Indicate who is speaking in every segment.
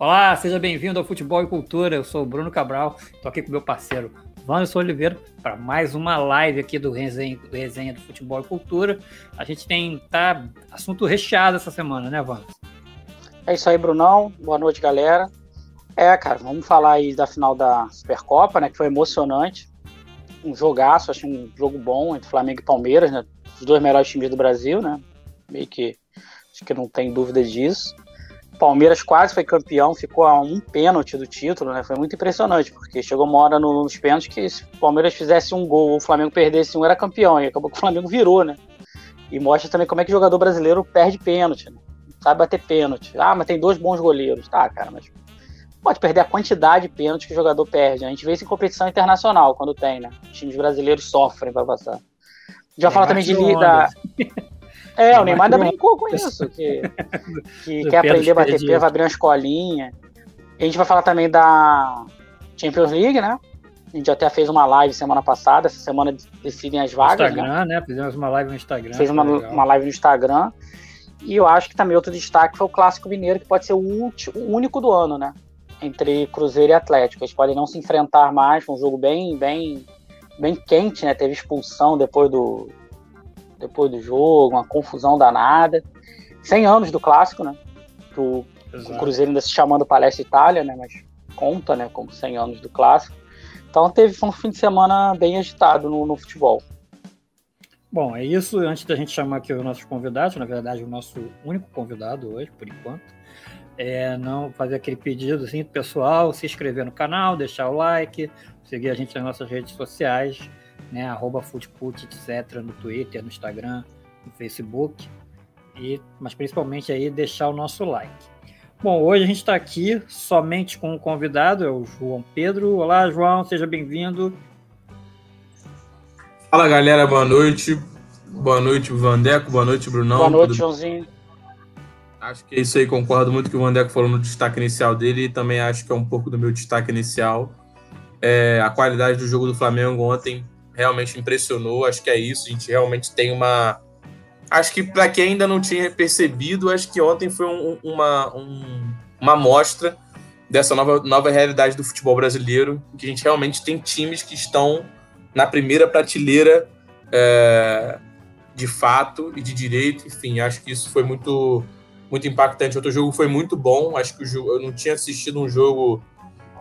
Speaker 1: Olá, seja bem-vindo ao Futebol e Cultura. Eu sou o Bruno Cabral, estou aqui com meu parceiro Wanderson Oliveira para mais uma live aqui do Resenha, do Resenha do Futebol e Cultura. A gente tem tá, assunto recheado essa semana, né, Wanderson?
Speaker 2: É isso aí, Brunão. Boa noite, galera. É, cara, vamos falar aí da final da Supercopa, né, que foi emocionante. Um jogaço, acho um jogo bom entre Flamengo e Palmeiras, né? Os dois melhores times do Brasil, né? Meio que acho que não tem dúvida disso. Palmeiras quase foi campeão, ficou a um pênalti do título, né? Foi muito impressionante, porque chegou uma hora no, nos pênaltis que se o Palmeiras fizesse um gol, o Flamengo perdesse um, era campeão, e acabou que o Flamengo virou, né? E mostra também como é que o jogador brasileiro perde pênalti, né? sabe bater pênalti. Ah, mas tem dois bons goleiros. Tá, cara, mas pode perder a quantidade de pênaltis que o jogador perde. A gente vê isso em competição internacional, quando tem, né? Os times brasileiros sofrem para passar. A gente vai falar também de da, É, o Neymar ainda brincou com isso, que, que quer aprender a bater pé, vai abrir uma escolinha. A gente vai falar também da Champions League, né? A gente até fez uma live semana passada, essa semana decidem as vagas.
Speaker 1: Instagram, né? né? Fizemos uma live no Instagram.
Speaker 2: Fez uma, uma live no Instagram. E eu acho que também outro destaque foi o Clássico Mineiro, que pode ser o, último, o único do ano, né? Entre Cruzeiro e Atlético. Eles podem não se enfrentar mais, foi um jogo bem, bem, bem quente, né? Teve expulsão depois do, depois do jogo, uma confusão danada. 100 anos do clássico, né? O, o Cruzeiro ainda se chamando Palestra Itália, né? Mas conta, né? Como 100 anos do clássico. Então teve um fim de semana bem agitado no, no futebol.
Speaker 1: Bom, é isso. Antes da gente chamar aqui os nossos convidados, na verdade, o nosso único convidado hoje, por enquanto, é não fazer aquele pedido assim, pessoal, se inscrever no canal, deixar o like, seguir a gente nas nossas redes sociais né? Arroba Footput, etc. no Twitter, no Instagram, no Facebook. E, mas principalmente aí deixar o nosso like. Bom, hoje a gente está aqui somente com um convidado, é o João Pedro. Olá, João, seja bem-vindo.
Speaker 3: Fala, galera, boa noite. Boa noite, Vandeco. Boa noite, Brunão.
Speaker 2: Boa noite, Tudo... Joãozinho.
Speaker 3: Acho que é isso aí, concordo muito com o Vandeco falou no destaque inicial dele e também acho que é um pouco do meu destaque inicial. É, a qualidade do jogo do Flamengo ontem realmente impressionou. Acho que é isso. A gente realmente tem uma. Acho que para quem ainda não tinha percebido, acho que ontem foi um, uma, um, uma amostra dessa nova, nova realidade do futebol brasileiro, que a gente realmente tem times que estão na primeira prateleira é, de fato e de direito. Enfim, acho que isso foi muito, muito impactante. Outro jogo foi muito bom. Acho que jogo, eu não tinha assistido um jogo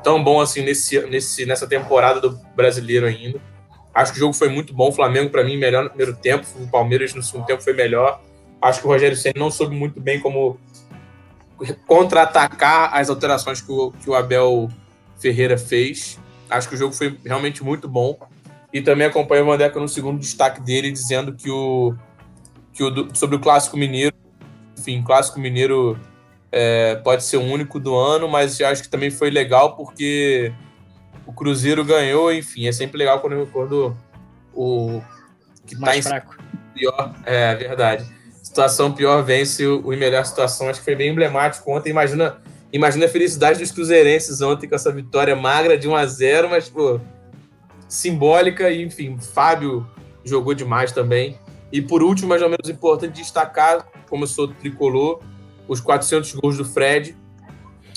Speaker 3: tão bom assim nesse, nesse, nessa temporada do brasileiro ainda. Acho que o jogo foi muito bom. O Flamengo, para mim, melhor no primeiro tempo. O Palmeiras no segundo tempo foi melhor. Acho que o Rogério Senna não soube muito bem como contra-atacar as alterações que o, que o Abel Ferreira fez. Acho que o jogo foi realmente muito bom. E também acompanho o Vandeca no segundo destaque dele, dizendo que o, que o sobre o Clássico Mineiro, enfim, Clássico Mineiro é, pode ser o único do ano, mas acho que também foi legal porque o Cruzeiro ganhou, enfim, é sempre legal quando, quando o
Speaker 1: que tá Mais tá fraco.
Speaker 3: pior, é verdade. Situação pior vence o, o melhor situação, acho que foi bem emblemático ontem. Imagina, imagina a felicidade dos cruzeirenses ontem com essa vitória magra de 1 a 0, mas pô, simbólica e enfim, Fábio jogou demais também. E por último, mais ou menos importante destacar, como eu sou tricolor, os 400 gols do Fred.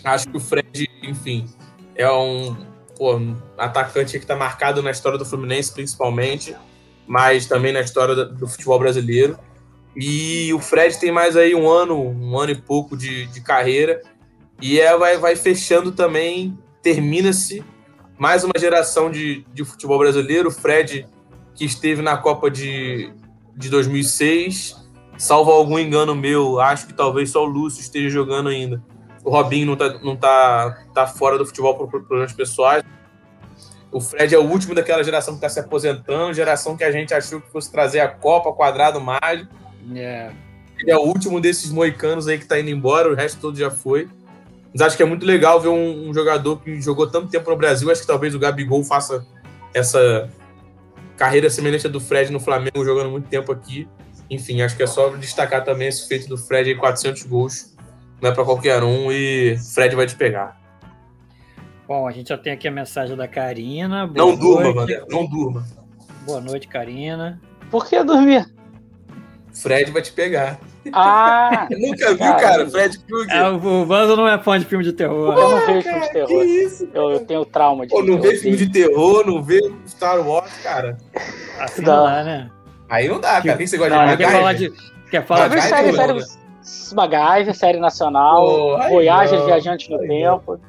Speaker 3: Acho que o Fred, enfim, é um, pô, atacante que está marcado na história do Fluminense, principalmente, mas também na história do futebol brasileiro. E o Fred tem mais aí um ano, um ano e pouco de, de carreira, e é, vai, vai fechando também, termina-se mais uma geração de, de futebol brasileiro. O Fred, que esteve na Copa de, de 2006, salvo algum engano meu, acho que talvez só o Lúcio esteja jogando ainda o Robinho não tá, não tá, tá fora do futebol por problemas pessoais. O Fred é o último daquela geração que está se aposentando, geração que a gente achou que fosse trazer a Copa, quadrado mágico.
Speaker 1: Yeah.
Speaker 3: Ele é o último desses moicanos aí que está indo embora, o resto todo já foi. Mas acho que é muito legal ver um, um, jogador que jogou tanto tempo no Brasil. Acho que talvez o Gabigol faça essa carreira semelhante à do Fred no Flamengo, jogando muito tempo aqui. Enfim, acho que é só destacar também esse feito do Fred aí, 400 gols não é para qualquer um e Fred vai te pegar.
Speaker 1: Bom, a gente já tem aqui a mensagem da Karina.
Speaker 3: Boa não noite. durma, Vander, não durma.
Speaker 1: Boa noite, Karina.
Speaker 2: Por que dormir?
Speaker 3: Fred vai te pegar.
Speaker 2: Ah!
Speaker 3: Nunca viu, cara, Fred Krueger.
Speaker 1: É, o Vanzo não é fã de filme de terror.
Speaker 2: Eu não vejo filme de terror.
Speaker 3: Que isso?
Speaker 2: Eu, eu tenho trauma de
Speaker 3: Pô, não
Speaker 2: terror.
Speaker 3: vê filme de terror, não vê Star Wars, cara.
Speaker 1: Assim
Speaker 2: Dá.
Speaker 1: não dá, né?
Speaker 3: Aí não dá, cara. Quem você gosta
Speaker 1: Não,
Speaker 3: de
Speaker 1: quer falar de. Quer falar de.
Speaker 3: vai,
Speaker 2: série
Speaker 3: vai.
Speaker 2: MacGyver, série nacional, Voyager,
Speaker 3: não.
Speaker 2: Viajantes no Tempo.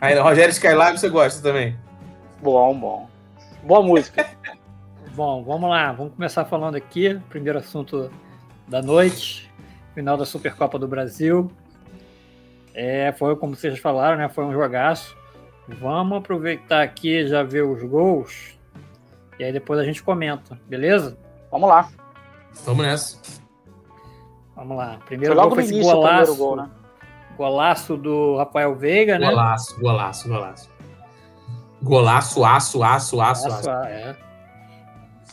Speaker 3: Aí, Rogério Skylab você gosta também?
Speaker 2: Bom, bom. Boa música.
Speaker 1: Bom, vamos lá. Vamos começar falando aqui. Primeiro assunto da noite. Final da Supercopa do Brasil. É, foi como vocês falaram, né? Foi um jogaço. Vamos aproveitar aqui e já ver os gols. E aí depois a gente comenta, beleza?
Speaker 2: Vamos lá.
Speaker 3: Vamos nessa.
Speaker 1: Vamos lá.
Speaker 2: Foi
Speaker 1: Primeiro
Speaker 2: logo
Speaker 1: gol
Speaker 2: no
Speaker 1: foi
Speaker 2: o
Speaker 1: golaço.
Speaker 2: primeiro gol, né?
Speaker 1: Golaço do Rafael Veiga, né?
Speaker 3: Golaço, golaço, golaço. Golaço, aço, aço, aço,
Speaker 1: Golaço,
Speaker 3: aço.
Speaker 1: é.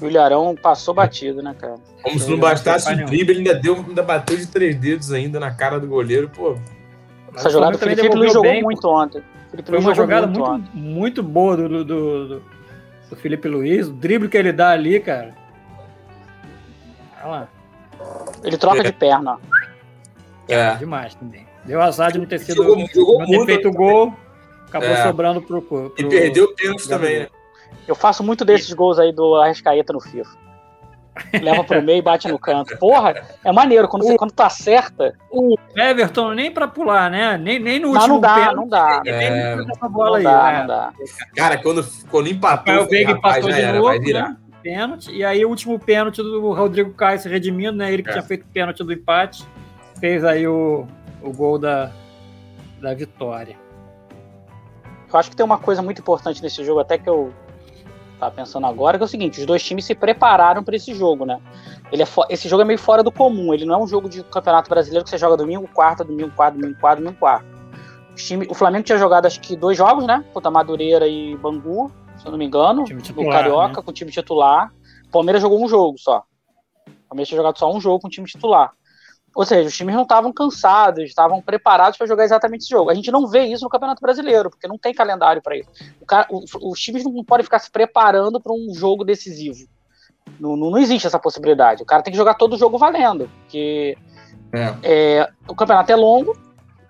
Speaker 2: O Ilharão passou batido, né, cara?
Speaker 3: Como se não bastasse o drible, ele ainda, deu, ainda bateu de três dedos ainda na cara do goleiro, pô.
Speaker 1: Mas
Speaker 2: Essa jogada o
Speaker 1: Flamengo também
Speaker 2: Felipe Luiz jogou
Speaker 1: bem,
Speaker 2: muito ontem. Felipe
Speaker 1: Foi uma jogada
Speaker 2: muito
Speaker 1: muito, muito boa do, do, do, do Felipe Luiz. O drible que ele dá ali, cara. Olha lá.
Speaker 2: Ele troca
Speaker 3: É.
Speaker 2: de perna.
Speaker 3: É.
Speaker 1: Demais também. Deu azar de não ter sido.
Speaker 3: Jogou, jogou
Speaker 1: não ter
Speaker 3: muito
Speaker 1: feito o gol. Acabou
Speaker 3: É.
Speaker 1: sobrando pro. pro
Speaker 3: e perdeu o pênalti também, né?
Speaker 2: Eu faço muito desses gols aí do Arrascaeta no FIFA. Leva pro meio e bate no canto. Porra, é maneiro. Quando, você, quando tu acerta,
Speaker 1: O Everton nem pra pular, né? Nem, nem no
Speaker 2: não,
Speaker 1: último
Speaker 2: não dá,
Speaker 1: pênalti,
Speaker 2: não dá.
Speaker 1: nem
Speaker 3: É.
Speaker 1: bola
Speaker 2: Não
Speaker 1: aí.
Speaker 2: dá,
Speaker 1: né?
Speaker 2: não dá.
Speaker 3: Cara, quando, quando empatou, falei,
Speaker 1: Veiga empatou de novo,
Speaker 3: vai virar.
Speaker 1: né? Pênalti. E aí o último pênalti do Rodrigo Caio se redimindo, né? Ele que
Speaker 3: É.
Speaker 1: tinha feito o pênalti do empate. Fez aí o, o gol da, da vitória.
Speaker 2: Eu acho que tem uma coisa muito importante nesse jogo, até que eu tava pensando agora, que é o seguinte: os dois times se prepararam para esse jogo, né? Ele é esse jogo é meio fora do comum. Ele não é um jogo de campeonato brasileiro que você joga domingo, quarta, domingo, quarta, domingo, quarta, domingo, quarta. Os time, o Flamengo tinha jogado acho que dois jogos, né? Contra Madureira e Bangu, se eu não me engano, no Carioca,
Speaker 1: né?
Speaker 2: com o time titular. O Palmeiras jogou um jogo só. O Palmeiras tinha jogado só um jogo com o time titular. Ou seja, os times não estavam cansados, estavam preparados para jogar exatamente esse jogo. A gente não vê isso no Campeonato Brasileiro, porque não tem calendário para isso. O cara- o- os times não podem ficar se preparando para um jogo decisivo. Não, não, não existe essa possibilidade. O cara tem que jogar todo o jogo valendo, porque
Speaker 3: É.
Speaker 2: é, o campeonato é longo,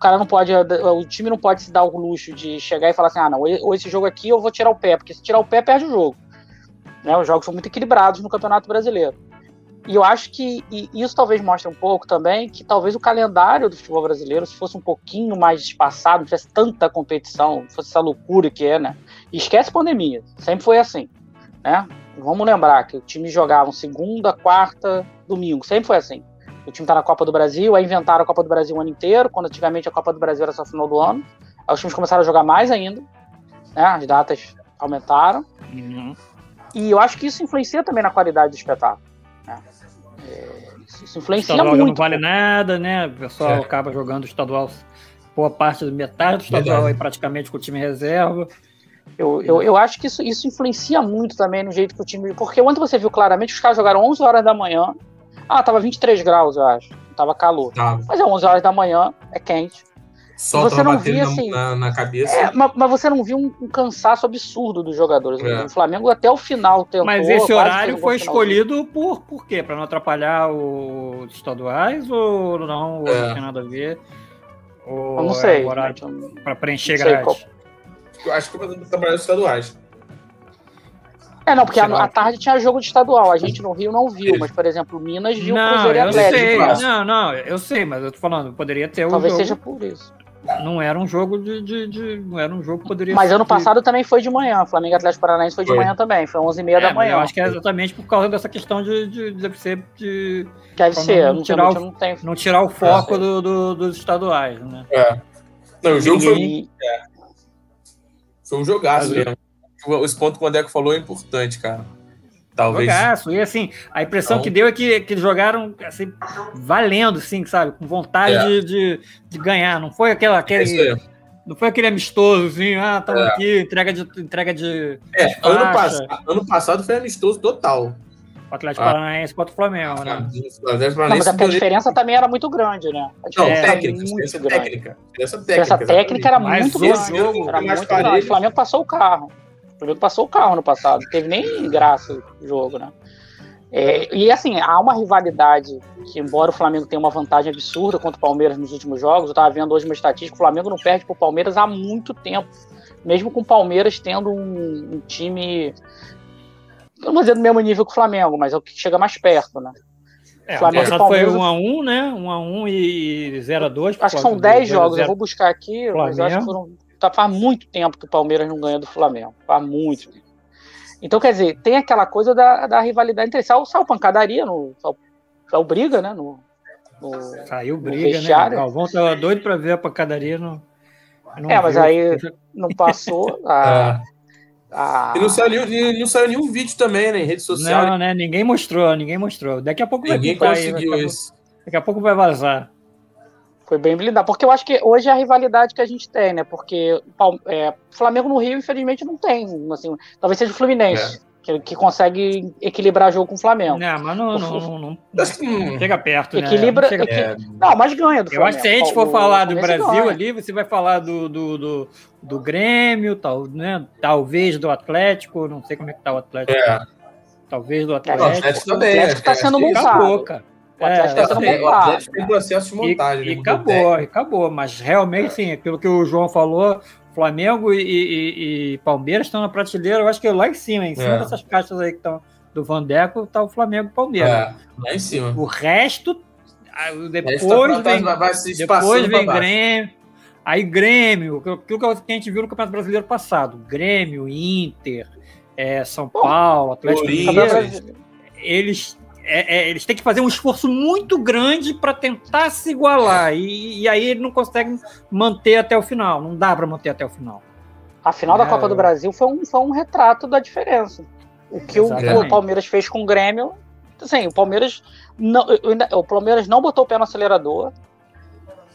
Speaker 2: cara não pode, o time não pode se dar o luxo de chegar e falar assim, ah, não, ou esse jogo aqui eu vou tirar o pé, porque se tirar o pé perde o jogo. Né, os jogos são muito equilibrados no Campeonato Brasileiro. E eu acho que isso talvez mostre um pouco também que talvez o calendário do futebol brasileiro, se fosse um pouquinho mais espaçado, não tivesse tanta competição, fosse essa loucura que é, né? E esquece pandemia, sempre foi assim, né? Vamos lembrar que o time jogavam segunda, quarta, domingo, sempre foi assim. O time tá na Copa do Brasil, aí inventaram a Copa do Brasil o ano inteiro, quando antigamente a Copa do Brasil era só final do ano. Aí os times começaram a jogar mais ainda, né? As datas aumentaram.
Speaker 1: Uhum.
Speaker 2: E eu acho que isso influencia também na qualidade do espetáculo. né? É, isso, isso influencia
Speaker 1: estadual
Speaker 2: muito.
Speaker 1: não vale nada, né? O pessoal
Speaker 3: É.
Speaker 1: acaba jogando estadual, boa parte, metade do estadual aí praticamente com o time reserva.
Speaker 2: Eu, eu, eu acho que isso, isso influencia muito também no jeito que o time. Porque ontem você viu claramente que os caras jogaram 11 horas da manhã. Ah, tava 23 graus, eu acho. Tava calor.
Speaker 3: Tá.
Speaker 2: Mas é 11 horas da manhã, é quente.
Speaker 3: Só
Speaker 2: Você não via,
Speaker 3: na,
Speaker 2: assim,
Speaker 3: na, na cabeça.
Speaker 2: É, mas, mas você não viu um, um cansaço absurdo dos jogadores.
Speaker 3: É.
Speaker 2: O Flamengo até o final tentou.
Speaker 1: Mas esse horário foi escolhido por, por quê? Para não atrapalhar os estaduais ou não? Ou
Speaker 3: É.
Speaker 1: não tem nada a ver? Ou
Speaker 2: Eu não sei.
Speaker 1: É para preencher grade?
Speaker 3: Eu acho que eu vou trabalhar nos estaduais.
Speaker 2: É, não, porque à tarde tinha jogo de estadual. A gente no Rio não viu, mas, por exemplo, Minas viu o
Speaker 1: Não,
Speaker 2: Cruzeiro e
Speaker 1: eu
Speaker 2: Atlético.
Speaker 1: sei. Não, não, eu sei, mas eu tô falando, poderia ter
Speaker 2: Talvez
Speaker 1: jogo.
Speaker 2: seja por isso.
Speaker 1: Não era um jogo de, de, de- Não era um jogo que poderia
Speaker 2: Mas ano
Speaker 1: de-
Speaker 2: passado também foi de manhã. Flamengo e Atlético Paranaense foi de
Speaker 3: Foi.
Speaker 2: manhã também. Foi 11h30
Speaker 1: É,
Speaker 2: da manhã.
Speaker 1: eu acho que é exatamente por causa dessa questão de, de, deve ser de
Speaker 2: Deve ser.
Speaker 1: não
Speaker 2: Não,
Speaker 1: tirar o-
Speaker 2: não tem.
Speaker 1: não tirar o foco do, do- dos estaduais, né?
Speaker 3: É. Não, o jogo foi,
Speaker 2: E-
Speaker 3: foi um jogaço mesmo. Esse ponto que o Andeco falou é importante, cara. Talvez.
Speaker 1: Jogaço. E assim, a impressão
Speaker 3: Então-
Speaker 1: que deu é que, que eles jogaram assim, valendo, assim, sabe? Com vontade
Speaker 3: É.
Speaker 1: de, de, de ganhar. Não foi aquela,
Speaker 3: É
Speaker 1: aquele.
Speaker 3: aí.
Speaker 1: Não foi aquele amistoso, assim, ah, estamos
Speaker 3: É.
Speaker 1: aqui, entrega de. Entrega de
Speaker 3: É,
Speaker 1: de
Speaker 3: ano, pass... ano passado foi amistoso total.
Speaker 1: o Atlético
Speaker 3: Ah.
Speaker 1: Paranaense contra o Flamengo, né?
Speaker 3: Não,
Speaker 2: Não, mas é porque a diferença também era muito grande, né? A
Speaker 3: Não, técnica,
Speaker 2: muito
Speaker 3: diferença
Speaker 2: grande.
Speaker 3: técnica. Diferença
Speaker 2: A diferença
Speaker 3: técnica.
Speaker 2: técnica era
Speaker 1: Mas
Speaker 2: muito grande. Era muito grande. O Flamengo passou o carro. O Flamengo passou o carro no passado. Não teve nem graça o jogo, né? É, e assim, há uma rivalidade que, embora o Flamengo tenha uma vantagem absurda contra o Palmeiras nos últimos jogos, eu estava vendo hoje uma estatística, o Flamengo não perde para o Palmeiras há muito tempo. Mesmo com o Palmeiras tendo um, um time, não vou dizer do mesmo nível que o Flamengo, mas é o que chega mais perto, né?
Speaker 1: É, Flamengo o Palmeiras... foi 1x1, né? 1x1 e 0x2.
Speaker 2: Acho que são 10 jogos, 0, eu vou buscar aqui, Flamengo. mas acho que foram. Tá, faz muito tempo que o Palmeiras não ganha do Flamengo. Faz muito tempo. Então, quer dizer, tem aquela coisa da, da rivalidade entre saiu, saiu pancadaria, no, saiu, saiu briga, né? No,
Speaker 1: no saiu briga, no né? O Galvão tava doido para ver a pancadaria no.
Speaker 2: É, mas viu. aí não passou. A,
Speaker 3: é. a... E não saiu, não saiu nenhum vídeo também, né? Em rede social.
Speaker 1: Não, né? Ninguém mostrou, ninguém mostrou. Daqui a pouco
Speaker 3: ninguém vai conseguiu
Speaker 1: aí,
Speaker 3: isso.
Speaker 1: Daqui a pouco vai vazar.
Speaker 2: Foi bem blindado. Porque eu acho que hoje é a rivalidade que a gente tem, né? Porque é, Flamengo no Rio, infelizmente, não tem. Assim, talvez seja o Fluminense. É. Que, que, consegue equilibrar jogo com o Flamengo.
Speaker 1: Não, mas não, não, não, não, não chega perto,
Speaker 2: né? Equilibra,
Speaker 1: né?
Speaker 2: Equi... Não, mas ganha do
Speaker 1: Flamengo. Eu acho que se a gente for falar do Brasil ganha. ali, você vai falar do, do, do, do, Grêmio, tal, né? talvez do Atlético, não sei como é que tá o Atlético. É. Talvez do Atlético.
Speaker 2: É, o Atlético também. O Atlético está sendo montado. O Atlético está sendo montado. O Atlético
Speaker 3: tem processo de montagem.
Speaker 1: E, e acabou, e acabou. Mas realmente, sim, pelo que o João falou, Flamengo e, e, e, Palmeiras estão na prateleira, eu acho que lá em cima, em cima é. dessas caixas aí que estão do Vandeco, tá o Flamengo e Palmeiras. É,
Speaker 3: lá em cima.
Speaker 1: O resto, depois tá vem, vai depois vem Grêmio. Aí Grêmio, aquilo que a gente viu no Campeonato Brasileiro passado, Grêmio, Inter, é, São Paulo, Atlético Mineiro, eles é, é, eles têm que fazer um esforço muito grande para tentar se igualar. E, e, aí ele não consegue manter até o final. Não dá para manter até o final.
Speaker 2: A final da é. Copa do Brasil foi um, foi um retrato da diferença. O que o, o, Palmeiras fez com o Grêmio. Assim, o Palmeiras não, o Palmeiras não botou o pé no acelerador.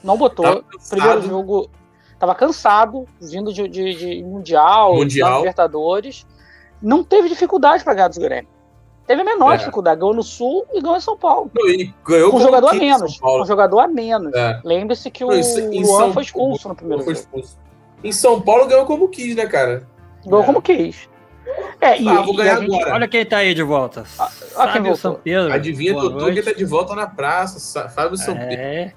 Speaker 2: Não botou. Primeiro jogo. Tava cansado, vindo de, de, de Mundial,
Speaker 3: mundial.
Speaker 2: Libertadores. Não teve dificuldade para ganhar dos Grêmio. Teve a menor é. dificuldade. Ganhou no Sul e ganhou em São Paulo.
Speaker 3: E ganhou
Speaker 2: com um jogador a menos. Um jogador a menos. É. Lembre-se que o Luan São... foi expulso no primeiro foi expulso.
Speaker 3: Em São Paulo ganhou como quis, né, cara?
Speaker 2: Ganhou é. como quis.
Speaker 3: É, e, ah, vou ganhar gente... agora.
Speaker 1: Olha quem tá aí de volta. Ah, Fábio São Pedro.
Speaker 3: Adivinha, doutor, quem tá de volta na praça. Fábio São Pedro.
Speaker 1: É.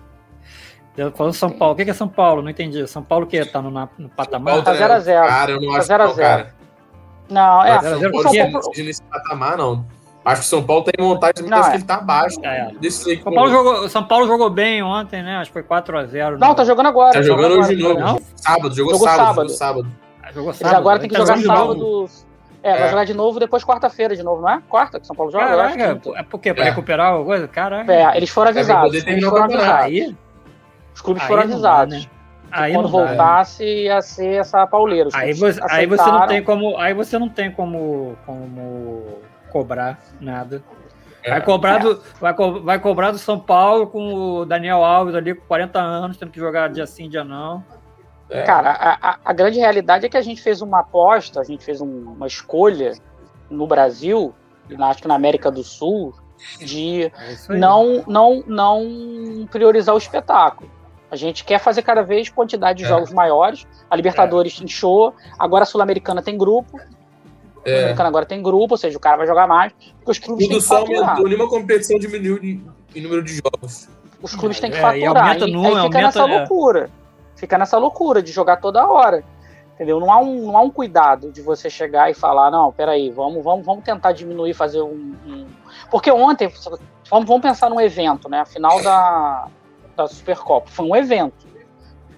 Speaker 1: Falando São Paulo. O que é São Paulo? Não entendi. São Paulo que tá no, no patamar?
Speaker 2: Tá 0x0.
Speaker 3: Cara, eu não acho tá 0
Speaker 2: que é Não, é. São
Speaker 3: Paulo não nesse patamar, não. Acho que o São Paulo tem montagem não, é. que ele tá abaixo. É.
Speaker 1: Desse São, Paulo jogou, São Paulo jogou bem ontem, né? Acho que foi 4x0.
Speaker 2: Não, tá jogando agora.
Speaker 3: Tá jogando hoje de novo. Não? Sábado, jogou, jogou sábado. Jogou sábado.
Speaker 1: Ah, jogou sábado.
Speaker 2: agora tem que tá jogar sábado. É, vai é. jogar de novo depois quarta-feira de novo, não é? Quarta que São Paulo joga?
Speaker 1: Caraca, é porque pra é. recuperar alguma coisa? Caraca.
Speaker 2: É, eles foram avisados. Eles foram avisados. Aí, Os clubes aí foram avisados. Dá, né? Aí quando voltasse ia ser essa pauleira.
Speaker 1: Aí você, aí você não tem como, aí você não tem como, como cobrar nada Vai é. cobrar, do, vai, co vai cobrar do São Paulo com o Daniel Alves ali com 40 anos, tendo que jogar dia sim, dia não.
Speaker 2: É. Cara, a, a, grande realidade é que a gente fez uma aposta, a gente fez um, uma escolha no Brasil, e acho que na América do Sul, de é não, não, não priorizar o espetáculo. A gente quer fazer cada vez quantidade de é. jogos maiores. A Libertadores é. inchou, agora a Sul-Americana tem grupo. É. Agora tem grupo, ou seja, o cara vai jogar mais. Porque os clubes
Speaker 3: Tudo só aumentou, nenhuma competição diminuiu em número de jogos.
Speaker 2: Os clubes têm que é, faturar. E, no, aí fica aumenta, nessa é. loucura. Fica nessa loucura de jogar toda hora. Entendeu? Não há, um, não há um cuidado de você chegar e falar, não, peraí, vamos, vamos, vamos tentar diminuir, fazer um. um... Porque ontem, vamos, vamos pensar num evento, né? A final da, da Supercopa. Foi um evento.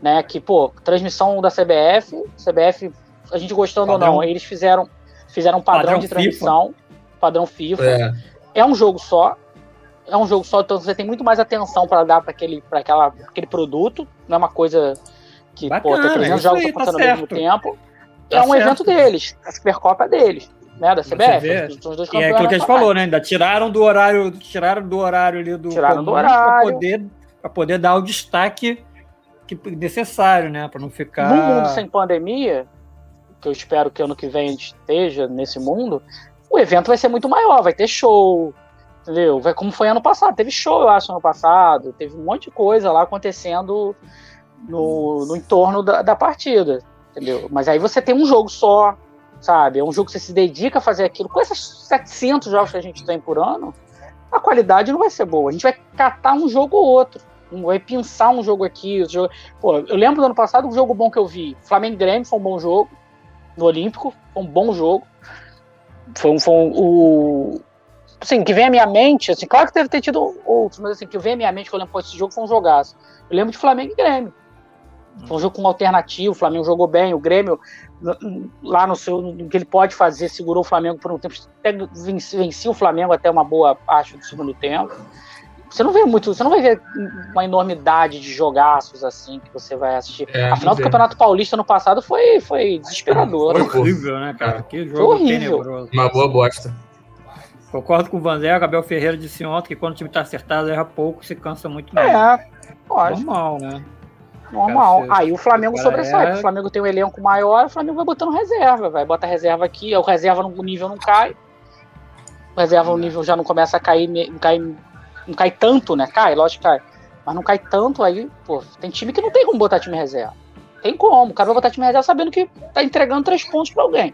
Speaker 2: Né, que, pô, transmissão da CBF, CBF, a gente gostando Padrão. ou não, eles fizeram Fizeram um padrão, padrão de transmissão, FIFA. padrão FIFA. É. é. um jogo só. É um jogo só, então você tem muito mais atenção para dar para aquele, aquele produto. Não é uma coisa que, Bacana, pô, tem 300 jogos aí, acontecendo tá ao mesmo tempo. Tá é um certo. evento deles. A Supercopa é deles. Né, da CBF.
Speaker 1: São os dois e é aquilo que a gente falou, né? Ainda tiraram do horário, tiraram do horário ali do
Speaker 2: tiraram do horário
Speaker 1: para poder, poder dar o destaque que, necessário, né? Para não ficar.
Speaker 2: No mundo sem pandemia, que eu espero que ano que vem esteja nesse mundo, o evento vai ser muito maior, vai ter show, entendeu? Vai como foi ano passado, teve show, eu acho, ano passado, teve um monte de coisa lá acontecendo no, no entorno da, da partida, entendeu? Mas aí você tem um jogo só, sabe? É um jogo que você se dedica a fazer aquilo. Com esses 700 jogos que a gente tem por ano, a qualidade não vai ser boa. A gente vai catar um jogo ou outro. Vai pensar um jogo aqui. Um jogo... Pô, eu lembro do ano passado um jogo bom que eu vi. Flamengo Grêmio foi um bom jogo. No Olímpico, foi um bom jogo. Foi um. Foi um o... Assim, que vem à minha mente, assim, claro que deve ter tido outros, mas assim, que vem à minha mente que eu lembro, esse jogo foi um jogaço. Eu lembro de Flamengo e Grêmio. Foi um jogo com alternativo, o Flamengo jogou bem, o Grêmio, lá no seu, no que ele pode fazer, segurou o Flamengo por um tempo, venceu o Flamengo até uma boa parte do segundo tempo. Você não vê muito, você não vai ver uma enormidade de jogaços assim que você vai assistir. É, a final do Campeonato Paulista no passado foi, foi desesperador.
Speaker 1: Foi horrível, né, cara? Que jogo
Speaker 2: foi horrível. tenebroso.
Speaker 3: Uma boa bosta.
Speaker 1: Concordo com o Vanzé, Gabriel Ferreira disse ontem que quando o time tá acertado, erra pouco, se cansa muito mais.
Speaker 2: É, pode.
Speaker 1: Normal, né?
Speaker 2: Normal. Aí o Flamengo sobressai. É... O Flamengo tem um elenco maior, o Flamengo vai botando reserva, vai botar reserva aqui, o reserva no nível não cai. O reserva no nível já não começa a cair, não cai, não cai tanto, né? Cai, lógico que cai. Mas não cai tanto aí, pô, tem time que não tem como botar time reserva. Tem como. O cara vai botar time reserva sabendo que tá entregando três pontos para alguém.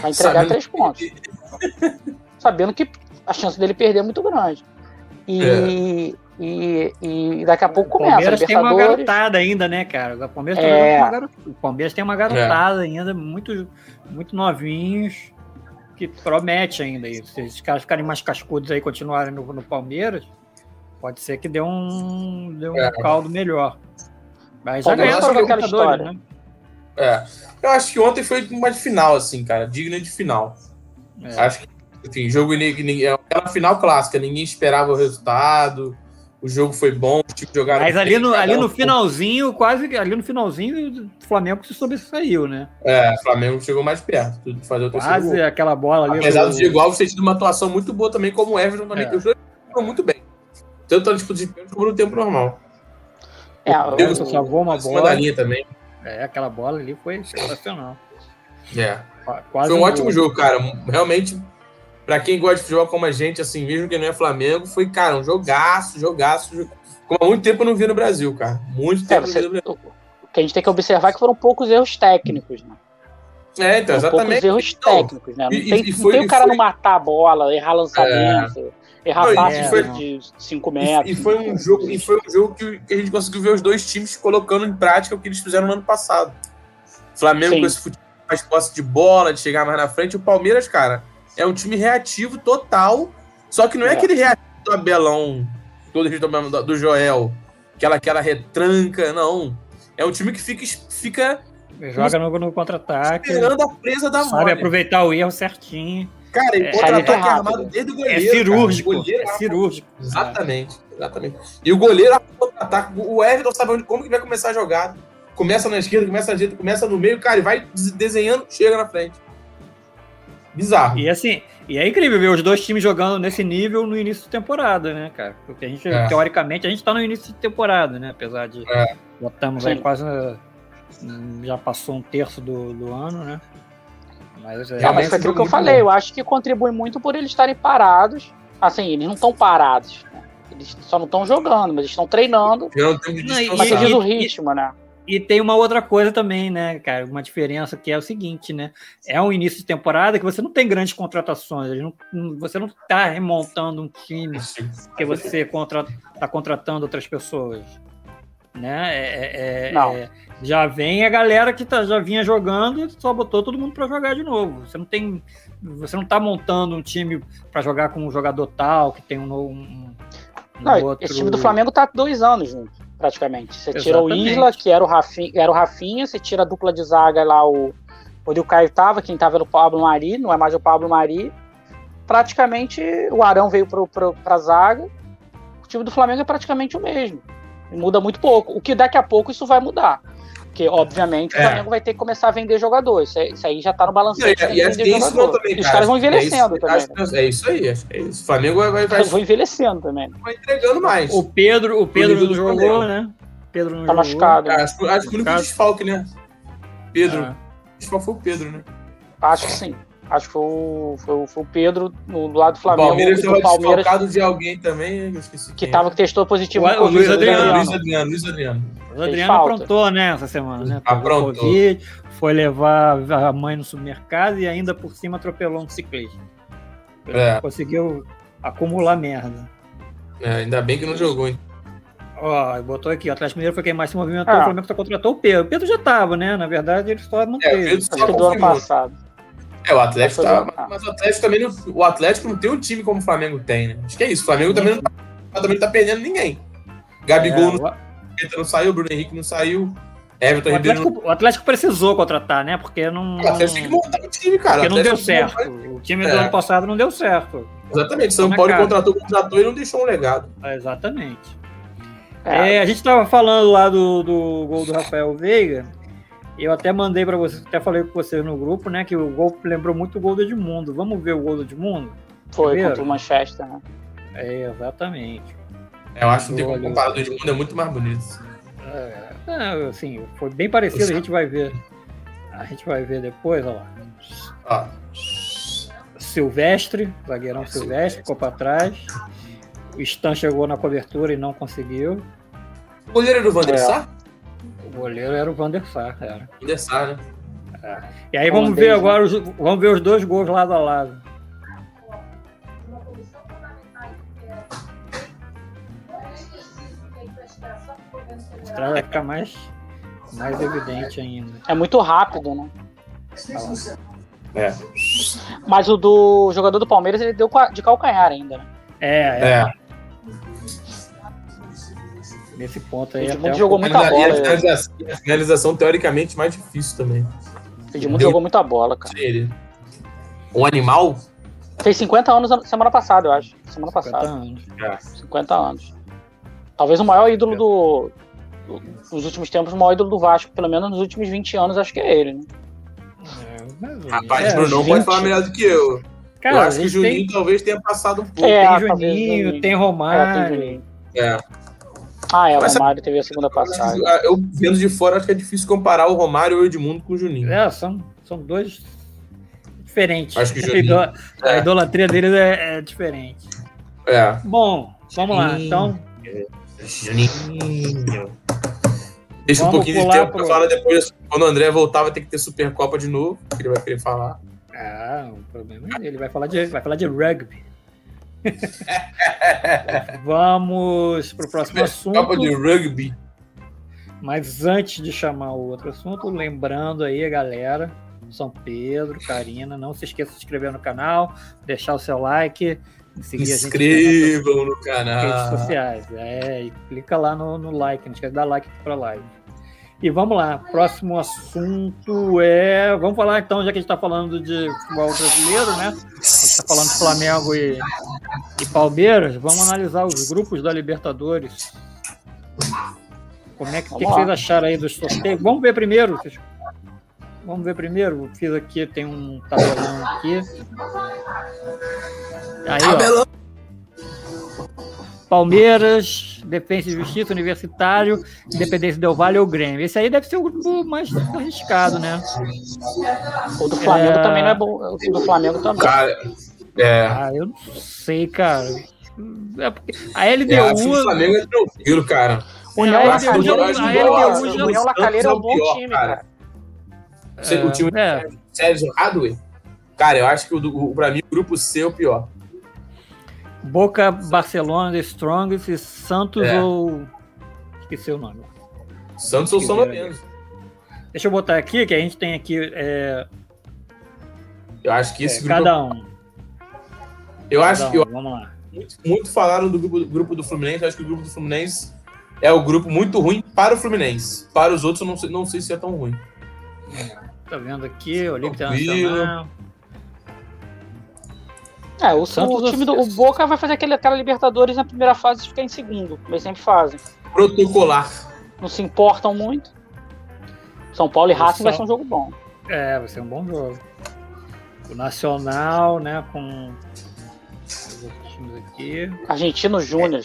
Speaker 2: Vai entregar sabendo três pontos. sabendo que a chance dele perder é muito grande. E, é. E, e daqui a pouco começa. O
Speaker 1: Palmeiras tem uma garotada ainda, né, cara? O Palmeiras, é... tem, uma garotada, o Palmeiras tem uma garotada é. ainda, muito, muito novinhos, que promete ainda. E se esses caras ficarem mais cascudos aí e continuarem no, no, Palmeiras, pode ser que dê um, dê um é. caldo melhor. Mas já ganhou aquela história, né?
Speaker 3: É. Eu acho que ontem foi uma de final, assim, cara, digna de final. É. Acho que, enfim, jogo é aquela final clássica, ninguém esperava o resultado o jogo foi bom, o time jogaram.
Speaker 1: Mas ali no, ali no finalzinho, quase ali no finalzinho, o Flamengo se sobressaiu, né?
Speaker 3: É, o Flamengo chegou mais perto de fazer o
Speaker 1: terceiro Quase gol. aquela bola ali.
Speaker 3: Apesar do igual você tido uma atuação muito boa também, como o Everton também. É. Os dois foram muito bem. Tanto na disputa de pênalti como no tempo normal.
Speaker 1: É, o Everton salvou uma bola.
Speaker 3: da linha também.
Speaker 1: É, aquela bola ali foi sensacional.
Speaker 3: É. Quase foi um, um ótimo gol. jogo, cara. Realmente para quem gosta de futebol como a gente, assim, mesmo que não é Flamengo, foi, cara, um jogaço, jogaço. Como há muito tempo eu não vi no Brasil, cara. Muito tempo é, você, no Brasil.
Speaker 2: O que a gente tem que observar é que foram poucos erros técnicos, né?
Speaker 3: É, então, exatamente.
Speaker 2: Poucos erros técnicos, né? Não, e, tem, e foi, não tem o cara foi... não matar a bola, errar lançamento, é... errar passe foi... de 5 metros.
Speaker 3: E, foi um jogo, e foi um jogo que, que, a gente conseguiu ver os dois times colocando em prática o que eles fizeram no ano passado. Flamengo Sim. com esse futebol mais posse de bola, de chegar mais na frente. O Palmeiras, cara, é um time reativo total. Só que não é, é. aquele reativo do Abelão, todo do, do Joel, aquela, aquela retranca, não. É um time que fica. fica
Speaker 1: Joga no, no contra-ataque.
Speaker 3: Esperando a presa da
Speaker 1: Sabe aproveitar o erro certinho.
Speaker 3: Cara, ele é, contra-ataque é armado desde o goleiro.
Speaker 1: É cirúrgico.
Speaker 3: Goleiro,
Speaker 1: é cirúrgico.
Speaker 3: Exatamente, exatamente. E o goleiro contra-ataque. O Everton sabe onde, como que vai começar a jogada. Começa na esquerda, começa na direita, começa no meio, cara, e vai desenhando, chega na frente. Bizarro.
Speaker 1: E assim, e é incrível ver os dois times jogando nesse nível no início de temporada, né, cara? Porque a gente, é. teoricamente, a gente tá no início de temporada, né? Apesar de é. já estamos aí quase. Já passou um terço do, do ano, né?
Speaker 2: Mas, é, mas foi aquilo que eu falei, bom. eu acho que contribui muito por eles estarem parados. Assim, eles não estão parados. Né? Eles só não estão jogando, mas eles estão treinando.
Speaker 3: Eu não tenho
Speaker 2: de mas diz o ritmo, né?
Speaker 1: E tem uma outra coisa também, né, cara? Uma diferença que é o seguinte, né? É um início de temporada que você não tem grandes contratações. Não, você não está remontando um time que você está tá contratando outras pessoas. Né? É, é, é, não. É, já vem a galera que tá, já vinha jogando e só botou todo mundo para jogar de novo. Você não tem. Você não está montando um time para jogar com um jogador tal, que tem um, um, um
Speaker 2: não, outro... Esse time do Flamengo tá dois anos junto praticamente. Você tira o Isla, que era o, Rafinha, era o Rafinha, você tira a dupla de zaga lá, o, onde o Caio tava, quem tava era o Pablo Mari, não é mais o Pablo Mari. Praticamente o Arão veio pro, pro, pra zaga. O time do Flamengo é praticamente o mesmo. Muda muito pouco. O que daqui a pouco isso vai mudar. Porque, obviamente, o é. Flamengo vai ter que começar a vender jogadores. Isso aí já tá no balanceamento.
Speaker 3: E, e, e tem isso também,
Speaker 2: cara. Os caras vão envelhecendo
Speaker 3: é
Speaker 2: também.
Speaker 3: Acho, é isso aí. É isso. O Flamengo vai, vai,
Speaker 2: vão envelhecendo também.
Speaker 3: Vai entregando mais.
Speaker 1: O Pedro, o Pedro não jogou, né?
Speaker 2: Pedro não tá jogou. machucado.
Speaker 3: É, acho, acho que o único desfalque, né? Pedro. Ah. Desfalque foi o Pedro, né?
Speaker 2: Acho que sim. Acho que foi o, foi o, foi o Pedro no, do lado do Flamengo.
Speaker 3: O Palmeiras estava desfalcado de alguém também, eu esqueci.
Speaker 2: que
Speaker 3: quem.
Speaker 2: tava que testou positivo
Speaker 1: O- o Luiz Adriano.
Speaker 3: Luiz Adriano, Luiz Adriano.
Speaker 1: O Adriano
Speaker 2: falta.
Speaker 1: aprontou, né, essa semana, né?
Speaker 3: Aprontou.
Speaker 1: Covid, foi levar a mãe no supermercado e ainda por cima atropelou um ciclista.
Speaker 3: É.
Speaker 1: Conseguiu acumular merda.
Speaker 3: É, ainda bem que não jogou, hein?
Speaker 1: Ó, botou aqui, o Atlético Mineiro foi quem mais se movimentou,
Speaker 2: Ah.
Speaker 1: o Flamengo só contratou o Pedro. O Pedro já tava, né? Na verdade, ele só
Speaker 3: É,
Speaker 1: manteve.
Speaker 3: o Pedro só
Speaker 2: do ano passado.
Speaker 3: É, o Atlético tá. Mas o Atlético também não. O Atlético não tem um time como o Flamengo tem, né? Acho que é isso. O Flamengo também não tá, também não tá perdendo ninguém. Gabigol
Speaker 1: É,
Speaker 3: não, não saiu, Bruno Henrique não saiu, Everton
Speaker 1: o,
Speaker 3: Ribeiro não.
Speaker 1: Atlético, o Atlético precisou contratar, né? Porque não.
Speaker 3: O Atlético tem que montar o time, cara.
Speaker 1: Porque
Speaker 3: O
Speaker 1: não deu
Speaker 3: Atlético
Speaker 1: certo.
Speaker 3: montar-
Speaker 1: O time do
Speaker 3: É.
Speaker 1: ano passado não deu certo.
Speaker 3: Exatamente. São Paulo
Speaker 1: cara.
Speaker 3: contratou, contratou e não deixou um legado.
Speaker 1: É, Exatamente.
Speaker 2: É,
Speaker 1: É, a gente estava falando lá do, do gol do Rafael Veiga. Eu até mandei para vocês, até falei com vocês no grupo, né? Que o gol lembrou muito o gol do Edmundo. Vamos ver o gol do Edmundo?
Speaker 2: foi
Speaker 1: primeiro.
Speaker 2: contra o Manchester, né?
Speaker 1: É, exatamente.
Speaker 3: É, eu acho que não tem como
Speaker 1: Olha.
Speaker 3: comparar. O do Edmundo é muito mais bonito.
Speaker 1: É, é, assim, foi bem parecido, a gente vai ver. A gente vai ver depois, olha lá.
Speaker 3: Ó.
Speaker 1: Silvestre, zagueirão Silvestre, ficou para trás. O Stan chegou na cobertura e não conseguiu.
Speaker 3: O goleiro era o Van der
Speaker 2: É.
Speaker 3: Sar?
Speaker 1: O goleiro era o Van der Sar, era.
Speaker 3: Van der Sar, né?
Speaker 1: E aí vamos ver
Speaker 2: né?
Speaker 1: agora, os, vamos ver os dois gols lado a lado. Atrás vai ficar mais, mais evidente ainda.
Speaker 2: É muito rápido, né?
Speaker 3: É.
Speaker 2: Mas o do jogador do Palmeiras, ele deu de calcanhar ainda, né?
Speaker 1: É, é.
Speaker 3: É.
Speaker 1: Nesse ponto aí.
Speaker 2: Edmundo
Speaker 1: um
Speaker 2: jogou
Speaker 1: pouco-
Speaker 2: muita
Speaker 3: E a
Speaker 2: bola.
Speaker 3: finalização, a finalização, teoricamente, mais difícil também.
Speaker 2: O Edmundo jogou muita bola, cara.
Speaker 3: Ele. Um animal?
Speaker 2: Fez 50 anos na- semana passada, eu acho. Semana
Speaker 1: 50
Speaker 2: passada.
Speaker 1: anos.
Speaker 2: 50 anos. Talvez o maior ídolo do. do- Nos últimos tempos, o maior ídolo do Vasco, pelo menos nos últimos 20 anos, acho que é ele, né?
Speaker 1: É,
Speaker 3: Rapaz, Brunão
Speaker 1: É,
Speaker 3: pode
Speaker 1: 20.
Speaker 3: falar melhor do que eu.
Speaker 1: Cara,
Speaker 3: eu acho que o Juninho
Speaker 1: tem,
Speaker 3: talvez tenha passado um pouco.
Speaker 2: É,
Speaker 1: tem Juninho, tem
Speaker 2: É,
Speaker 1: Romário.
Speaker 2: tem Juninho.
Speaker 3: É.
Speaker 2: Ah, é, o Romário teve a segunda passagem.
Speaker 3: Eu vendo de fora, acho que é difícil comparar o Romário e o Edmundo com o Juninho.
Speaker 1: É, são, são dois diferentes.
Speaker 3: Acho que o Juninho-
Speaker 1: ido- a
Speaker 3: é.
Speaker 1: idolatria deles é, é diferente.
Speaker 3: É.
Speaker 1: Bom, vamos lá. Então,
Speaker 3: Juninho. Deixa um
Speaker 1: Vamos
Speaker 3: pouquinho de tempo
Speaker 1: pro-
Speaker 3: pra falar depois. Quando o André voltar, vai ter que ter Supercopa de novo, que ele vai querer falar.
Speaker 1: ah, o problema é ele vai falar de, vai falar de rugby. Vamos para o próximo assunto.
Speaker 3: de rugby.
Speaker 1: Mas antes de chamar o outro assunto, lembrando aí, galera, São Pedro, Karina, não se esqueça de se inscrever no canal, deixar o seu like, seguir a gente
Speaker 3: Inscrevam no
Speaker 1: nas redes
Speaker 3: canal.
Speaker 1: sociais. É, e clica lá no, no like, não esquece de dar like aqui pra live. E vamos lá, próximo assunto é. Vamos falar então, já que a gente está falando de futebol brasileiro, né? A gente está falando de Flamengo e, e Palmeiras, vamos analisar os grupos da Libertadores. Como é que, que, vocês acharam aí dos sorteios? Vamos ver primeiro. Vamos ver primeiro. Fiz aqui, tem um tabelão aqui. Aí, ó. Palmeiras, Defensa e Justiça, Universitário, Independência Del Vale ou Grêmio. Esse aí deve ser o grupo mais arriscado, né?
Speaker 2: O do Flamengo
Speaker 1: É.
Speaker 2: também não é bom. O do Flamengo também.
Speaker 3: Cara, é.
Speaker 1: Ah, eu não sei, cara. É porque a
Speaker 3: é, acho que o
Speaker 1: LDU.
Speaker 3: Flamengo é tranquilo, cara.
Speaker 2: União
Speaker 1: LDU,
Speaker 2: Lacalheira,
Speaker 1: LDU
Speaker 2: Lacalheira é um bom
Speaker 3: pior,
Speaker 2: time, cara.
Speaker 3: Você- O time
Speaker 1: É,
Speaker 3: Sérgio Hadway, cara, eu acho que o, o, pra mim o grupo C é o pior.
Speaker 1: Boca, Barcelona, The Strongest Santos
Speaker 3: É.
Speaker 1: ou. Esqueci o nome.
Speaker 3: Santos ou São Lourenço.
Speaker 1: Deixa eu botar aqui, que a gente tem aqui é,
Speaker 3: Eu acho que esse
Speaker 1: é,
Speaker 3: grupo.
Speaker 1: cada um.
Speaker 3: eu acho
Speaker 1: Cada
Speaker 3: que
Speaker 1: um.
Speaker 3: eu-
Speaker 1: Vamos lá.
Speaker 3: muito, muito falaram do grupo, grupo do Fluminense. Eu acho que o grupo do Fluminense é o grupo muito ruim para o Fluminense. Para os outros, eu não sei, não sei se é tão ruim.
Speaker 1: Tá vendo aqui, Olímpico
Speaker 3: Tranquilo.
Speaker 1: Internacional.
Speaker 2: É, o,
Speaker 1: Santos
Speaker 2: o time do o Boca vai fazer aquele, aquela Libertadores na primeira fase e ficar em segundo. como Eles sempre fazem.
Speaker 3: Protocolar.
Speaker 2: Não se importam muito. São Paulo e Racing vai ser um jogo bom.
Speaker 1: É, vai ser um bom jogo. O Nacional, né, com os outros times aqui.
Speaker 2: Argentino Júnior.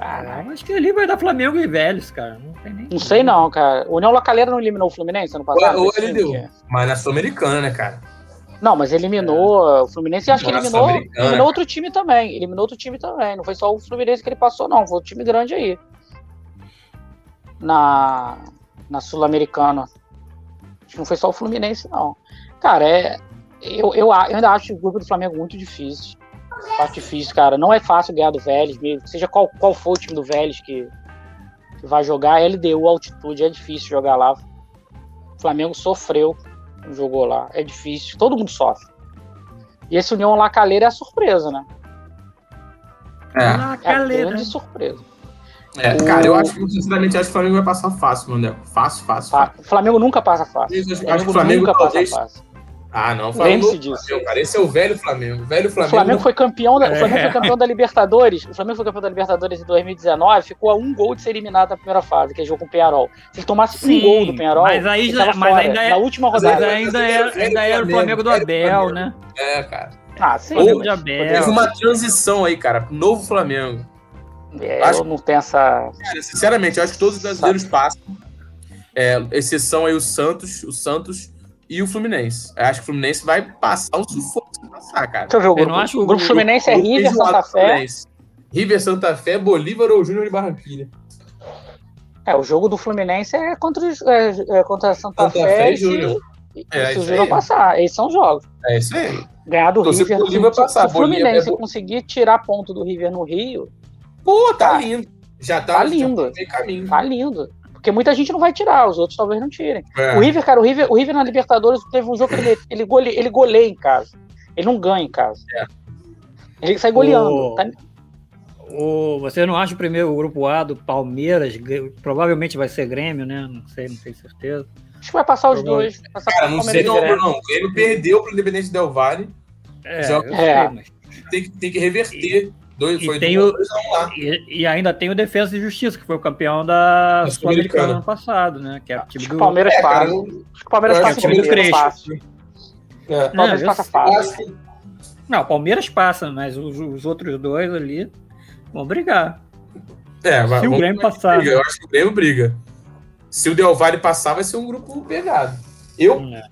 Speaker 1: Ah, acho que ali vai dar Flamengo e Vélez, cara. Não tem nem.
Speaker 2: Não sei não, cara. O União Lacalheira não eliminou o Fluminense ano passado?
Speaker 3: Ou- ele deu.
Speaker 2: é.
Speaker 3: Mas na Sul-Americana, né, cara?
Speaker 2: Não, mas eliminou o Fluminense. Acho que eliminou, eliminou outro time também. Eliminou outro time também. Não foi só o Fluminense que ele passou, não. Foi um time grande aí. Na, na Sul-Americana. Acho que não foi só o Fluminense, não. Cara, é, eu, eu, eu ainda acho o grupo do Flamengo muito difícil. Acho difícil, cara. Não é fácil ganhar do Vélez, mesmo. Seja qual, qual for o time do Vélez que, que vai jogar, LDU, altitude, é difícil jogar lá. O Flamengo sofreu, jogou lá. É difícil, todo mundo sofre. E esse União La Calera é a surpresa, né?
Speaker 3: É,
Speaker 2: É a
Speaker 1: Lacaleira.
Speaker 2: grande surpresa.
Speaker 3: é, cara, eu acho que, sinceramente, acho que o Flamengo vai passar fácil, Mandel. Fácil, fácil. Fácil.
Speaker 2: O Flamengo nunca passa fácil.
Speaker 3: Eu acho,
Speaker 2: O
Speaker 3: acho que o Flamengo
Speaker 2: nunca
Speaker 3: talvez.
Speaker 2: passa fácil.
Speaker 3: Ah, não. Novo
Speaker 2: disso.
Speaker 3: Flamengo, cara. Esse é o velho Flamengo. O velho
Speaker 2: O
Speaker 3: Flamengo.
Speaker 2: Flamengo foi campeão da, o Flamengo
Speaker 1: É.
Speaker 2: foi campeão da Libertadores. O Flamengo foi campeão da Libertadores em 2019, ficou a um gol de ser eliminado na primeira fase, que é jogo com o Penharol. Se ele tomasse um gol do Penharol,
Speaker 1: mas aí já-
Speaker 2: tava
Speaker 1: mas
Speaker 2: fora,
Speaker 1: ainda é-
Speaker 2: na última
Speaker 1: Mas
Speaker 2: rodada.
Speaker 1: ainda era, ainda era o Flamengo do Abel,
Speaker 3: Flamengo.
Speaker 1: né?
Speaker 3: É, cara.
Speaker 2: Ah, sim.
Speaker 1: Flamengo
Speaker 2: mas-
Speaker 1: de Abel.
Speaker 3: Teve uma transição aí, cara. Novo Flamengo.
Speaker 2: É,
Speaker 3: Acho-
Speaker 2: eu não tenho essa.
Speaker 3: Cara, sinceramente, eu acho que todos os brasileiros passam. É, exceção aí o Santos, o Santos e o Fluminense. Eu acho que o Fluminense vai passar um sufoco se passar, cara.
Speaker 2: Deixa eu ver o
Speaker 1: Eu
Speaker 2: grupo.
Speaker 1: não acho
Speaker 2: o grupo Fluminense é River, Santa Fé.
Speaker 3: Fluminense. River, Santa Fé, Bolívar ou Júnior de Barranquilha.
Speaker 2: É, o jogo do Fluminense é contra, é, é contra Santa,
Speaker 3: Santa
Speaker 2: Fé,
Speaker 3: Fé e Júnior.
Speaker 2: se,
Speaker 3: É,
Speaker 2: se o
Speaker 3: isso
Speaker 2: Júnior passar. Esses são os jogos.
Speaker 3: É isso aí.
Speaker 2: Ganhar do
Speaker 3: Torcer
Speaker 2: River.
Speaker 3: pro Bolívar
Speaker 2: se,
Speaker 3: passar.
Speaker 2: se o Fluminense
Speaker 3: Bolívar é bo-
Speaker 2: conseguir tirar ponto do River no Rio,
Speaker 3: Pô, tá
Speaker 2: Tá.
Speaker 3: lindo. Já tá,
Speaker 2: Tá
Speaker 3: já
Speaker 2: lindo.
Speaker 3: tá meio caminho.
Speaker 2: tá lindo. Porque muita gente não vai tirar, os outros talvez não tirem.
Speaker 3: É.
Speaker 2: O River, cara, o River, o River na Libertadores teve um jogo que ele, ele, gole, ele goleia em casa. Ele não ganha em casa.
Speaker 3: É.
Speaker 2: Ele sai goleando.
Speaker 1: O-
Speaker 2: tá-
Speaker 1: O, você não acha o primeiro o grupo A do Palmeiras? Provavelmente vai ser Grêmio, né? Não sei, não tenho certeza.
Speaker 2: Acho que vai passar os dois. Passar
Speaker 3: Cara, não sei não. Bruno. O Grêmio perdeu pro Independente Del Vale.
Speaker 1: É, eu
Speaker 2: É.
Speaker 1: sei, mas.
Speaker 3: Tem que, tem que reverter. Dois,
Speaker 1: E
Speaker 3: foi
Speaker 1: tem
Speaker 3: dois,
Speaker 1: o-. E, e ainda tem o Defesa e Justiça, que foi o campeão da Sul-Americana ano passado, né? Que é o time
Speaker 2: Acho que
Speaker 1: do.
Speaker 2: o Palmeiras
Speaker 3: É, cara,
Speaker 2: passa.
Speaker 3: eu-
Speaker 2: Acho que o Palmeiras passa
Speaker 3: acho
Speaker 2: o
Speaker 3: que o
Speaker 2: primeiro
Speaker 1: Crespo.
Speaker 2: fácil.
Speaker 3: É.
Speaker 2: Palmeiras passa fácil.
Speaker 1: Não, o Palmeiras passa, mas os, os outros dois ali vão brigar.
Speaker 3: É, vai,
Speaker 1: Se o Grêmio passar.
Speaker 3: briga. Eu acho que o Grêmio briga. Se o Del Valle passar, vai ser um grupo pegado. Eu,
Speaker 1: É.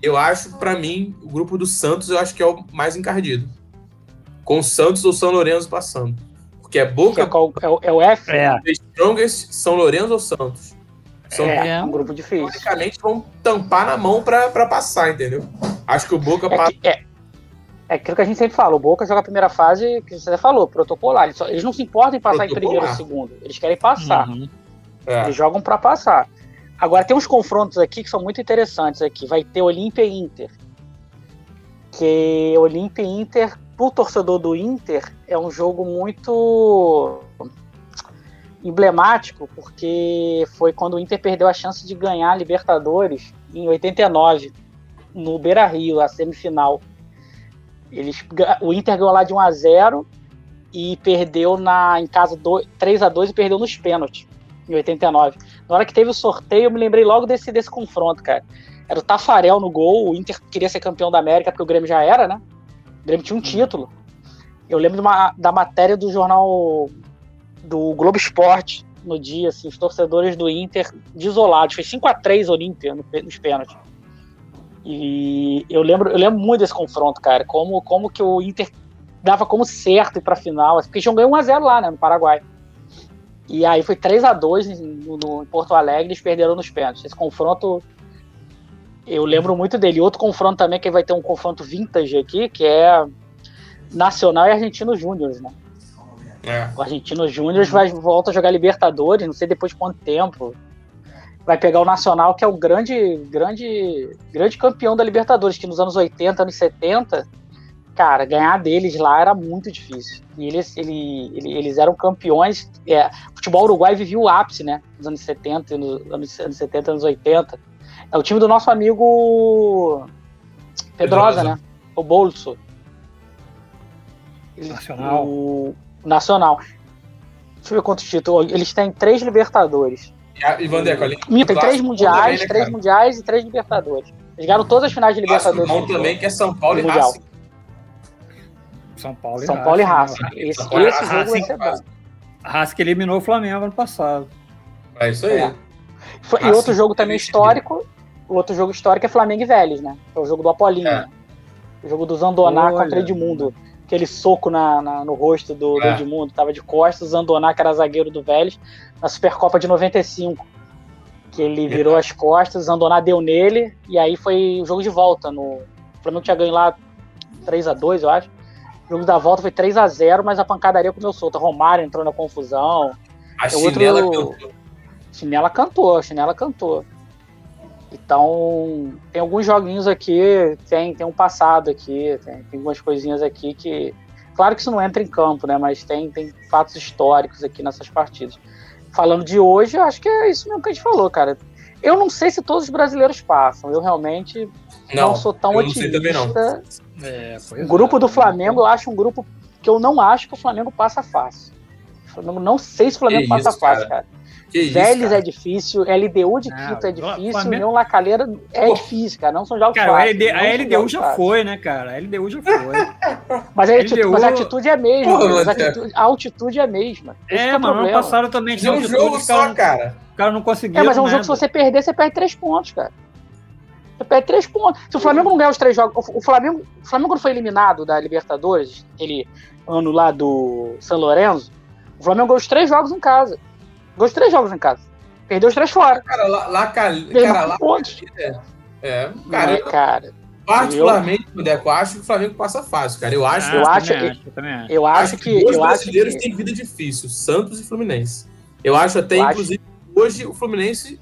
Speaker 3: eu acho, pra mim, o grupo do Santos eu acho que é o mais encardido. Com o Santos ou São Lourenço passando. Porque é
Speaker 2: é,
Speaker 3: Boca,
Speaker 2: qual- é o- é o F?
Speaker 1: É,
Speaker 3: Strongest, São Lourenço ou Santos. São,
Speaker 2: É,
Speaker 1: É.
Speaker 2: um grupo difícil.
Speaker 3: Teoricamente vão tampar na mão pra, pra passar, entendeu? Acho que o Boca
Speaker 2: É,
Speaker 3: passa.
Speaker 2: que- é, é aquilo que a gente sempre fala, o Boca joga a primeira fase, que você falou, protocolar. Eles, só- eles não se importam em passar em primeiro ou segundo. Eles querem passar.
Speaker 1: uhum.
Speaker 3: É.
Speaker 2: Eles jogam pra passar. Agora tem uns confrontos aqui que são muito interessantes aqui. Vai ter Olímpia e Inter. Que Olímpia e Inter, pro torcedor do Inter, é um jogo muito emblemático, porque foi quando o Inter perdeu a chance de ganhar a Libertadores em 89, no Beira Rio, a semifinal. Eles, o Inter ganhou lá de 1 a 0 e perdeu na, em casa do, 3 a 2 e perdeu nos pênaltis em 89. Na hora que teve o sorteio, eu me lembrei logo desse, desse confronto, cara. Era o Tafarel no gol, o Inter queria ser campeão da América, porque o Grêmio já era, né? O Grêmio tinha um título. Eu lembro uma- da matéria do jornal do Globo Esporte no dia, assim, os torcedores do Inter desolados. Foi 5 a 3 Olímpia no, nos pênaltis. E eu lembro, eu lembro muito desse confronto, cara. Como, como que o Inter dava como certo ir pra final. assim, Porque tinham ganho 1x0 lá, né, no Paraguai. E aí foi 3 a 2 em, no, em Porto Alegre, eles perderam nos pênaltis. Esse confronto, eu lembro muito dele. Outro confronto também, que vai ter um confronto vintage aqui, que é Nacional e Argentino Júnior, né?
Speaker 3: É.
Speaker 2: O Argentino Júnior vai volta a jogar Libertadores, não sei depois de quanto tempo. Vai pegar o Nacional, que é o grande, grande, grande campeão da Libertadores, que nos anos 80, anos 70, cara, ganhar deles lá era muito difícil. E eles, ele, ele- eles eram campeões. É, o futebol uruguai vivia o ápice, né? Nos anos 70, e nos anos, anos 70, anos 80. É o time do nosso amigo Pedrosa,
Speaker 3: Pedrosa.
Speaker 2: né? O Bolso.
Speaker 1: Nacional.
Speaker 2: O Nacional. Deixa eu ver quantos títulos. Eles têm três Libertadores.
Speaker 3: E, e Vandeco,
Speaker 2: Minha, tem três mundiais,
Speaker 3: também, né,
Speaker 2: três mundiais e três Libertadores. Eles ganharam todas as finais de
Speaker 3: Clássico
Speaker 2: Libertadores.
Speaker 3: bom também, que é São Paulo e
Speaker 2: Mundial.
Speaker 3: Racing.
Speaker 1: São Paulo e
Speaker 2: São Paulo e
Speaker 1: Racing,
Speaker 2: Racing.
Speaker 1: né?
Speaker 2: Esse,
Speaker 3: e
Speaker 2: esse jogo vai
Speaker 3: Racing,
Speaker 2: ser bom.
Speaker 1: Racing que eliminou o Flamengo ano passado.
Speaker 3: É isso aí.
Speaker 2: É. Foi- e
Speaker 3: Racing
Speaker 2: outro jogo também histórico. O outro jogo histórico é Flamengo e Vélez, né? É o jogo do Apolinho.
Speaker 3: É.
Speaker 2: O jogo do Zandoná Olha. contra Edmundo. Aquele soco na, na no rosto do, é. do Edmundo. Tava de costas, o Zandoná, que era zagueiro do Vélez, na Supercopa de 95. Que ele virou é. as costas, o Zandoná deu nele, e aí foi o jogo de volta. No, o Flamengo tinha ganho lá 3 a 2 eu acho. O jogo da volta foi 3 a 0 mas a pancadaria comeu solta. Romário entrou na confusão.
Speaker 3: A chinela outro... cantou.
Speaker 2: Chinela cantou, chinela cantou. Então, tem alguns joguinhos aqui, tem, tem um passado aqui, tem, tem algumas coisinhas aqui que. Claro que isso não entra em campo, né? Mas tem, tem fatos históricos aqui nessas partidas. Falando de hoje, eu acho que é isso mesmo que a gente falou, cara. Eu não sei se todos os brasileiros passam. Eu realmente não, não sou tão otimista. É, o grupo é. do Flamengo, eu acho um grupo que eu não acho que o Flamengo passa fácil. O Flamengo não sei se o Flamengo que passa isso, fácil, cara. cara. Vélez é difícil, LDU de Quito é difícil, Flamengo... União La Calera é Pô. difícil, cara. Não são jogos cara, fáceis.
Speaker 1: LD, a LDU já fáceis. foi, né, cara? A LDU já foi.
Speaker 2: mas, a atitude, mas a atitude é a mesma. Pô, a, atitude, a altitude é a mesma.
Speaker 1: Esse é, é mano, ano passado também
Speaker 3: tinha é um jogo só, cara.
Speaker 1: O cara não conseguiu.
Speaker 2: É, mas é um jogo que se você perder, você perde três pontos, cara. Você perde três pontos. Se o Flamengo não ganhar os três jogos. O Flamengo, o Flamengo quando foi eliminado da Libertadores, aquele ano lá do São Lourenço, o Flamengo ganhou os três jogos em casa. Os três jogos em casa. Perdeu os três fora.
Speaker 3: Cara, lá, lá, cara, lá é, é, cara, é, cara. Particularmente, eu, Deco, acho que o Flamengo passa fácil, cara. Eu acho,
Speaker 2: ah, eu, acho, que, eu acho que
Speaker 3: os brasileiros têm vida difícil, Santos e Fluminense. Eu acho até, eu inclusive, acho... hoje o Fluminense,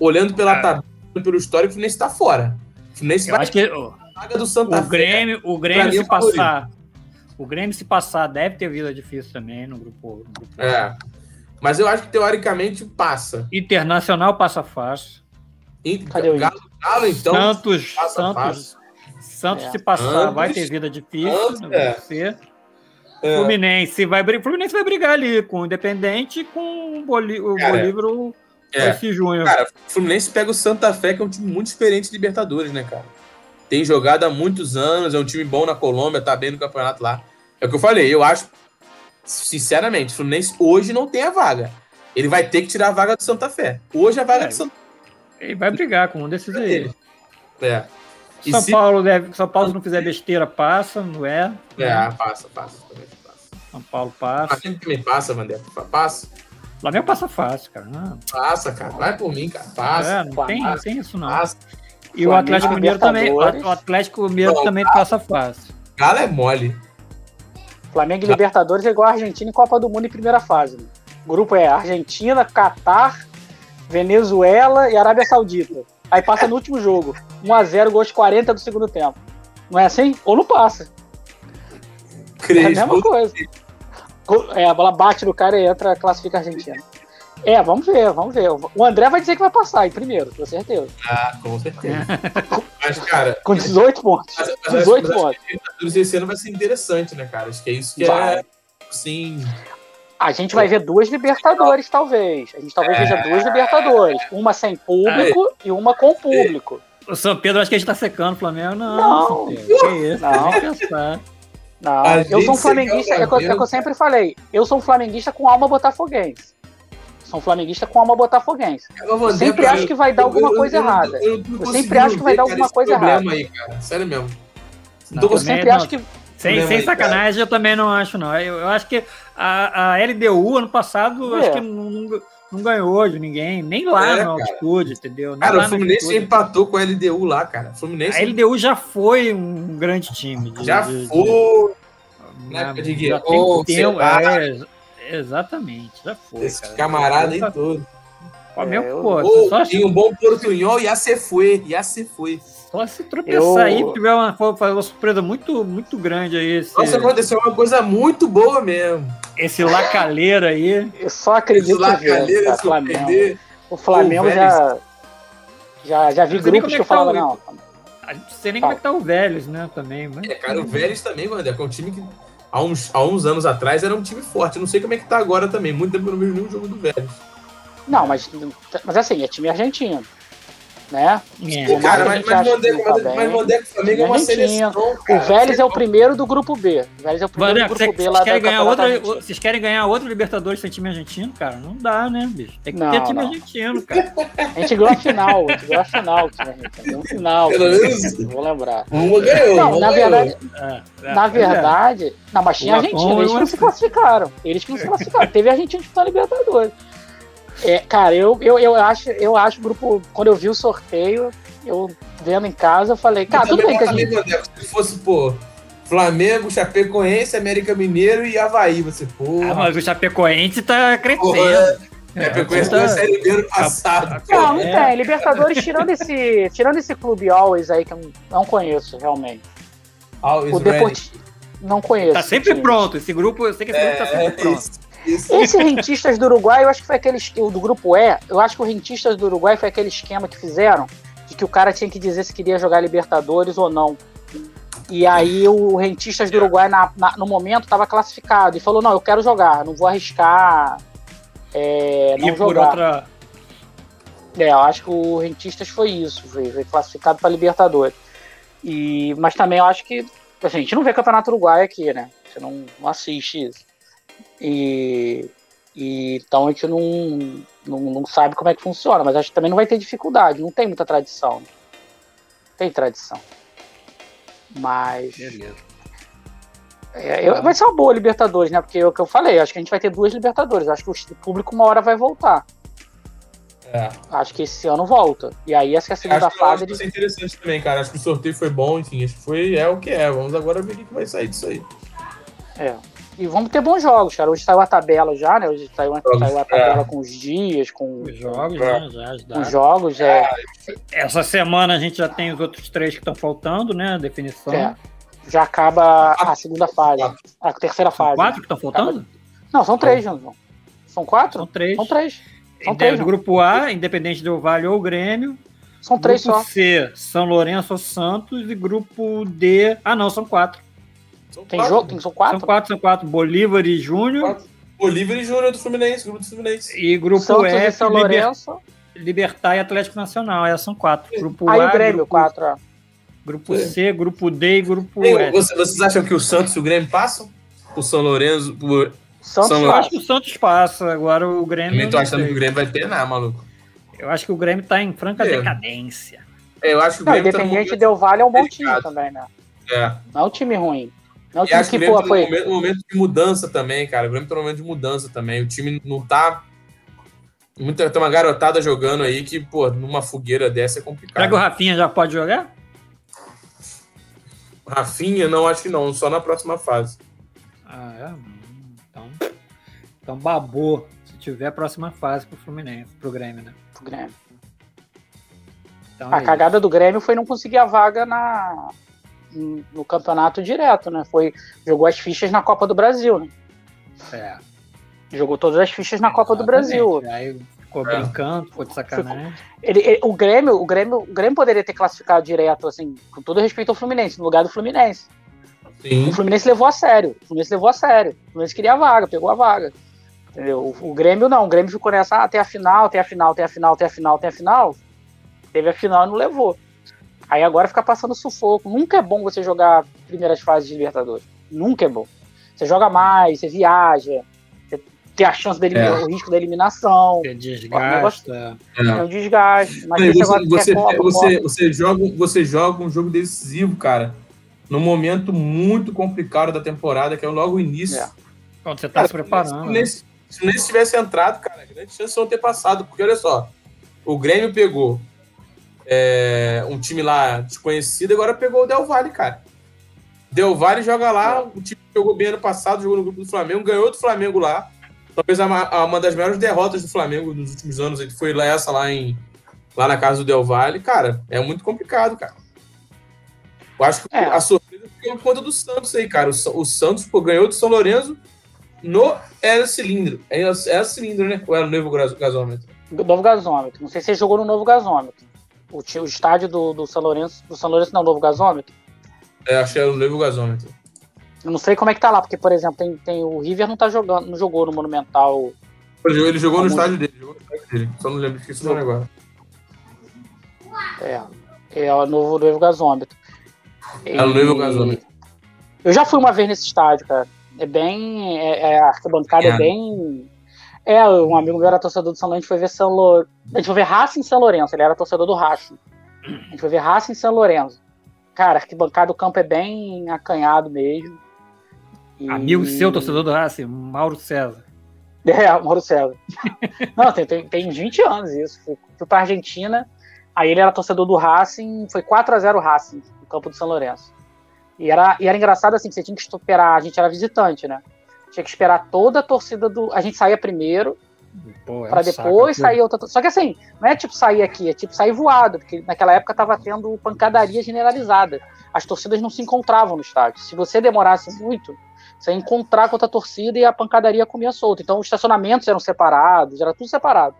Speaker 3: olhando pela tabela, pelo histórico, o Fluminense está fora.
Speaker 1: O Fluminense eu vai acho que o, do Santa o Grêmio, o Grêmio se passar, o Grêmio se passar deve ter vida difícil também no grupo. No grupo
Speaker 3: é. Mas eu acho que teoricamente passa.
Speaker 1: Internacional passa fácil.
Speaker 3: Cadê o Galo, Galo então?
Speaker 1: Santos, passa Santos, fácil. Santos é. se passar vai ter vida difícil, Santos, é. ser. É. Fluminense vai Fluminense vai brigar ali com o Independente com o, Boli, o Bolívar é. esse junho.
Speaker 3: Cara, o Fluminense pega o Santa Fé, que é um time muito experiente de Libertadores, né, cara? Tem jogado há muitos anos, é um time bom na Colômbia, tá bem no campeonato lá. É o que eu falei, eu acho sinceramente, o Fluminense hoje não tem a vaga. Ele vai ter que tirar a vaga do Santa Fé. Hoje a vaga é, do Santa
Speaker 1: Ele vai brigar com um desses aí.
Speaker 3: É.
Speaker 1: E São se... Paulo deve. São Paulo, se não fizer besteira, passa, não é?
Speaker 3: É, passa, passa. Também
Speaker 1: passa. São Paulo passa.
Speaker 3: Flamengo também passa, Mandé. Passa.
Speaker 1: Flamengo passa fácil, cara. Não.
Speaker 3: Passa, cara. Vai por mim, cara. Passa.
Speaker 1: É, não, tem, não tem isso, não. Passa. E o Atlético Mineiro também. O Atlético Mineiro também passa fácil.
Speaker 3: Galo é mole.
Speaker 2: Flamengo e Libertadores é igual a Argentina em Copa do Mundo em primeira fase. Né? O grupo é Argentina, Catar, Venezuela e Arábia Saudita. Aí passa no último jogo. 1x0, gols 40 do segundo tempo. Não é assim? Ou não passa.
Speaker 3: Crespo.
Speaker 2: É a mesma coisa. É, a bola bate no cara e entra, classifica a Argentina. É, vamos ver, vamos ver. O André vai dizer que vai passar em primeiro, com certeza.
Speaker 3: Ah, com certeza. mas, cara.
Speaker 2: Com 18 pontos. Mas, mas 18 mas, pontos.
Speaker 3: Mas esse ano vai ser interessante, né, cara? Acho que é isso que é, vai. é. Sim.
Speaker 2: A gente vai ver duas Libertadores, talvez. A gente talvez é... veja duas Libertadores. Uma sem público é... e uma com público.
Speaker 1: O São Pedro, acho que a gente tá secando o Flamengo. Não,
Speaker 2: não. Que isso? Não. Pensar. Não, eu sou um flamenguista, é, que eu, é que eu sempre falei, eu sou um flamenguista com alma botafoguense. São flamenguistas com alma botafoguense. Eu, sempre acho que vai dar alguma coisa errada. Eu, sempre acho que vai dar alguma coisa errada.
Speaker 3: Aí, cara. Sério mesmo.
Speaker 2: Não, eu sempre acho que.
Speaker 1: Sem, sem sacanagem, eu também não acho, não. Eu, eu acho que a, a LDU, ano passado, é. acho que não, não, não, ganhou de ninguém, nem lá é, na altitude, entendeu? Nem
Speaker 3: cara, o Fluminense empatou com a LDU lá, cara. Fluminense...
Speaker 1: A LDU já foi um grande time.
Speaker 3: De, já de, foi.
Speaker 1: De, na época de já tem tempo, é, Exatamente, já foi.
Speaker 3: Esse cara. camarada aí todo.
Speaker 1: Flamengo, é, pô,
Speaker 3: oh, só tinha um bom portunhol, ia se foi, ia se foi.
Speaker 1: Só se tropeçar eu... aí, tiver uma, uma surpresa muito, muito grande aí. Esse...
Speaker 3: Nossa, aconteceu uma coisa muito boa mesmo.
Speaker 1: Esse lacaleiro aí.
Speaker 2: Eu só acredito
Speaker 3: que tá,
Speaker 2: Flamengo. O Flamengo já, já, já vi grupos que, que falavam, tá não.
Speaker 1: A gente não sei nem como é que tá o Vélez, né, também. Mas...
Speaker 3: É, cara, o Vélez também, mano, é um time que há uns, há uns anos atrás era um time forte. Eu não sei como é que tá agora também. Muito tempo eu não vejo nenhum jogo do Vélez.
Speaker 2: Não, mas, mas assim, é time argentino. Né?
Speaker 1: É.
Speaker 3: Cara, mas, mas, Vandeco,
Speaker 2: tá
Speaker 3: mas,
Speaker 2: bem.
Speaker 3: mas Vandeco Flamengo é uma seleção.
Speaker 2: O
Speaker 3: cara.
Speaker 2: Vélez é o primeiro do grupo B. O Vélez é o primeiro do grupo B lá da
Speaker 1: querem ganhar outra,
Speaker 2: Argentino.
Speaker 1: vocês querem ganhar outro Libertadores sem time argentino, cara? Não dá, né, bicho? Tem que
Speaker 2: Não,
Speaker 1: ter time
Speaker 2: não.
Speaker 1: argentino, cara.
Speaker 2: A gente ganhou a final, a gente ganhou a final, time argentino. Ganhou a final.
Speaker 3: Pelo menos-
Speaker 2: Vou lembrar.
Speaker 3: Uma ganhou.
Speaker 2: Não,
Speaker 3: uma
Speaker 2: na verdade,
Speaker 1: É, é,
Speaker 2: na
Speaker 1: é.
Speaker 2: verdade, não, mas tinha
Speaker 1: O
Speaker 2: Argentina, eles que
Speaker 1: o
Speaker 2: não se
Speaker 1: Argentina.
Speaker 2: classificaram. Eles que não se classificaram. Teve Argentina disputando Libertadores. É, cara, eu, eu, eu acho, eu acho o grupo. Quando eu vi o sorteio, eu vendo em casa, eu falei, cara,
Speaker 3: Eu
Speaker 2: tudo bem que a gente.
Speaker 3: Vandeco. Se fosse, pô, Flamengo, Chapecoense, América Mineiro e Havaí. Você, pô.
Speaker 1: Ah, mas o Chapecoense tá crescendo.
Speaker 3: Porra,
Speaker 1: É,
Speaker 3: Chapecoense
Speaker 1: tá-
Speaker 3: foi a Série B ano passado.
Speaker 2: Não, não
Speaker 1: É.
Speaker 2: tem. Libertadores, tirando esse, tirando esse clube Always aí, que eu não conheço realmente.
Speaker 3: Always
Speaker 2: O. Deportivo. Não conheço.
Speaker 1: Tá sempre
Speaker 2: time.
Speaker 1: pronto. Esse grupo, eu sei que esse grupo tá
Speaker 3: É,
Speaker 1: sempre pronto.
Speaker 3: isso, isso.
Speaker 2: Esse Rentistas do Uruguai, eu acho que foi aquele. O do grupo E, eu acho que o Rentistas do Uruguai foi aquele esquema que fizeram de que o cara tinha que dizer se queria jogar Libertadores ou não. E aí o Rentistas do Uruguai, na- na- no momento, estava classificado e falou: não, eu quero jogar, não vou arriscar é, não
Speaker 1: E por
Speaker 2: jogar.
Speaker 1: outra.
Speaker 2: É, eu acho que o Rentistas foi isso, foi, foi classificado para Libertadores. E, mas também eu acho que assim, a gente não vê Campeonato Uruguai aqui, né? Você não, não assiste isso. E, e então a gente não, não, não sabe como é que funciona, mas acho que também não vai ter dificuldade, não tem muita tradição. Tem tradição. Mas
Speaker 1: Beleza.
Speaker 2: é, eu- vai ser uma boa Libertadores, né? Porque é o que eu falei, acho que a gente vai ter duas Libertadores. Acho que o público uma hora vai voltar.
Speaker 3: É.
Speaker 2: Acho que esse ano volta. E aí essa que a segunda
Speaker 3: Acho
Speaker 2: fase.
Speaker 3: acho que vai ser interessante também, cara. Acho que o sorteio foi bom, enfim, acho que foi, é o que é. Vamos agora ver o que vai sair disso aí.
Speaker 2: É. E vamos ter bons jogos, cara. Hoje saiu a tabela já, né? Hoje saiu, saiu a tabela com os dias, com
Speaker 1: Os jogos,
Speaker 3: É.
Speaker 1: né? Já, já.
Speaker 2: com os jogos. É,
Speaker 1: Essa semana a gente já tem os outros três que estão faltando, né? A definição.
Speaker 2: é. Já acaba a segunda fase. A terceira
Speaker 1: São
Speaker 2: fase.
Speaker 1: quatro que estão faltando?
Speaker 2: Não, são três, João. São quatro?
Speaker 1: São três.
Speaker 2: São três. São três,
Speaker 1: do grupo A, Independente do Vale ou Grêmio.
Speaker 2: São três
Speaker 1: grupo
Speaker 2: só.
Speaker 1: C, São Lourenço ou Santos. E grupo D. Ah, não, são quatro.
Speaker 3: São
Speaker 2: Tem
Speaker 3: quatro.
Speaker 2: jogo? Tem, são quatro?
Speaker 1: São quatro, são quatro. Bolívar e Júnior.
Speaker 3: Bolívar e Júnior do Fluminense, grupo do Fluminense.
Speaker 1: E grupo
Speaker 2: Santos e
Speaker 1: F,
Speaker 2: São
Speaker 1: Liber-
Speaker 2: Lourenço.
Speaker 1: Libertar e Atlético Nacional. Essas são quatro. Grupo
Speaker 2: Aí
Speaker 1: A,
Speaker 2: o Grêmio,
Speaker 1: grupo,
Speaker 2: quatro. ó.
Speaker 1: grupo C, grupo D e grupo F.
Speaker 3: você- vocês acham que o Santos e o Grêmio passam? O São Lourenço. O...
Speaker 2: Santos
Speaker 3: São
Speaker 1: acho que o Santos passa. Agora o Grêmio. Eu
Speaker 3: tô
Speaker 1: não
Speaker 3: achando que o Grêmio vai penar, maluco.
Speaker 1: Eu acho que o Grêmio tá em franca
Speaker 3: É.
Speaker 1: decadência.
Speaker 3: É, eu acho que o
Speaker 2: Não,
Speaker 3: Grêmio tá no
Speaker 2: Independente
Speaker 3: momento...
Speaker 2: Del Vale é um bom time também, né?
Speaker 3: É.
Speaker 2: Não é um time ruim. Não
Speaker 3: E acho que o
Speaker 2: que,
Speaker 3: Grêmio
Speaker 2: pô,
Speaker 3: tá
Speaker 2: foi.
Speaker 3: momento, momento de mudança também, cara. O Grêmio tá no momento de mudança também. O time não tá. Muita, tem uma garotada jogando aí que, pô, numa fogueira dessa é complicado.
Speaker 1: Será que o Rafinha já pode jogar?
Speaker 3: Rafinha, não, acho que não. Só na próxima fase.
Speaker 1: Ah, é? Então, então babou. Se tiver a próxima fase pro Fluminense, pro Grêmio, né?
Speaker 2: pro Grêmio.
Speaker 1: Então,
Speaker 2: A
Speaker 1: é
Speaker 2: cagada do Grêmio foi não conseguir a vaga na, no campeonato direto, né? Foi, jogou as fichas na Copa do Brasil, né?
Speaker 1: É,
Speaker 2: Jogou todas as fichas na Copa do Brasil.
Speaker 1: Aí ficou
Speaker 3: É.
Speaker 1: brincando, ficou de sacanagem.
Speaker 2: Ele, ele- o, Grêmio, o, Grêmio, o Grêmio poderia ter classificado direto, assim, com todo respeito ao Fluminense, no lugar do Fluminense.
Speaker 3: Sim.
Speaker 2: O Fluminense levou a sério. O Fluminense levou a sério. O Fluminense queria a vaga, pegou a vaga. Entendeu? O, o Grêmio não. O Grêmio ficou nessa, ah, tem a final, tem a final, tem a final, tem a final, tem a final. Teve a final e não levou. Aí agora fica passando sufoco. Nunca é bom você jogar primeiras fases de Libertadores. Nunca é bom. Você joga mais, você viaja, você tem a chance da elimina-
Speaker 3: É.
Speaker 2: o risco da eliminação.
Speaker 1: Você desgasta.
Speaker 2: É um desgaste. Mas
Speaker 3: você,
Speaker 2: agora
Speaker 3: você,
Speaker 2: Copa,
Speaker 3: você,
Speaker 2: Copa.
Speaker 3: você joga, você joga um jogo decisivo, cara, num momento muito complicado da temporada, que é logo o início.
Speaker 2: É.
Speaker 1: Quando você tá
Speaker 3: Cara,
Speaker 1: se preparando.
Speaker 3: Se o
Speaker 1: né?
Speaker 3: Fluminense- se o Fluminense tivesse entrado, cara, grande chance de não ter passado. Porque olha só, o Grêmio pegou é, um time lá desconhecido, agora pegou o Del Valle, cara. Del Valle joga lá, o time que jogou bem ano passado, jogou no grupo do Flamengo, ganhou do Flamengo lá. Talvez a ma- a- uma das maiores derrotas do Flamengo nos últimos anos foi lá essa lá em lá na casa do Del Valle, cara, é muito complicado, cara. Eu acho que
Speaker 2: É.
Speaker 3: a surpresa foi por conta do Santos aí, cara. O, o Santos pô, ganhou do São Lourenço no Era Cilindro. É Era Cilindro, né? Ou era o novo gas- gasômetro?
Speaker 2: Novo gasômetro. Não sei se ele jogou no novo gasômetro. O, o estádio do, do São Lourenço, do São Lourenço não, novo gasômetro.
Speaker 3: É, achei era o novo gasômetro.
Speaker 2: Eu não sei como é que tá lá, porque, por exemplo, tem, tem o River não tá jogando, não jogou no Monumental.
Speaker 3: Ele jogou, no
Speaker 2: Como-
Speaker 3: estádio dele, jogou no estádio dele. Só não lembro, esqueci o nome agora.
Speaker 2: É, é o novo, novo gasômetro.
Speaker 3: É o novo gasômetro.
Speaker 2: Eu já fui uma vez nesse estádio, cara. É bem. É, é a arquibancada é. é bem. É, um amigo meu era torcedor do São Lourenço, a gente foi ver São Lourenço. A gente foi ver Racing em São Lourenço, ele era torcedor do Racing. A gente foi ver Racing em São Lourenço. Cara, arquibancada do campo é bem acanhado mesmo.
Speaker 1: E... Amigo seu, torcedor do Racing, Mauro César.
Speaker 2: É, Mauro César. Não, tem, tem, tem 20 anos isso. Fui, fui pra Argentina, aí ele era torcedor do Racing, foi 4x0 Racing, no campo do São Lourenço. E era, e era engraçado assim, que você tinha que esperar, a gente era visitante, né? Tinha que esperar toda a torcida do. A gente saía primeiro, é para depois sair outra. Só que assim, não é tipo sair aqui, é tipo sair voado, porque naquela época tava tendo pancadaria generalizada. As torcidas não se encontravam no estádio. Se você demorasse muito, você ia encontrar com outra torcida e a pancadaria comia solta. Então os estacionamentos eram separados, era tudo separado.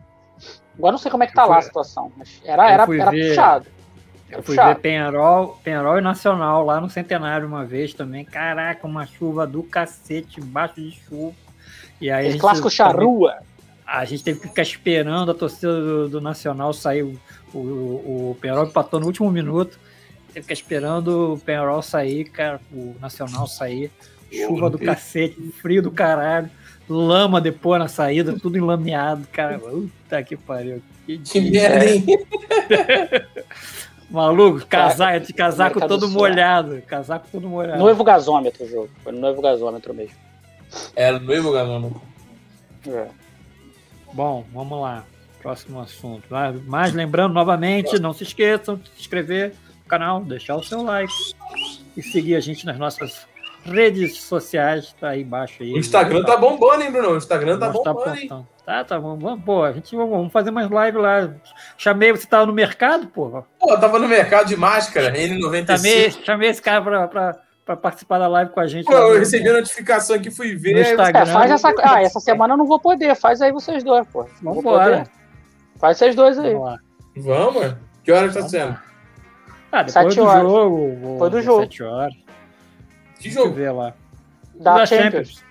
Speaker 2: Agora não sei como é que tá lá a situação, mas era, era, era ver, puxado.
Speaker 1: Eu fui puxado. ver Penharol, Penharol e Nacional lá no Centenário uma vez também. Caraca, uma chuva do cacete, embaixo de chuva. E aí
Speaker 2: clássico charrua.
Speaker 1: A gente teve que ficar esperando a torcida do, do Nacional sair. O, o, o Penharol empatou no último minuto. Teve que ficar esperando o Penharol sair, cara, o Nacional sair chuva do cacete, frio do caralho, lama depois na saída, tudo enlameado, cara. Puta que pariu.
Speaker 3: Que, que merda, hein?
Speaker 1: Maluco, casar, de casaco todo molhado. Casaco todo molhado.
Speaker 2: Noivo gasômetro o jogo. Foi no noivo gasômetro mesmo.
Speaker 3: É, no noivo gasômetro.
Speaker 1: É. Bom, vamos lá. Próximo assunto. Mas lembrando novamente, não se esqueçam de se inscrever no canal, deixar o seu like e seguir a gente nas nossas redes sociais, tá aí embaixo aí.
Speaker 3: O Instagram tá bombando, hein, Bruno? O Instagram tá bombando, tá, hein?
Speaker 1: Tá, tá bom. Pô, a gente vamos fazer mais live lá. Chamei, você tava no mercado, pô?
Speaker 3: Pô, tava no mercado de máscara, N95.
Speaker 1: Chamei, chamei esse cara pra, pra, pra participar da live com a gente.
Speaker 3: Pô, eu recebi a notificação aqui, fui ver. No
Speaker 2: Instagram. É, faz essa... Ah, essa semana eu não vou poder. Faz aí vocês dois, pô.
Speaker 1: Vamos embora.
Speaker 2: Faz vocês dois aí.
Speaker 3: Vamos, lá. Vamos? Que horas tá sendo?
Speaker 1: Ah, depois do horas. jogo.
Speaker 2: Depois do jogo.
Speaker 1: Sete horas.
Speaker 3: Que jogo?
Speaker 1: ver lá.
Speaker 2: Da, da Champions. Champions.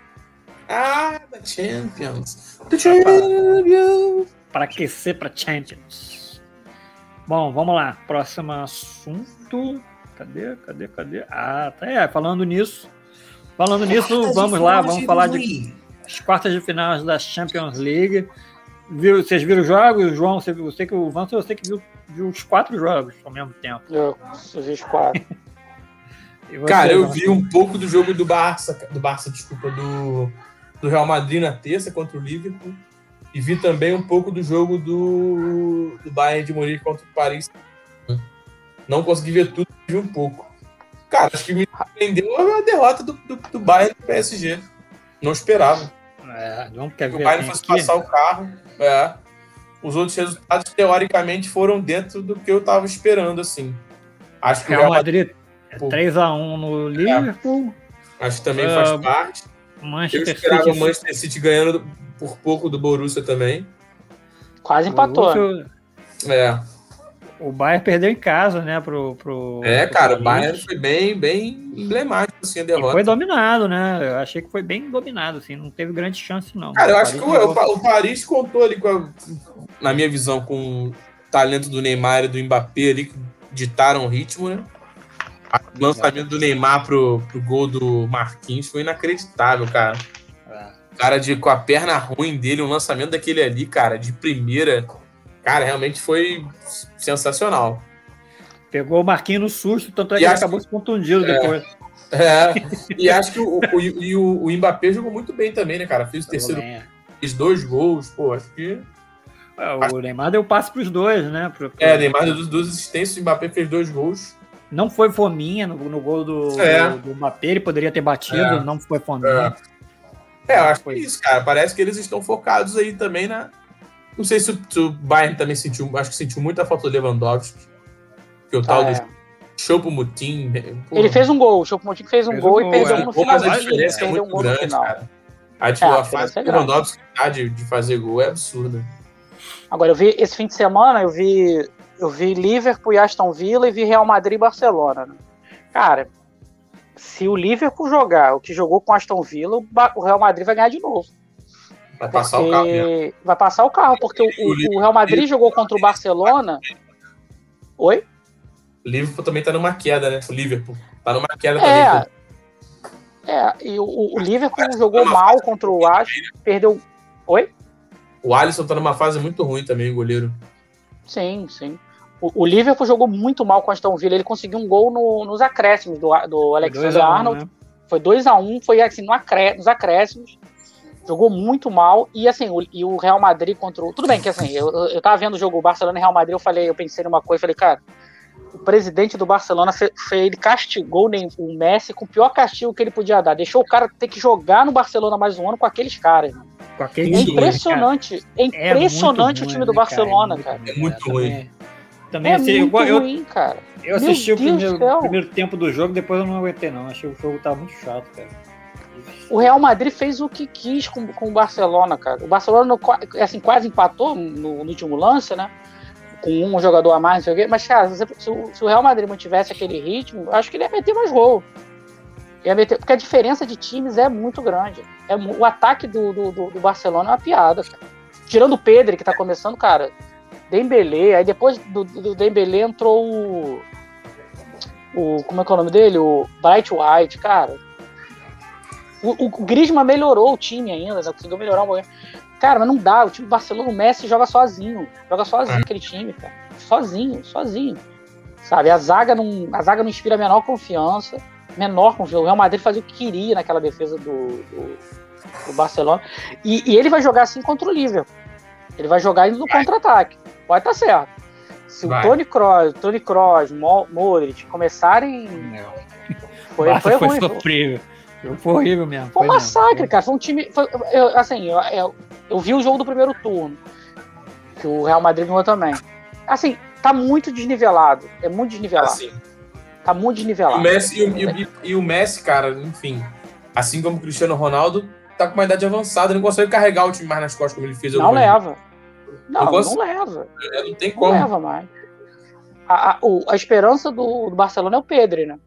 Speaker 3: Ah, da Champions. Da Champions.
Speaker 1: Para aquecer para Champions. Bom, vamos lá. Próximo assunto. Cadê? Cadê? Cadê? Ah, tá. É, falando nisso. Falando nisso, vamos lá, vamos falar de as quartas de final da Champions League. Viu, vocês viram os jogos, João? Você, você que o Vance, você que viu, viu os quatro jogos ao mesmo tempo.
Speaker 2: Eu, eu vi os quatro.
Speaker 3: Cara, eu vi um pouco do jogo do Barça, do Barça, desculpa, do, do Real Madrid na terça contra o Liverpool. E vi também um pouco do jogo do, do Bayern de Munique contra o Paris. Não consegui ver tudo, vi um pouco. Cara, acho que me surpreendeu a derrota do, do, do Bayern do PSG. Não esperava.
Speaker 1: É, não quer
Speaker 3: ver. O Bayern fosse passar o carro. É. Os outros resultados, teoricamente, foram dentro do que eu estava esperando, assim.
Speaker 1: Acho que Real, Real Madrid 3x1 no Liverpool.
Speaker 3: É. Acho que também uh, faz ah, parte.
Speaker 1: Manchester
Speaker 3: Eu esperava City. o Manchester City ganhando por pouco do Borussia também.
Speaker 2: Quase empatou. Borussia,
Speaker 3: é.
Speaker 1: O Bayern perdeu em casa, né? Pro, pro,
Speaker 3: é, pro cara, o Bayern foi bem, bem emblemático, assim, a derrota. E
Speaker 1: foi dominado, né? Eu achei que foi bem dominado, assim, não teve grande chance, não.
Speaker 3: Cara, eu acho que o, o, Paris contou ali, com a, na minha visão, com o talento do Neymar e do Mbappé ali, que ditaram o ritmo, né? O lançamento do Neymar pro, pro gol do Marquinhos foi inacreditável, cara. É. Cara, de, com a perna ruim dele, um lançamento daquele ali, cara, de primeira. Cara, realmente foi sensacional.
Speaker 1: Pegou o Marquinhos no susto, tanto é que ele acabou se contundindo é, depois.
Speaker 3: É, e acho que o, o, e o, o Mbappé jogou muito bem também, né, cara? Fez o terceiro. É. Fez dois gols, pô, acho que.
Speaker 1: É, o Neymar deu passe para os dois, né? Pro, pro...
Speaker 3: É, Neymar deu duas assistências, o Mbappé fez dois gols.
Speaker 1: Não foi fominha no, no gol do, é. do, do Mbappé, ele poderia ter batido, é. não foi fominha.
Speaker 3: É, é eu acho que é isso, cara. Parece que eles estão focados aí também na. Não sei se o, se o Bayern também sentiu, acho que sentiu muita falta do Lewandowski. Que o tal ah, é. do Chopo-Mutim.
Speaker 2: Ele fez um gol, o Chopo-Mutim fez um fez gol, um e perdeu é. no final.
Speaker 3: Mas a diferença é muito um grande, cara. A, tipo, é, a, a fase do Lewandowski de, de fazer gol é absurda.
Speaker 2: Agora, eu vi esse fim de semana, eu vi eu vi Liverpool e Aston Villa e vi Real Madrid e Barcelona. Né? Cara, se o Liverpool jogar o que jogou com Aston Villa, o Real Madrid vai ganhar de novo.
Speaker 3: Vai passar o carro. Mesmo.
Speaker 2: Vai passar o carro, porque o, o, o Real Madrid jogou contra o Barcelona. Oi?
Speaker 3: O Liverpool também tá numa queda, né? O Liverpool tá numa queda
Speaker 2: É,
Speaker 3: também.
Speaker 2: é e o, o Liverpool jogou mal contra o Aston, perdeu. Oi?
Speaker 3: O Alisson tá numa fase muito ruim também, o goleiro.
Speaker 2: Sim, sim. O, o Liverpool jogou muito mal com o Aston Villa. Ele conseguiu um gol no- nos acréscimos do, do Alexander
Speaker 1: Dois a um,
Speaker 2: Arnold.
Speaker 1: né?
Speaker 2: Foi 2 a 1 foi assim, no acré- nos acréscimos. Jogou muito mal. E assim, o, e o Real Madrid contra o. Tudo bem que assim, eu, eu tava vendo o jogo Barcelona e Real Madrid, eu falei, eu pensei numa coisa, falei, cara, o presidente do Barcelona fe, fe- ele castigou o Messi com o pior castigo que ele podia dar. Deixou o cara ter que jogar no Barcelona mais um ano com aqueles caras. mano.
Speaker 1: Com aquele
Speaker 2: É
Speaker 3: Muito
Speaker 1: time, cara.
Speaker 2: impressionante. É
Speaker 1: É
Speaker 2: impressionante o time
Speaker 1: ruim,
Speaker 2: do
Speaker 1: né,
Speaker 2: Barcelona,
Speaker 1: muito
Speaker 2: cara.
Speaker 3: É muito
Speaker 1: também- Também,
Speaker 2: É
Speaker 1: eu-
Speaker 2: muito
Speaker 1: eu,
Speaker 2: ruim, cara.
Speaker 1: eu
Speaker 2: Meu
Speaker 1: assisti o
Speaker 2: Deus
Speaker 1: primeiro,
Speaker 2: céu.
Speaker 1: primeiro tempo do jogo, depois eu não aguentei, não. Achei que o jogo tava muito chato, cara.
Speaker 2: O Real Madrid fez o que quis com, com o Barcelona, cara. O Barcelona assim, quase empatou no, no último lance, né? Com um jogador a mais, não sei o quê. Mas, cara, se, se o- o Real Madrid mantivesse aquele ritmo, acho que ele ia meter mais gol. Ia meter, porque a diferença de times é muito grande. É, o ataque do, do, do- do Barcelona é uma piada, cara. Tirando o Pedro, que tá começando, cara. Dembele, aí depois do, do Dembele entrou o, o. Como é que é o nome dele? O Bright White, cara. O, o Griezmann melhorou o time ainda, né? conseguiu melhorar um pouquinho. Cara, mas não dá. O time do Barcelona, o Messi joga sozinho. Joga sozinho aquele time, cara. Sozinho, sozinho. Sabe? A zaga não, a zaga não inspira a menor confiança. Menor confiança. O Real Madrid fazia o que queria naquela defesa do, do, do Barcelona. E, e ele vai jogar assim contra o Liverpool. Ele vai jogar indo no contra-ataque. Pode estar certo. Se
Speaker 3: Vai.
Speaker 2: o Tony Kroos, Tony Kroos, Mo- Modric começarem.
Speaker 1: Não.
Speaker 2: Foi,
Speaker 1: Barça
Speaker 2: foi
Speaker 1: foi
Speaker 2: ruim.
Speaker 1: sofrível. O Foi horrível mesmo.
Speaker 2: Foi um
Speaker 1: mesmo.
Speaker 2: massacre, cara. Foi um time. foi- eu, assim, eu, eu, eu vi o jogo do primeiro turno. Que o Real Madrid ganhou também. Assim, tá muito desnivelado. É muito desnivelado.
Speaker 3: Assim,
Speaker 2: Tá muito
Speaker 3: o
Speaker 2: desnivelado.
Speaker 3: Messi, e, o, e o- e o Messi, cara, enfim, assim como o Cristiano Ronaldo, tá com uma idade avançada, não consegue carregar o time mais nas costas como ele fez.
Speaker 2: Não leva. Não, não,
Speaker 3: gosto-
Speaker 2: leva.
Speaker 3: vezes. Não tem
Speaker 2: Não
Speaker 3: como.
Speaker 2: leva mais. A, a, o- a esperança do, do Barcelona é o Pedro, né?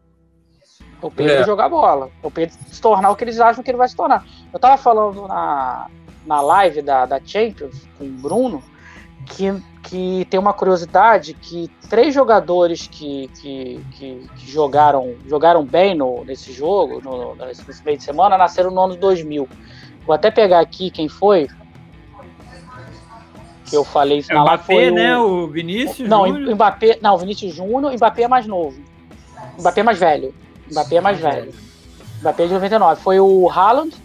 Speaker 2: É O Pedro
Speaker 3: É.
Speaker 2: jogar bola. É O Pedro se tornar o que eles acham que ele vai se tornar. Eu tava falando na, na live da, da Champions com o Bruno que, que tem uma curiosidade que três jogadores que, que, que, que jogaram, jogaram bem no, nesse jogo, no, nesse nesse meio de semana, nasceram no ano 2000. Vou até pegar aqui quem foi. Que eu falei isso
Speaker 1: É
Speaker 2: na.
Speaker 1: Mbappé,
Speaker 2: Foi
Speaker 1: né?
Speaker 2: o,
Speaker 1: O Vinícius.
Speaker 2: não,
Speaker 1: Júnior.
Speaker 2: o Mbappé, não, o Vinícius Júnior, Mbappé é mais novo. Mbappé é mais velho. Mbappé é mais velho. Mbappé é de 99. Foi o Haaland,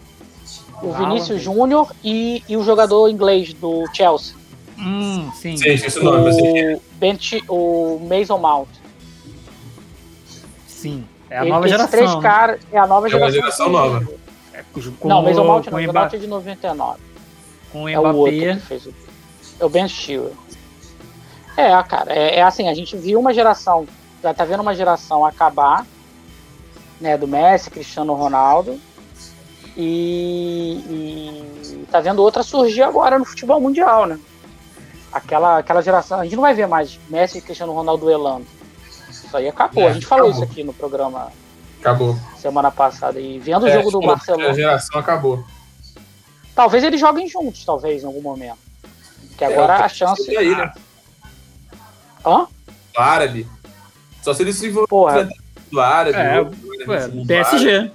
Speaker 2: o. Vinícius Júnior e, e o jogador inglês do Chelsea.
Speaker 1: Hum, sim.
Speaker 3: Sim, o nome, mas
Speaker 2: O, ben Chi- o Mason Mount.
Speaker 1: Sim. É a
Speaker 2: Ele-
Speaker 1: nova geração.
Speaker 2: três
Speaker 1: né?
Speaker 2: caras é a nova
Speaker 3: É uma
Speaker 2: geração.
Speaker 3: geração nova.
Speaker 1: Com,
Speaker 2: Não, o Mason Mount não,
Speaker 1: o
Speaker 2: Mount é de 99.
Speaker 1: com o
Speaker 2: É o outro
Speaker 1: Mbappé.
Speaker 2: que fez o. É o Ben Stiller. É, cara, é, é assim, a gente viu uma geração, já tá vendo uma geração acabar, né, do Messi, Cristiano Ronaldo, e, e tá vendo outra surgir agora no futebol mundial, né? Aquela, aquela geração, a gente não vai ver mais Messi e Cristiano Ronaldo duelando. Isso aí acabou.
Speaker 3: É,
Speaker 2: a gente falou
Speaker 3: acabou.
Speaker 2: isso aqui no programa
Speaker 3: Acabou.
Speaker 2: semana passada. E vendo o
Speaker 3: É,
Speaker 2: jogo do
Speaker 3: tipo, A
Speaker 2: Barcelona,
Speaker 3: geração acabou.
Speaker 2: talvez eles joguem juntos, talvez, em algum momento. Que agora
Speaker 3: É,
Speaker 2: a chance.
Speaker 3: Isso aí, né?
Speaker 2: Hã?
Speaker 3: Do árabe. Só se ele se envolver do árabe.
Speaker 1: É,
Speaker 3: ou- do
Speaker 1: PSG.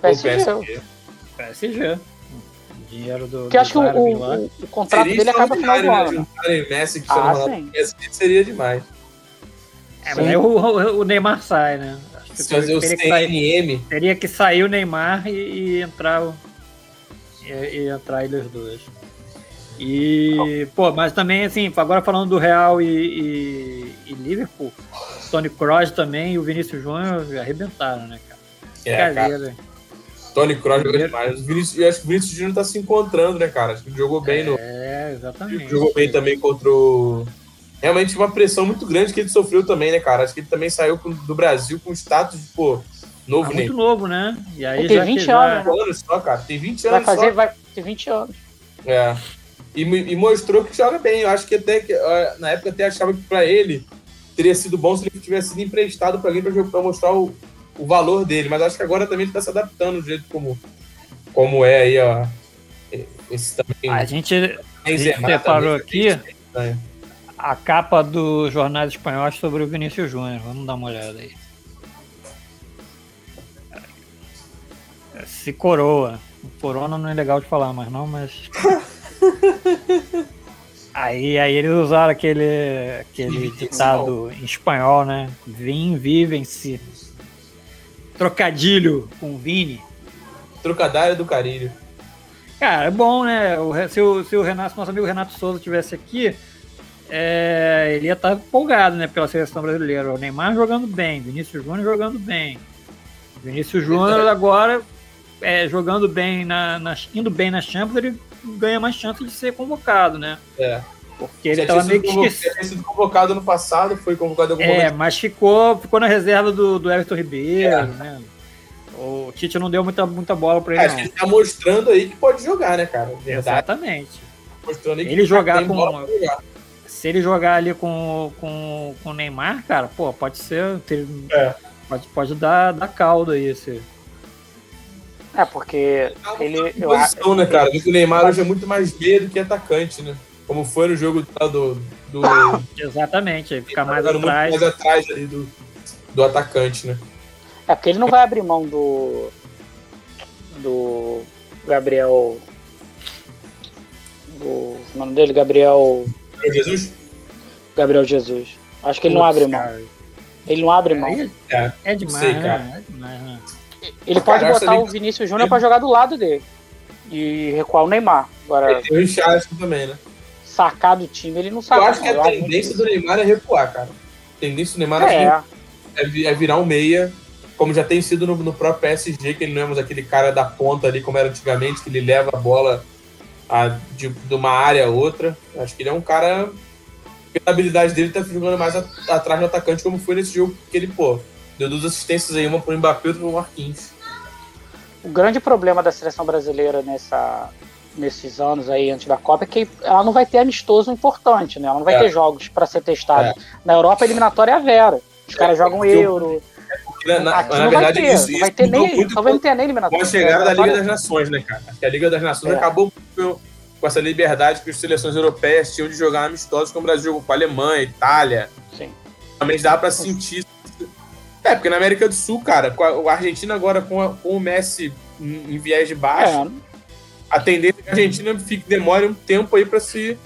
Speaker 2: PSG.
Speaker 1: PSG. Dinheiro do.
Speaker 2: Porque eu acho que o, o- o- o contrato
Speaker 3: Seria
Speaker 2: dele acaba final do ano.
Speaker 3: né?
Speaker 2: né?
Speaker 3: Messi e Cristiano
Speaker 2: Ah, sim.
Speaker 3: Esse Seria demais.
Speaker 1: É, mas aí o, o- o Neymar sai, né? Acho que
Speaker 3: Se fazer o
Speaker 1: teria, que sair, teria que sair o Neymar e, e entrar o. E, e entrar eles dois. E, pô, mas também, assim, agora falando do Real e, e, e Liverpool, Tony Kroos também e o Vinícius Júnior arrebentaram, né, cara?
Speaker 3: é, cara. Tony Kroos jogou demais. O Vinícius, eu acho que o Vinícius Júnior tá se encontrando, né, cara? Acho que ele jogou bem no.
Speaker 1: É, exatamente.
Speaker 3: Jogou bem também contra o. Realmente uma pressão muito grande que ele sofreu também, né, cara? Acho que ele também saiu com- do Brasil com status de, pô,
Speaker 1: Ah,
Speaker 3: novo, né?
Speaker 1: muito novo, né? E aí
Speaker 2: Ele tem
Speaker 1: já
Speaker 2: 20
Speaker 1: que já-
Speaker 2: anos, né?
Speaker 3: anos só, cara. Tem 20
Speaker 2: Vai
Speaker 3: anos
Speaker 2: fazer,
Speaker 3: só.
Speaker 2: vai ter 20 anos.
Speaker 3: É. E, e mostrou que joga bem. Eu acho que até que, na época até achava que pra ele teria sido bom se ele tivesse sido emprestado pra alguém pra mostrar o, o valor dele. Mas acho que agora também ele tá se adaptando do jeito como, como é aí, ó. Esse também.
Speaker 1: A gente, a gente
Speaker 3: Benzema
Speaker 1: separou aqui
Speaker 3: é.
Speaker 1: a capa dos jornais espanhóis sobre o Vinícius Júnior. Vamos dar uma olhada aí. Se coroa. Corona não é legal de falar, mas não, mas. aí, aí eles usaram aquele, aquele ditado em espanhol, né? Vim, vivem-se. Trocadilho com Vini.
Speaker 3: Trocadilho do carilho.
Speaker 1: Cara, é bom, né? O, se, o, se o Renato, nosso amigo Renato Souza estivesse aqui, é, ele ia estar empolgado, né, pela seleção brasileira. O Neymar jogando bem, Vinícius Júnior jogando bem. Vinícius Júnior agora é, jogando bem, na, na, indo bem na Champions, ele ganha mais chance de ser convocado, né?
Speaker 3: É.
Speaker 1: Porque ele estava meio que
Speaker 3: esquecido. Ele sido convocado no passado, foi convocado
Speaker 1: algum É, momento. mas ficou, ficou na reserva do, do Everton Ribeiro, é. né? O Tite não deu muita, muita bola para ele.
Speaker 3: Acho que ele tá mostrando aí que pode jogar, né, cara?
Speaker 1: Verdade. Exatamente. Mostrando aí ele jogar com. Jogar. Se ele jogar ali com, com, com o Neymar, cara, pô, pode ser. Ter, é. Pode, pode dar, dar caldo aí esse.
Speaker 2: É, porque
Speaker 3: é ele. Posição, eu, né, cara? o Neymar hoje é muito mais meia do que atacante, né? Como foi no jogo do. do
Speaker 1: Exatamente, ele fica mais atrás.
Speaker 3: mais atrás ali do, do atacante, né?
Speaker 2: É porque ele não vai abrir mão do. do Gabriel. Do. O nome dele? Gabriel.
Speaker 3: Gabriel Jesus?
Speaker 2: Gabriel Jesus. Acho que ele não abre mão. Ele não abre mão.
Speaker 1: É, é demais, sei, né? É demais, né?
Speaker 2: Ele pode botar o Vinícius Júnior para jogar do lado dele e recuar o Neymar. Agora,
Speaker 3: tem o Richardson também, né?
Speaker 2: Sacar do time, ele não sabe.
Speaker 3: Eu acho que a tendência do Neymar é recuar, cara. A tendência do Neymar é, é, é virar um meia, como já tem sido no, no, próprio PSG, que ele não é mais aquele cara da ponta ali, como era antigamente, que ele leva a bola a, de, de uma área a outra. Acho que ele é um cara. A habilidade dele tá jogando mais a, atrás do atacante, como foi nesse jogo que ele, pô, Deu duas assistências aí, uma pro Mbappé e outra pro Marquinhos.
Speaker 2: O grande problema da seleção brasileira nessa, nesses anos aí antes da Copa é que ela não vai ter amistoso importante, né? Ela não vai é. ter jogos para ser testada. É. Na Europa, a eliminatória é a Vera. Os caras é, jogam euro.
Speaker 3: Na, na, Aqui na verdade,
Speaker 2: vai ter,
Speaker 3: isso,
Speaker 2: não vai ter nem, talvez não tenha nem eliminatória.
Speaker 3: Com a chegada da Liga das Nações, né, cara? Acho que a Liga das Nações é. acabou com, com essa liberdade que as seleções europeias tinham de jogar amistosos, como o Brasil jogou com a Alemanha, Itália.
Speaker 2: Sim.
Speaker 3: Também dá para sentir é, porque na América do Sul, cara, com a, Argentina agora com, a, com o Messi em, em viés de baixo, é. a tendência é que a Argentina fique, demore um tempo aí para se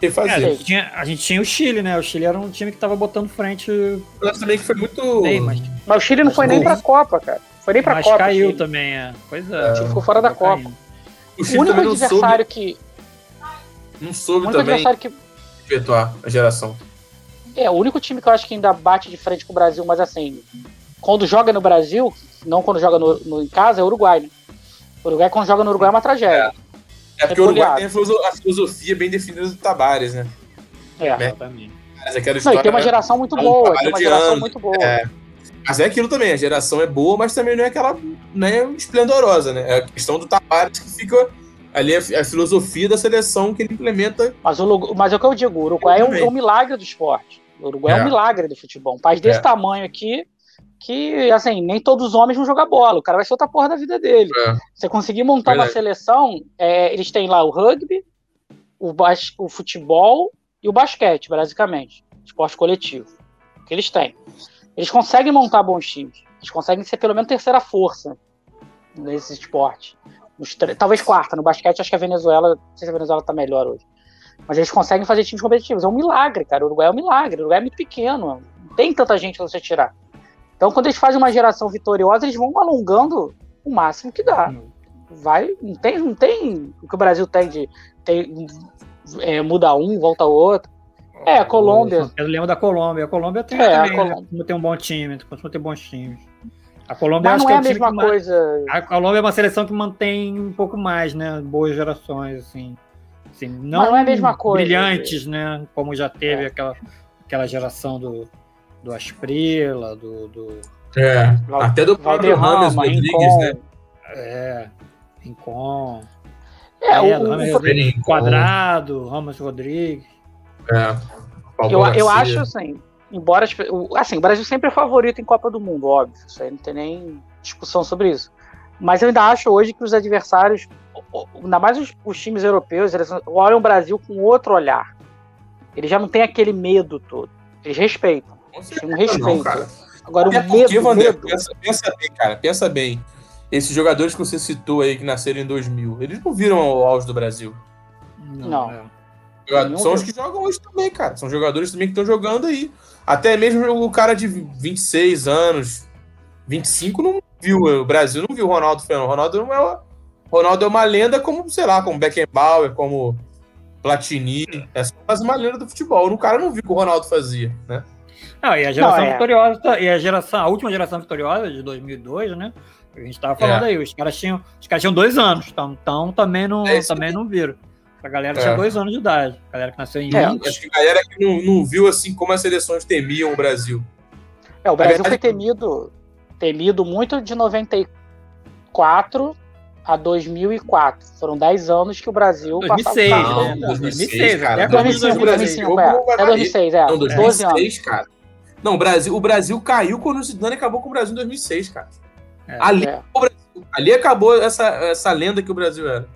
Speaker 3: refazer. É,
Speaker 1: a, gente tinha, a, gente tinha, o Chile, né? O Chile era um time que tava botando frente.
Speaker 3: Mas também que foi muito. Bem,
Speaker 2: mas... mas... o Chile não foi nem pra Copa, cara. Foi nem pra mas Copa.
Speaker 1: Mas caiu também, é. Pois é. O
Speaker 2: Chile ficou fora da Copa. Caindo. O, Chile o único adversário soube... que.
Speaker 3: Não soube o também adversário que... efetuar a geração.
Speaker 2: É, o único time que eu acho que ainda bate de frente com o Brasil, mas assim, quando joga no Brasil, não quando joga no, no em casa, é o Uruguai, né? O Uruguai, quando joga no Uruguai, é uma tragédia.
Speaker 3: É, é porque o Uruguai tem a filosofia bem definida do Tabares, né?
Speaker 2: É, né? Mas aquela história, não, e tem uma geração muito é um boa, tem uma geração anos, muito boa. É.
Speaker 3: Mas é aquilo também, a geração é boa, mas também não é aquela né, esplendorosa, né? É a questão do Tabares que fica ali a, a, filosofia da seleção que ele implementa.
Speaker 2: Mas, o, mas é o que eu digo, o Uruguai é um, é um, milagre do esporte. O Uruguai é. é um milagre do futebol. Um país desse é. tamanho aqui, que, assim, nem todos os homens vão jogar bola. O cara vai ser outra porra da vida dele. É. Você conseguir montar uma seleção, é, eles têm lá o rugby, o, bas o futebol e o basquete, basicamente. Esporte coletivo. Que eles têm. Eles conseguem montar bons times. Eles conseguem ser pelo menos terceira força nesse esporte. Talvez quarta. No basquete, acho que a Venezuela. Não sei se a Venezuela tá melhor hoje. Mas eles conseguem fazer times competitivos. É um milagre, cara. O Uruguai é um milagre. O Uruguai é muito pequeno. Não tem tanta gente pra você tirar. Então, quando eles fazem uma geração vitoriosa, eles vão alongando o máximo que dá. Vai, não tem, não tem o que o Brasil tem de tem, é, muda um, volta o outro. É, a Colômbia.
Speaker 1: Eu lembro da Colômbia. A Colômbia tem, é, também, a Colômbia. Né? tem um bom time, costuma ter bons times. A Colômbia
Speaker 2: Mas não é, é a mesma coisa.
Speaker 1: A Colômbia é uma seleção que mantém um pouco mais, né? Boas gerações, assim. assim não,
Speaker 2: não é a mesma coisa.
Speaker 1: Brilhantes, né? Como já teve é. aquela, aquela geração do, do Asprila, do, do.
Speaker 3: É, até do próprio Rames Rodrigues, né?
Speaker 1: É, Rincon.
Speaker 2: É, é, o, o,
Speaker 1: Quadrado, Ramos Rodrigues.
Speaker 3: É.
Speaker 2: Eu, eu acho assim, embora assim, o Brasil sempre é favorito em Copa do Mundo, óbvio, isso aí não tem nem discussão sobre isso. Mas eu ainda acho hoje que os adversários, ainda mais os, os times europeus, eles olham o Brasil com outro olhar. Eles já não têm aquele medo todo. Eles respeitam. Tem um respeito.
Speaker 3: não, cara.
Speaker 2: Agora
Speaker 3: Até
Speaker 2: o
Speaker 3: porque,
Speaker 2: medo,
Speaker 3: Vander,
Speaker 2: medo.
Speaker 3: pensa, pensa bem, cara, pensa bem. Esses jogadores que você citou aí que nasceram em 2000, eles não viram o auge do Brasil.
Speaker 2: Não.
Speaker 1: é.
Speaker 3: São os que jogam hoje também, cara. São jogadores também que estão jogando aí. Até mesmo o cara de 26 anos, 25 não viu. O Brasil não viu o Ronaldo Fenômeno. O Ronaldo, não é uma, Ronaldo é uma lenda como, sei lá, como Beckenbauer, como Platini. É só mais uma lenda do futebol. O cara não viu o que o Ronaldo fazia, né?
Speaker 1: Não, e a geração
Speaker 2: Não, é.
Speaker 1: vitoriosa, tá- e a geração, a última geração vitoriosa de 2002, né? A gente tava falando
Speaker 3: É.
Speaker 1: aí, os caras tinham, os caras tinham dois anos, então, então também não,
Speaker 3: É
Speaker 1: também não viram. A galera
Speaker 3: É.
Speaker 1: tinha dois anos de idade. A galera que nasceu em
Speaker 2: É,
Speaker 1: 20.
Speaker 3: Acho que a galera que não, não viu assim como as seleções temiam o Brasil.
Speaker 2: É, o Brasil
Speaker 3: verdade-
Speaker 2: foi temido, temido muito de 94 a 2004. Foram 10 anos que o Brasil
Speaker 1: 2006,
Speaker 2: passava o
Speaker 3: Não,
Speaker 1: né?
Speaker 2: carro.
Speaker 1: 2006,
Speaker 3: cara.
Speaker 1: até a Copa de
Speaker 2: 2005,
Speaker 1: 2006.
Speaker 2: 2005, é. Até 2006, é.
Speaker 3: Não,
Speaker 2: 12 anos.
Speaker 3: 2006, cara. Não, o Brasil, o Brasil caiu quando o Zidane acabou com o Brasil em 2006, cara.
Speaker 1: É.
Speaker 3: Ali,
Speaker 2: É.
Speaker 3: ali acabou essa, essa lenda que o Brasil era.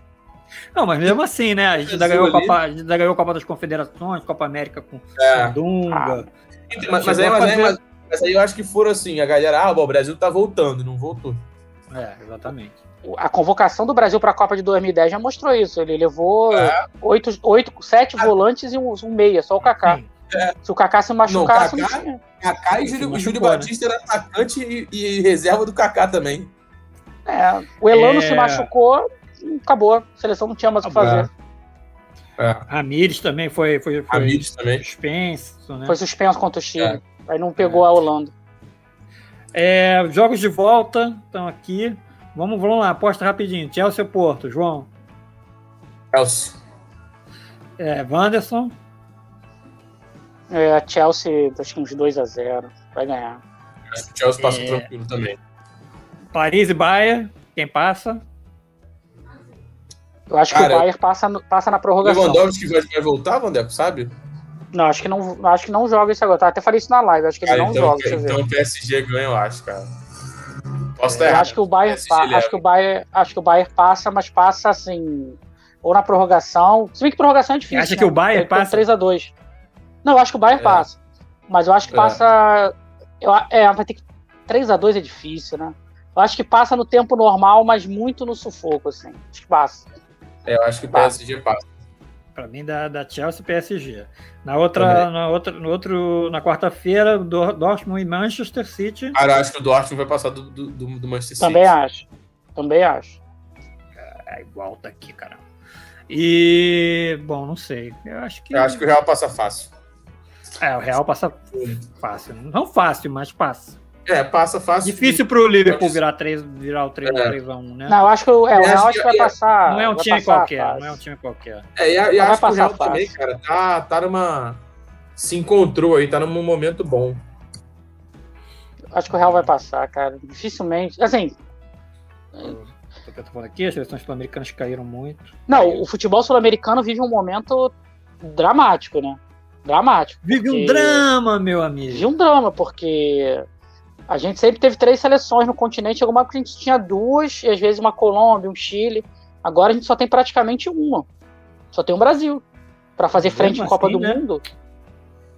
Speaker 1: Não, mas mesmo assim, né? A gente ainda ganhou. Copa, a gente ainda ganhou a Copa das Confederações, Copa América com
Speaker 3: É.
Speaker 1: Dunga.
Speaker 3: Então, Mas, mas aí, mas,
Speaker 1: fazer-
Speaker 3: mas- mas aí eu acho que foram assim, a galera, ah, bom, o Brasil tá voltando, e não voltou.
Speaker 1: É, exatamente.
Speaker 2: A convocação do Brasil para a Copa de 2010 já mostrou isso. Ele levou
Speaker 3: É.
Speaker 2: oito, oito, sete volantes e um, um meia, só o Kaká.
Speaker 1: Sim.
Speaker 2: Se o Kaká se machucasse,
Speaker 3: Não, Kaká-. Kaká e Júlio, Júlio
Speaker 1: né?
Speaker 3: Batista era atacante e, e reserva do Kaká também.
Speaker 2: É, o Elano
Speaker 1: É.
Speaker 2: se machucou, acabou. A seleção não tinha mais o que fazer.
Speaker 3: É.
Speaker 1: Ramires também foi, foi, foi
Speaker 3: Ramires também.
Speaker 1: suspenso, né?
Speaker 2: Foi suspenso contra o Chile.
Speaker 3: É.
Speaker 2: Aí não pegou a Holanda.
Speaker 1: É, jogos de volta estão aqui. Vamos, vamos lá, aposta rapidinho. Chelsea ou Porto, João.
Speaker 3: Chelsea.
Speaker 1: É, Wanderson.
Speaker 2: É, a Chelsea, acho que uns 2x0. Vai ganhar.
Speaker 3: Acho que o Chelsea passa
Speaker 1: É.
Speaker 3: tranquilo também.
Speaker 1: Paris e Bayern. Quem passa?
Speaker 2: Eu acho que
Speaker 3: Cara,
Speaker 2: o Bayern passa, passa na prorrogação.
Speaker 3: Lewandowski vai, vai voltar, Vandeco, sabe?
Speaker 2: Não, acho que não, acho que não joga esse agora. Tá, até falei isso na live. Acho que ele
Speaker 3: Cara,
Speaker 2: não
Speaker 3: então,
Speaker 2: joga. Deixa eu ver.
Speaker 3: então o PSG ganha, eu acho, cara. Posso estar
Speaker 2: Eu
Speaker 3: errado.
Speaker 2: acho que o Bayern, pa- acho que o Bayern, acho que o Bayern passa, mas passa assim, ou na prorrogação. Se bem que prorrogação é difícil.
Speaker 1: Acha que o Bayern passa?
Speaker 2: 3 a 2. Não, eu acho que o Bayern
Speaker 3: É.
Speaker 2: passa. Mas eu acho que
Speaker 3: É.
Speaker 2: passa eu, a- é, vai ter que 3 a 2 é difícil, né? Eu acho que passa no tempo normal, mas muito no sufoco assim. Acho que passa.
Speaker 3: É, eu acho que o
Speaker 2: Passa.
Speaker 3: PSG passa.
Speaker 1: Para mim, da, da Chelsea e PSG. Na outra,
Speaker 3: Também.
Speaker 1: na outra, no outro, na quarta-feira, Dor- Dortmund e Manchester City.
Speaker 3: Cara, eu acho que o Dortmund vai passar do, do, do- Manchester City.
Speaker 2: Também acho. Também acho.
Speaker 1: É igual tá aqui, caramba. E bom, não sei. Eu acho que,
Speaker 3: Eu acho que o Real passa fácil.
Speaker 1: é, o Real passa fácil. Não fácil, mas passa.
Speaker 3: É, passa fácil.
Speaker 1: Difícil pro Liverpool virar, 3, virar o 3,
Speaker 3: É.
Speaker 1: 3 a 1, né?
Speaker 2: Não, eu acho que o, é, o
Speaker 3: Eu
Speaker 2: Real
Speaker 3: acho
Speaker 2: que
Speaker 3: que-
Speaker 2: vai
Speaker 3: eu-
Speaker 2: passar.
Speaker 1: não é um time
Speaker 2: passar
Speaker 1: qualquer, não é um time qualquer.
Speaker 3: É, e, a- e acho que o Real
Speaker 2: fácil.
Speaker 3: também, cara, tá, tá numa. Se encontrou aí, tá num momento bom.
Speaker 2: Acho que o Real vai passar, cara. Dificilmente. Assim,
Speaker 1: Tô tô falando aqui, as seleções sul-americanas caíram muito.
Speaker 2: não, o futebol sul-americano vive um momento dramático, né? Dramático.
Speaker 1: Vive um
Speaker 2: porque-
Speaker 1: drama, meu amigo.
Speaker 2: Vive um drama, porque a gente sempre teve três seleções no continente, alguma época a gente tinha duas, e às vezes uma Colômbia, um Chile. Agora a gente só tem praticamente uma. Só tem o Brasil. Pra fazer
Speaker 1: Mesmo
Speaker 2: frente em Copa
Speaker 1: assim,
Speaker 2: do
Speaker 1: né?
Speaker 2: Mundo.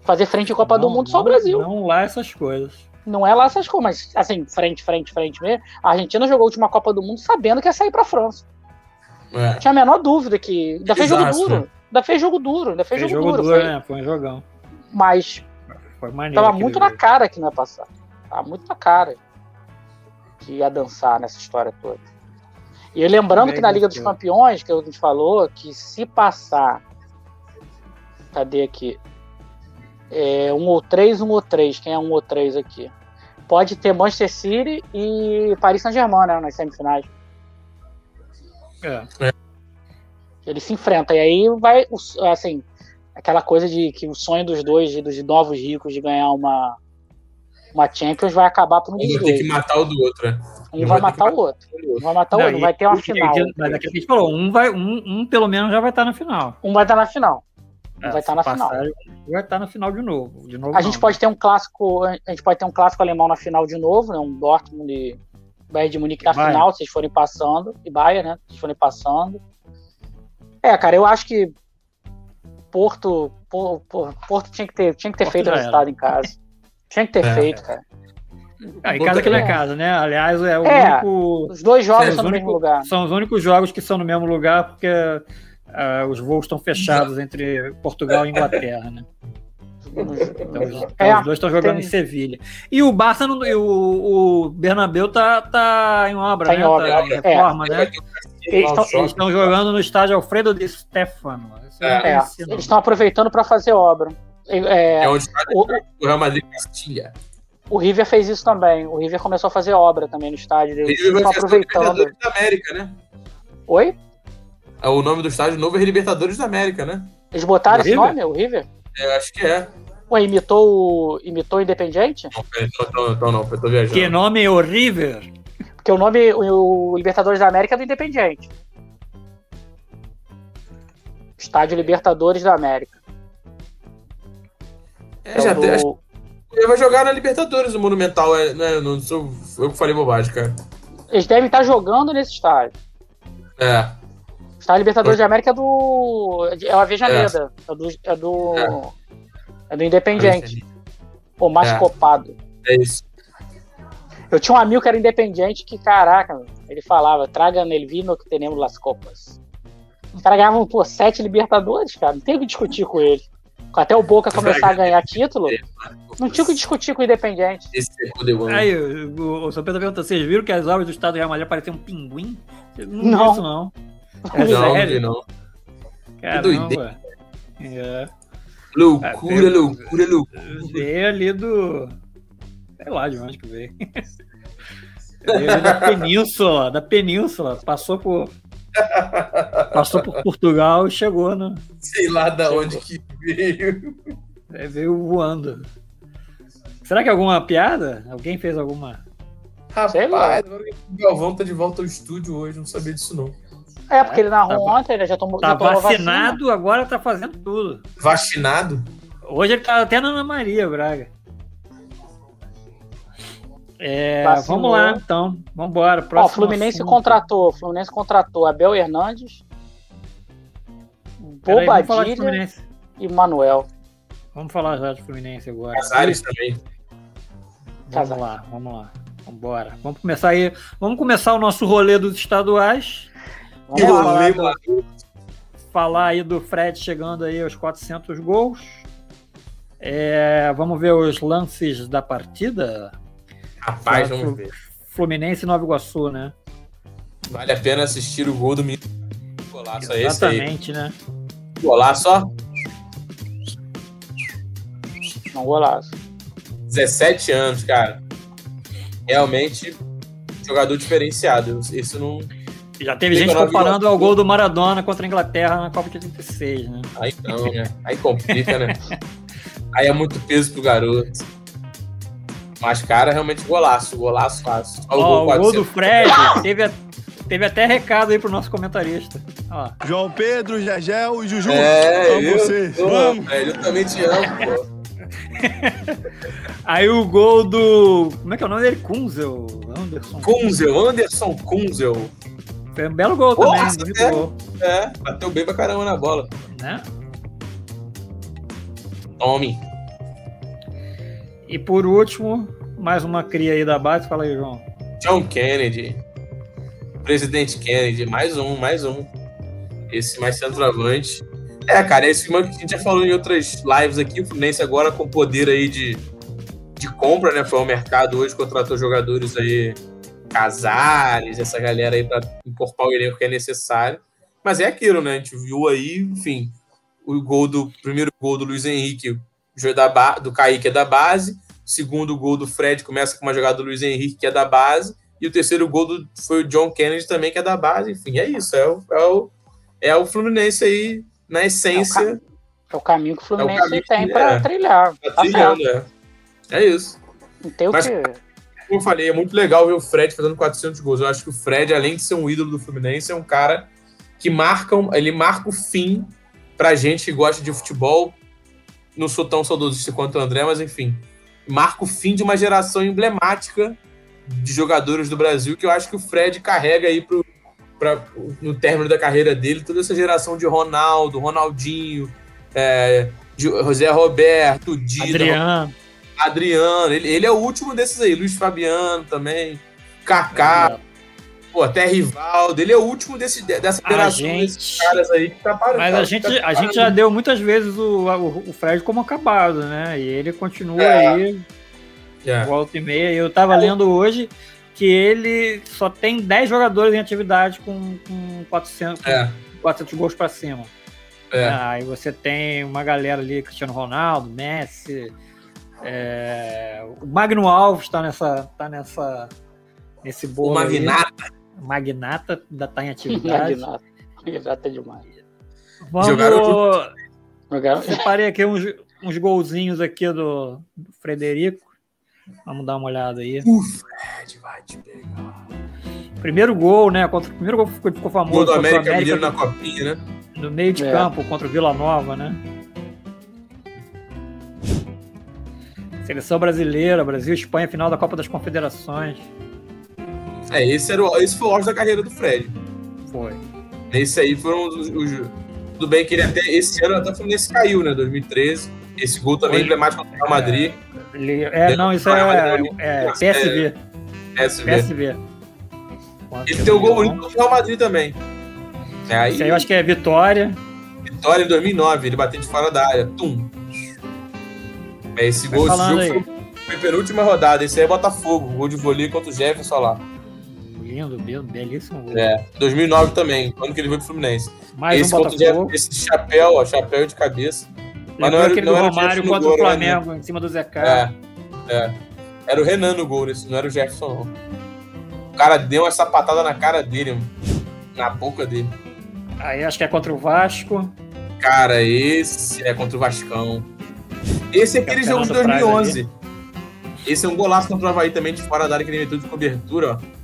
Speaker 2: Fazer frente em Copa do
Speaker 1: Não-
Speaker 2: Mundo só o
Speaker 1: não-
Speaker 2: Brasil.
Speaker 1: Não lá essas coisas.
Speaker 2: Não é lá essas coisas, mas assim, frente, frente, frente mesmo. A Argentina jogou a última Copa do Mundo sabendo que ia sair pra França.
Speaker 3: É.
Speaker 2: Tinha a menor dúvida que. Ainda fez jogo duro. Ainda fez jogo duro, ainda fez,
Speaker 1: Fez
Speaker 2: jogo,
Speaker 1: jogo
Speaker 2: duro.
Speaker 1: duro,
Speaker 2: foi-
Speaker 1: né? Foi um jogão.
Speaker 2: Mas
Speaker 1: Foi maneiro.
Speaker 2: tava muito na
Speaker 1: jogo.
Speaker 2: cara que não ia passar. Tava muito na cara que ia dançar nessa história toda. E lembrando que na Liga dos. Campeões, que a gente falou, que se passar. Cadê aqui? É, um ou três, um ou três. Quem é um ou três aqui? Pode ter Manchester City e Paris Saint-Germain, né? Nas semifinais.
Speaker 1: É.
Speaker 2: Eles se enfrentam. E aí vai, assim, aquela coisa de que o sonho dos dois, dos novos ricos, de ganhar uma, uma Champions, vai acabar por um
Speaker 3: Um
Speaker 2: dos
Speaker 3: vai ter que
Speaker 2: dois.
Speaker 3: matar o do outro, né?
Speaker 2: Um
Speaker 3: um
Speaker 2: vai matar o outro. Um vai matar o outro. Vai ter uma final.
Speaker 1: Mas aqui a gente falou, um, vai, um, um pelo menos já vai estar na final.
Speaker 2: Um vai estar na final. Um
Speaker 1: É,
Speaker 2: vai estar
Speaker 1: se
Speaker 2: na final.
Speaker 1: passar, Vai estar na final de novo. De novo
Speaker 2: A gente
Speaker 1: não,
Speaker 2: pode ter um clássico, a gente pode ter um clássico alemão na final de novo, né? Um Dortmund e Bayern de Munique na
Speaker 1: Bayern.
Speaker 2: final, se vocês forem passando, e Bayern, né? Se vocês forem passando. É, cara, eu acho que Porto pô, Porto tinha que ter, tinha que ter
Speaker 1: Porto
Speaker 2: feito o resultado em casa. Tinha que ter
Speaker 3: É.
Speaker 2: feito, cara.
Speaker 1: Ah, em casa que não é casa, né? Aliás, é o
Speaker 2: É.
Speaker 1: único.
Speaker 2: Os dois jogos
Speaker 1: É,
Speaker 2: estão
Speaker 1: os
Speaker 2: no mesmo
Speaker 1: únicos-
Speaker 2: lugar.
Speaker 1: São os únicos jogos que são no mesmo lugar porque ah, os voos estão fechados entre Portugal e Inglaterra, né? Então, os, então
Speaker 2: É,
Speaker 1: os dois estão jogando
Speaker 2: tem-
Speaker 1: em Sevilha. E o Barça, não, e o, o Bernabéu tá, tá em obra,
Speaker 2: Tá em
Speaker 1: né?
Speaker 2: obra,
Speaker 1: Tá em
Speaker 2: é.
Speaker 1: reforma, né?
Speaker 2: Eles
Speaker 1: estão jogando no estádio Alfredo de Stefano.
Speaker 3: É.
Speaker 2: É, eles estão aproveitando para fazer obra. É,
Speaker 3: É onde está
Speaker 2: o,
Speaker 3: o Real Madrid Castilha.
Speaker 2: o River fez isso também. O River começou a fazer obra também no estádio.
Speaker 3: O
Speaker 2: Eles
Speaker 3: River vai
Speaker 2: estão aproveitando.
Speaker 3: Libertadores da América, né?
Speaker 2: Oi?
Speaker 3: É, O nome do estádio novo é Libertadores da América, né?
Speaker 2: Eles botaram
Speaker 1: O
Speaker 2: esse
Speaker 1: River?
Speaker 2: nome, o River?
Speaker 3: É, acho que é.
Speaker 2: Ué, imitou, o- imitou o Independiente?
Speaker 3: Não, então, não, eu tô viajando.
Speaker 1: Que nome horrível.
Speaker 2: Porque o nome, o, o Libertadores da América é do Independiente. Estádio Libertadores da América.
Speaker 3: É, já
Speaker 2: o
Speaker 3: tem, ele vai jogar na Libertadores, o Monumental. É, né, não sou eu que falei bobagem, cara.
Speaker 2: Eles devem estar jogando nesse estádio.
Speaker 3: É.
Speaker 2: O estádio Libertadores da América é do. É a Vejaneda. É, do. É do,
Speaker 3: É.
Speaker 2: é do Independiente. O mais
Speaker 3: É.
Speaker 2: copado.
Speaker 3: É isso.
Speaker 2: Eu tinha um amigo que era independente que, caraca, ele falava, traga nel vino que tenemos las copas. Os caras ganhavam, pô, sete Libertadores, cara. Não tem o que discutir com ele. Até o Boca começar a ganhar título, não tinha o que discutir com o Independente.
Speaker 3: Esse é.
Speaker 1: Aí, o, o São Pedro perguntou: vocês viram que as obras do Estado do Real Madrid pareciam um pinguim? Não,
Speaker 2: Não.
Speaker 1: isso, não. É
Speaker 3: não,
Speaker 1: sério?
Speaker 3: não.
Speaker 1: Caramba.
Speaker 3: doideira.
Speaker 1: É.
Speaker 3: Loucura,
Speaker 1: É,
Speaker 3: loucura, loucura.
Speaker 1: Veio ali do. Sei lá de onde que veio. Veio ali da península, da península. Passou por. Passou por Portugal e chegou, né?
Speaker 3: Sei lá da onde que veio.
Speaker 1: Aí Veio voando. Será que é alguma piada? Alguém fez alguma?
Speaker 2: Sei lá.
Speaker 3: Rapaz, o Galvão tá de volta ao estúdio hoje, não sabia disso não.
Speaker 2: É, porque ele narrou
Speaker 1: Tá-
Speaker 2: ontem, ele já tomou,
Speaker 1: Tá
Speaker 2: já tomou vacina.
Speaker 1: vacinado, agora tá fazendo tudo.
Speaker 3: Vacinado?
Speaker 1: Hoje ele tá até na Ana Maria Braga. É,
Speaker 2: Vacinou.
Speaker 1: vamos lá, então. Vamos embora.
Speaker 2: Ó, o Fluminense
Speaker 1: assunto.
Speaker 2: contratou, o Fluminense contratou Abel Hernandes, Bobadilha
Speaker 1: Fluminense.
Speaker 2: e Manuel.
Speaker 1: Vamos falar já de Fluminense agora.
Speaker 3: Casares também.
Speaker 1: Vamos
Speaker 2: Casares.
Speaker 1: lá, vamos lá. Vamos embora. Vamos começar aí. Vamos começar o nosso rolê dos estaduais.
Speaker 2: Vamos
Speaker 3: Que
Speaker 2: lá.
Speaker 3: rolê,
Speaker 1: falar do- Falar aí do Fred chegando aí aos 400 gols. É, vamos ver os lances da partida.
Speaker 3: Rapaz, vamos ver.
Speaker 1: Fluminense e Nova Iguaçu, né?
Speaker 3: Vale a pena assistir o gol do menino. Golaço é esse aí.
Speaker 1: Exatamente, né?
Speaker 3: Golaço, ó.
Speaker 2: Não golaço.
Speaker 3: 17 anos, cara. Realmente, jogador diferenciado. Isso não.
Speaker 1: Já teve
Speaker 3: Tem
Speaker 1: gente comparando ao gol do Maradona contra a Inglaterra na Copa de 86, né?
Speaker 3: Aí não, né? Aí complica, né? Aí é muito peso pro garoto. Mas, cara, realmente golaço. Golaço fácil. Ó,
Speaker 1: Ó, o gol
Speaker 3: 400.
Speaker 1: do Fred teve, a- teve até recado aí pro nosso comentarista. Ó,
Speaker 4: João Pedro, Gegel e Juju.
Speaker 3: É,
Speaker 4: Amo
Speaker 3: eu,
Speaker 4: vocês.
Speaker 3: eu,
Speaker 4: Vamos.
Speaker 3: velho, eu também te amo, pô.
Speaker 1: Aí o gol do. Como é que é o nome dele? Kunzel. Anderson.
Speaker 3: Kunzel, Anderson Kunzel.
Speaker 1: Foi um belo gol também,
Speaker 3: Nossa,
Speaker 1: bonito
Speaker 3: é.
Speaker 1: gol.
Speaker 3: É, bateu bem pra caramba na bola.
Speaker 1: Né?
Speaker 3: Tome.
Speaker 1: E por último, mais uma cria aí da base. Fala aí, João.
Speaker 3: John Kennedy. Presidente Kennedy. Mais um, mais um. Esse mais centroavante. É, cara, esse que a gente já falou em outras lives aqui. O Fluminense agora com poder aí de, de compra, né? Foi ao mercado hoje, contratou jogadores aí, Casares, essa galera aí pra encorpar o elenco que é necessário. Mas é aquilo, né? A gente viu aí, enfim, o gol do o primeiro gol do Luiz Henrique, da ba- do Kaique é da base. O segundo gol do Fred começa com uma jogada do Luiz Henrique, que é da base. E o terceiro gol do, foi o John Kennedy também, que é da base. Enfim, é isso. É o, é o, é o Fluminense aí, na essência,
Speaker 2: É o caminho que o Fluminense
Speaker 3: caminho que-
Speaker 2: tem pra
Speaker 3: é.
Speaker 2: trilhar.
Speaker 3: tá
Speaker 2: certo.
Speaker 3: trilhando. É. é isso.
Speaker 2: Não tem o
Speaker 3: Mas-
Speaker 2: que.
Speaker 3: Como eu falei, é muito legal ver o Fred fazendo 400 gols. Eu acho que o Fred, além de ser um ídolo do Fluminense, é um cara que marca, ele marca o fim pra gente que gosta de futebol. Não sou tão saudosista quanto o André, mas enfim. Marca o fim de uma geração emblemática de jogadores do Brasil que eu acho que o Fred carrega aí pro, pra, no término da carreira dele, toda essa geração de Ronaldo, Ronaldinho, é, José Roberto, Dida,
Speaker 1: Adriano.
Speaker 3: Adriano. Ele, ele é o último desses aí. Luiz Fabiano também. Kaká. Pô, até Rivaldo. Ele é o último desse, dessa geração
Speaker 1: gente-
Speaker 3: desses caras aí que tá parando.
Speaker 1: Mas
Speaker 3: tá-
Speaker 1: a gente,
Speaker 3: tá
Speaker 1: a gente já deu muitas vezes o, o, o Fred como acabado, né? E ele continua
Speaker 3: É.
Speaker 1: aí,
Speaker 3: É.
Speaker 1: volta e meia. Eu tava lendo hoje que ele só tem 10 jogadores em atividade com, com 400, com
Speaker 3: É,
Speaker 1: 400 gols pra cima.
Speaker 3: é.
Speaker 1: Aí você tem uma galera ali, Cristiano Ronaldo, Messi, é, o Magno Alves tá nessa, tá nessa, nesse bolo.
Speaker 3: O. Magnata.
Speaker 1: Magnata ainda tá em atividade.
Speaker 2: Magnata. Magnata é demais.
Speaker 1: Vamos,
Speaker 3: Jogaram
Speaker 2: Jogaram-
Speaker 1: separei aqui uns, uns golzinhos aqui do, do Frederico. Vamos dar uma olhada aí.
Speaker 3: O Fred vai te pegar.
Speaker 1: Primeiro gol, né? Contra, o primeiro gol ficou, ficou famoso
Speaker 3: Gol do
Speaker 1: o
Speaker 3: América Mineiro na
Speaker 1: América
Speaker 3: copinha, né?
Speaker 1: no meio de
Speaker 2: É.
Speaker 1: campo contra o Vila Nova, né? Seleção brasileira, Brasil e Espanha, final da Copa das Confederações.
Speaker 3: É, esse, era o, esse foi o auge da carreira do Fred.
Speaker 1: Foi.
Speaker 3: Esse aí foram os, os- Tudo bem que ele até. Esse ano até o Fluminense caiu, né? 2013. Esse gol também é
Speaker 1: Foi.
Speaker 3: emblemático contra o Real Madrid.
Speaker 1: Ele- é, não, isso é, é PSV.
Speaker 3: PSV.
Speaker 1: PSV.
Speaker 3: Ele tem o gol bonito contra o Real Madrid também. É, aí,
Speaker 1: Isso aí eu acho que é Vitória.
Speaker 3: vitória em 2009, ele bateu de fora da área. Tum. É, esse
Speaker 1: Vai
Speaker 3: gol, esse jogo foi, foi penúltima rodada. Esse aí é Botafogo. Gol de vôlei contra o Jefferson lá.
Speaker 1: Lindo, be- belíssimo gol.
Speaker 3: É, 2009 também, quando que ele foi pro Fluminense.
Speaker 1: Mais
Speaker 3: esse
Speaker 1: um
Speaker 3: o
Speaker 1: Botafogo.
Speaker 3: Jefferson, esse de chapéu, ó, chapéu de cabeça. Mas não era-
Speaker 1: aquele
Speaker 3: não
Speaker 1: do
Speaker 3: era o
Speaker 1: Romário contra o
Speaker 3: gol, né,
Speaker 1: Flamengo, em cima do Zé Carlos.
Speaker 3: É, é. Era o Renan no gol, esse não era o Jefferson, não. O cara deu uma sapatada na cara dele, mano. na boca dele.
Speaker 1: Aí acho que é contra o Vasco.
Speaker 3: Cara, esse é contra o Vascão. Esse é aquele jogo de
Speaker 1: Campeonato Praia
Speaker 3: 2011. Esse é um golaço contra o Havaí também, de fora da área que ele meteu de cobertura, ó.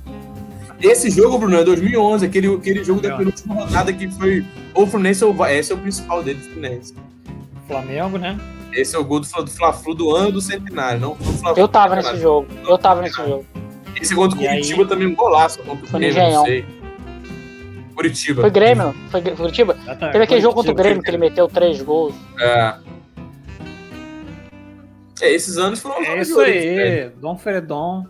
Speaker 3: Esse jogo, Bruno, é 2011, aquele, aquele jogo da penúltima rodada que foi ou o Fluminense ou. Esse é o principal dele, do Fluminense.
Speaker 1: Flamengo, né?
Speaker 3: Esse é o gol do, Fla- do Fla-Flu do ano do centenário, não do Fla-Flu
Speaker 2: Eu tava
Speaker 3: do
Speaker 2: nesse jogo. Eu tava nesse jogo.
Speaker 3: Esse contra o
Speaker 1: E aí-
Speaker 3: Curitiba também um golaço contra o Grêmio, não sei. Curitiba.
Speaker 2: Foi Grêmio? Foi Curitiba?
Speaker 1: Exatamente.
Speaker 2: Teve aquele jogo contra o
Speaker 1: Curitiba.
Speaker 2: Grêmio que ele meteu três gols.
Speaker 3: É. É, esses anos foram os
Speaker 1: É isso
Speaker 3: do
Speaker 1: aí, Dom Fredon.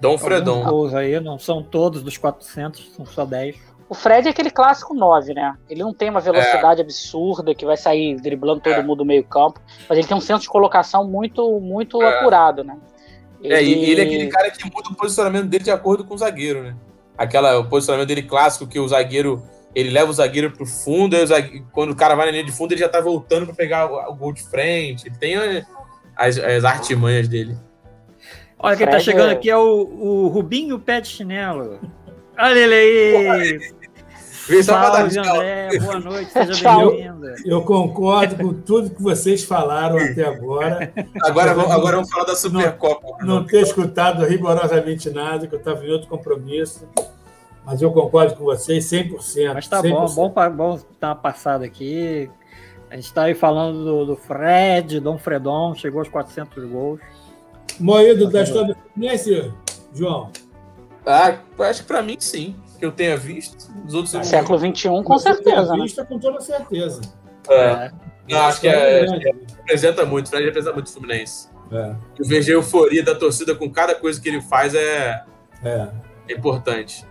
Speaker 3: Dom Fredon.
Speaker 1: aí, não são todos dos 400, são só 10.
Speaker 2: O Fred é aquele clássico 9, né? Ele não tem uma velocidade absurda que vai sair driblando todo
Speaker 3: É.
Speaker 2: mundo do meio campo, mas ele tem um senso de colocação muito, muito
Speaker 3: É.
Speaker 2: apurado, né?
Speaker 3: É, e ele é aquele cara que muda o posicionamento dele de acordo com o zagueiro, né? Aquela, o posicionamento dele clássico que o zagueiro, ele leva o zagueiro pro fundo, aí o zague- quando o cara vai na linha de fundo, ele já tá voltando pra pegar o, o gol de frente. Ele tem eh, as, as artimanhas dele.
Speaker 1: Olha, quem tá chegando
Speaker 2: é-
Speaker 1: aqui é o, o Rubinho Pé de Chinelo. Olha ele aí!
Speaker 3: Vem só pra dar
Speaker 1: Salve. André, boa noite, seja bem-vinda.
Speaker 5: Eu concordo com tudo que vocês falaram até agora.
Speaker 3: Agora, vamos- agora vamos falar da Supercopa.
Speaker 5: Não ter escutado rigorosamente nada, que eu estava em outro compromisso. Mas eu concordo com vocês 100%.
Speaker 1: Mas tá bom,
Speaker 5: 100%.
Speaker 1: bom, pa- bom dar uma passada aqui. A gente tá aí falando do, do Fred, Dom Fredon, chegou aos 400 gols.
Speaker 5: Moído da história do Fluminense, João.
Speaker 3: Ah, eu acho que pra mim sim. Que eu tenha visto. Os outros eu não
Speaker 2: Século XXI, com
Speaker 5: tem
Speaker 2: certeza, né?
Speaker 5: vista com toda certeza.
Speaker 3: É. Não, acho que é,
Speaker 5: grande.
Speaker 3: representa muito. O Fred representa muito o Fluminense.
Speaker 5: É,
Speaker 3: Eu vejo a euforia da torcida com cada coisa que ele faz é,
Speaker 5: é.
Speaker 3: é importante.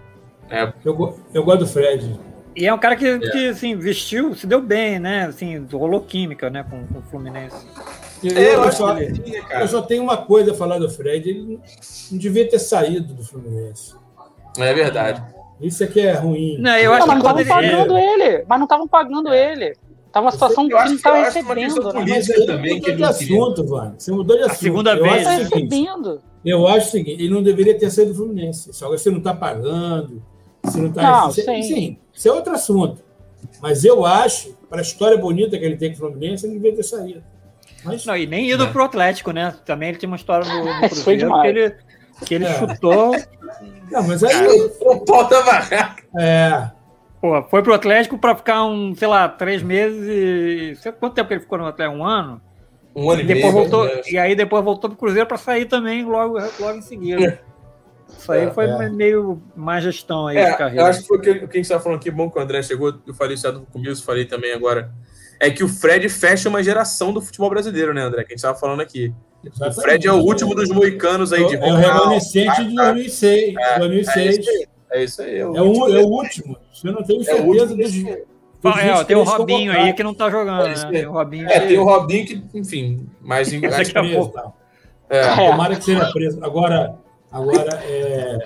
Speaker 5: Eu, go- eu gosto do Fred.
Speaker 1: E é um cara que, que assim, vestiu, se deu bem, né? Assim, rolou química, né, com, com o Fluminense.
Speaker 5: Eu,
Speaker 3: É, eu
Speaker 5: só,
Speaker 3: que ele né,
Speaker 5: eu só tenho uma coisa a falar do Fred. Ele não devia ter saído do Fluminense.
Speaker 3: É verdade.
Speaker 5: Isso aqui é ruim.
Speaker 1: Não, eu
Speaker 2: Não,
Speaker 1: acho
Speaker 2: mas
Speaker 1: que
Speaker 2: não estavam
Speaker 1: ele.
Speaker 2: pagando ele. Mas não estavam pagando ele. Tava uma situação que
Speaker 3: Eu
Speaker 2: ele não
Speaker 3: que-
Speaker 2: estava
Speaker 3: eu acho que uma
Speaker 2: recebendo, né?
Speaker 5: Mas aí
Speaker 3: também
Speaker 5: mudou
Speaker 3: que ele
Speaker 5: de assunto, Vane. Você mudou de assunto.
Speaker 1: segunda
Speaker 5: eu
Speaker 1: vez.
Speaker 5: Acho
Speaker 2: Tá
Speaker 5: o seguinte,
Speaker 2: recebendo.
Speaker 5: eu acho o seguinte, ele não deveria ter saído do Fluminense. Só que você não está pagando, você não está...
Speaker 2: Não,
Speaker 5: você-
Speaker 2: sim.
Speaker 5: sim, isso é outro assunto. Mas eu acho, para a história bonita que ele tem com o Fluminense, ele devia ter saído. Mas,
Speaker 1: Não, e nem ido
Speaker 3: É.
Speaker 1: pro Atlético, né? Também ele tinha uma história no, no
Speaker 2: Isso foi
Speaker 1: Cruzeiro que
Speaker 2: demais.
Speaker 1: ele, que ele
Speaker 5: É.
Speaker 1: chutou.
Speaker 5: não, mas aí...
Speaker 3: O pau da barraca.
Speaker 5: É,
Speaker 1: Pô, foi pro Atlético pra ficar um, sei lá, três meses e. Sei quanto tempo que ele ficou no Atlético? Um ano?
Speaker 3: Um ano
Speaker 1: E
Speaker 3: e
Speaker 1: depois
Speaker 3: meio.
Speaker 1: voltou.
Speaker 3: né?
Speaker 1: E aí depois voltou pro Cruzeiro pra sair também logo, logo em seguida. Isso aí
Speaker 3: É,
Speaker 1: foi
Speaker 5: é.
Speaker 1: meio má gestão aí de
Speaker 3: É, eu
Speaker 1: carreira.
Speaker 3: acho que foi o que o que a gente estava falando aqui, bom que o André chegou, eu falei isso começo, falei também agora. É que o Fred fecha uma geração do futebol brasileiro, né, André? Que a gente tava falando aqui. O Fred é o último dos moicanos aí de
Speaker 5: É o remanescente de 2006. 2006.
Speaker 3: É isso aí.
Speaker 5: É o, é o último. Você não tem certeza dos.
Speaker 1: É, tem o Robinho aí que não tá jogando,
Speaker 3: É,
Speaker 1: né? Tem o Robinho.
Speaker 3: É, tem o Robinho que, enfim, mas em-
Speaker 1: Daqui a pouco.
Speaker 5: Tá.
Speaker 3: é.
Speaker 5: Tomara que seja preso. Agora, agora é,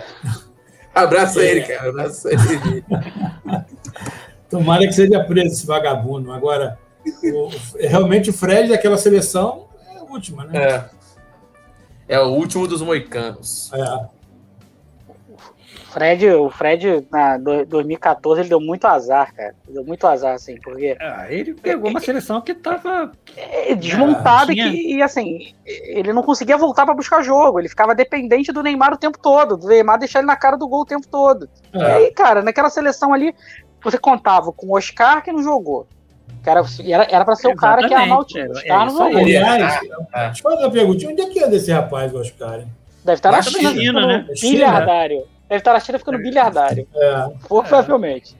Speaker 3: Abraça ele, cara. Abraça ele.
Speaker 5: tomara que seja preso esse vagabundo. Agora, o- realmente o Fred daquela seleção é a última, né?
Speaker 3: É. É o último dos moicanos.
Speaker 5: É.
Speaker 2: Fred, o Fred, na do- 2014, ele deu muito azar, cara. Deu muito azar, assim, porque
Speaker 1: Ah, ele pegou uma seleção que tava.
Speaker 2: é desmontada
Speaker 1: tinha-
Speaker 2: e, que- e, assim, ele não conseguia voltar pra buscar jogo. Ele ficava dependente do Neymar o tempo todo, do Neymar deixar ele na cara do gol o tempo todo.
Speaker 5: É.
Speaker 2: E aí, cara, naquela seleção ali, você contava com o Oscar que não jogou. Que era, era, pra ser o cara que ia amar o time. O
Speaker 1: Exatamente,
Speaker 2: Oscar
Speaker 1: é
Speaker 2: não
Speaker 1: aí.
Speaker 5: Aliás,
Speaker 3: É.
Speaker 5: deixa eu fazer uma perguntinha. Onde é que é desse rapaz, o Oscar?
Speaker 2: Deve estar na
Speaker 3: Na
Speaker 2: China,
Speaker 1: né?
Speaker 2: bilhardário. Deve estar na China ficando bilhardário.
Speaker 5: É.
Speaker 2: Provavelmente.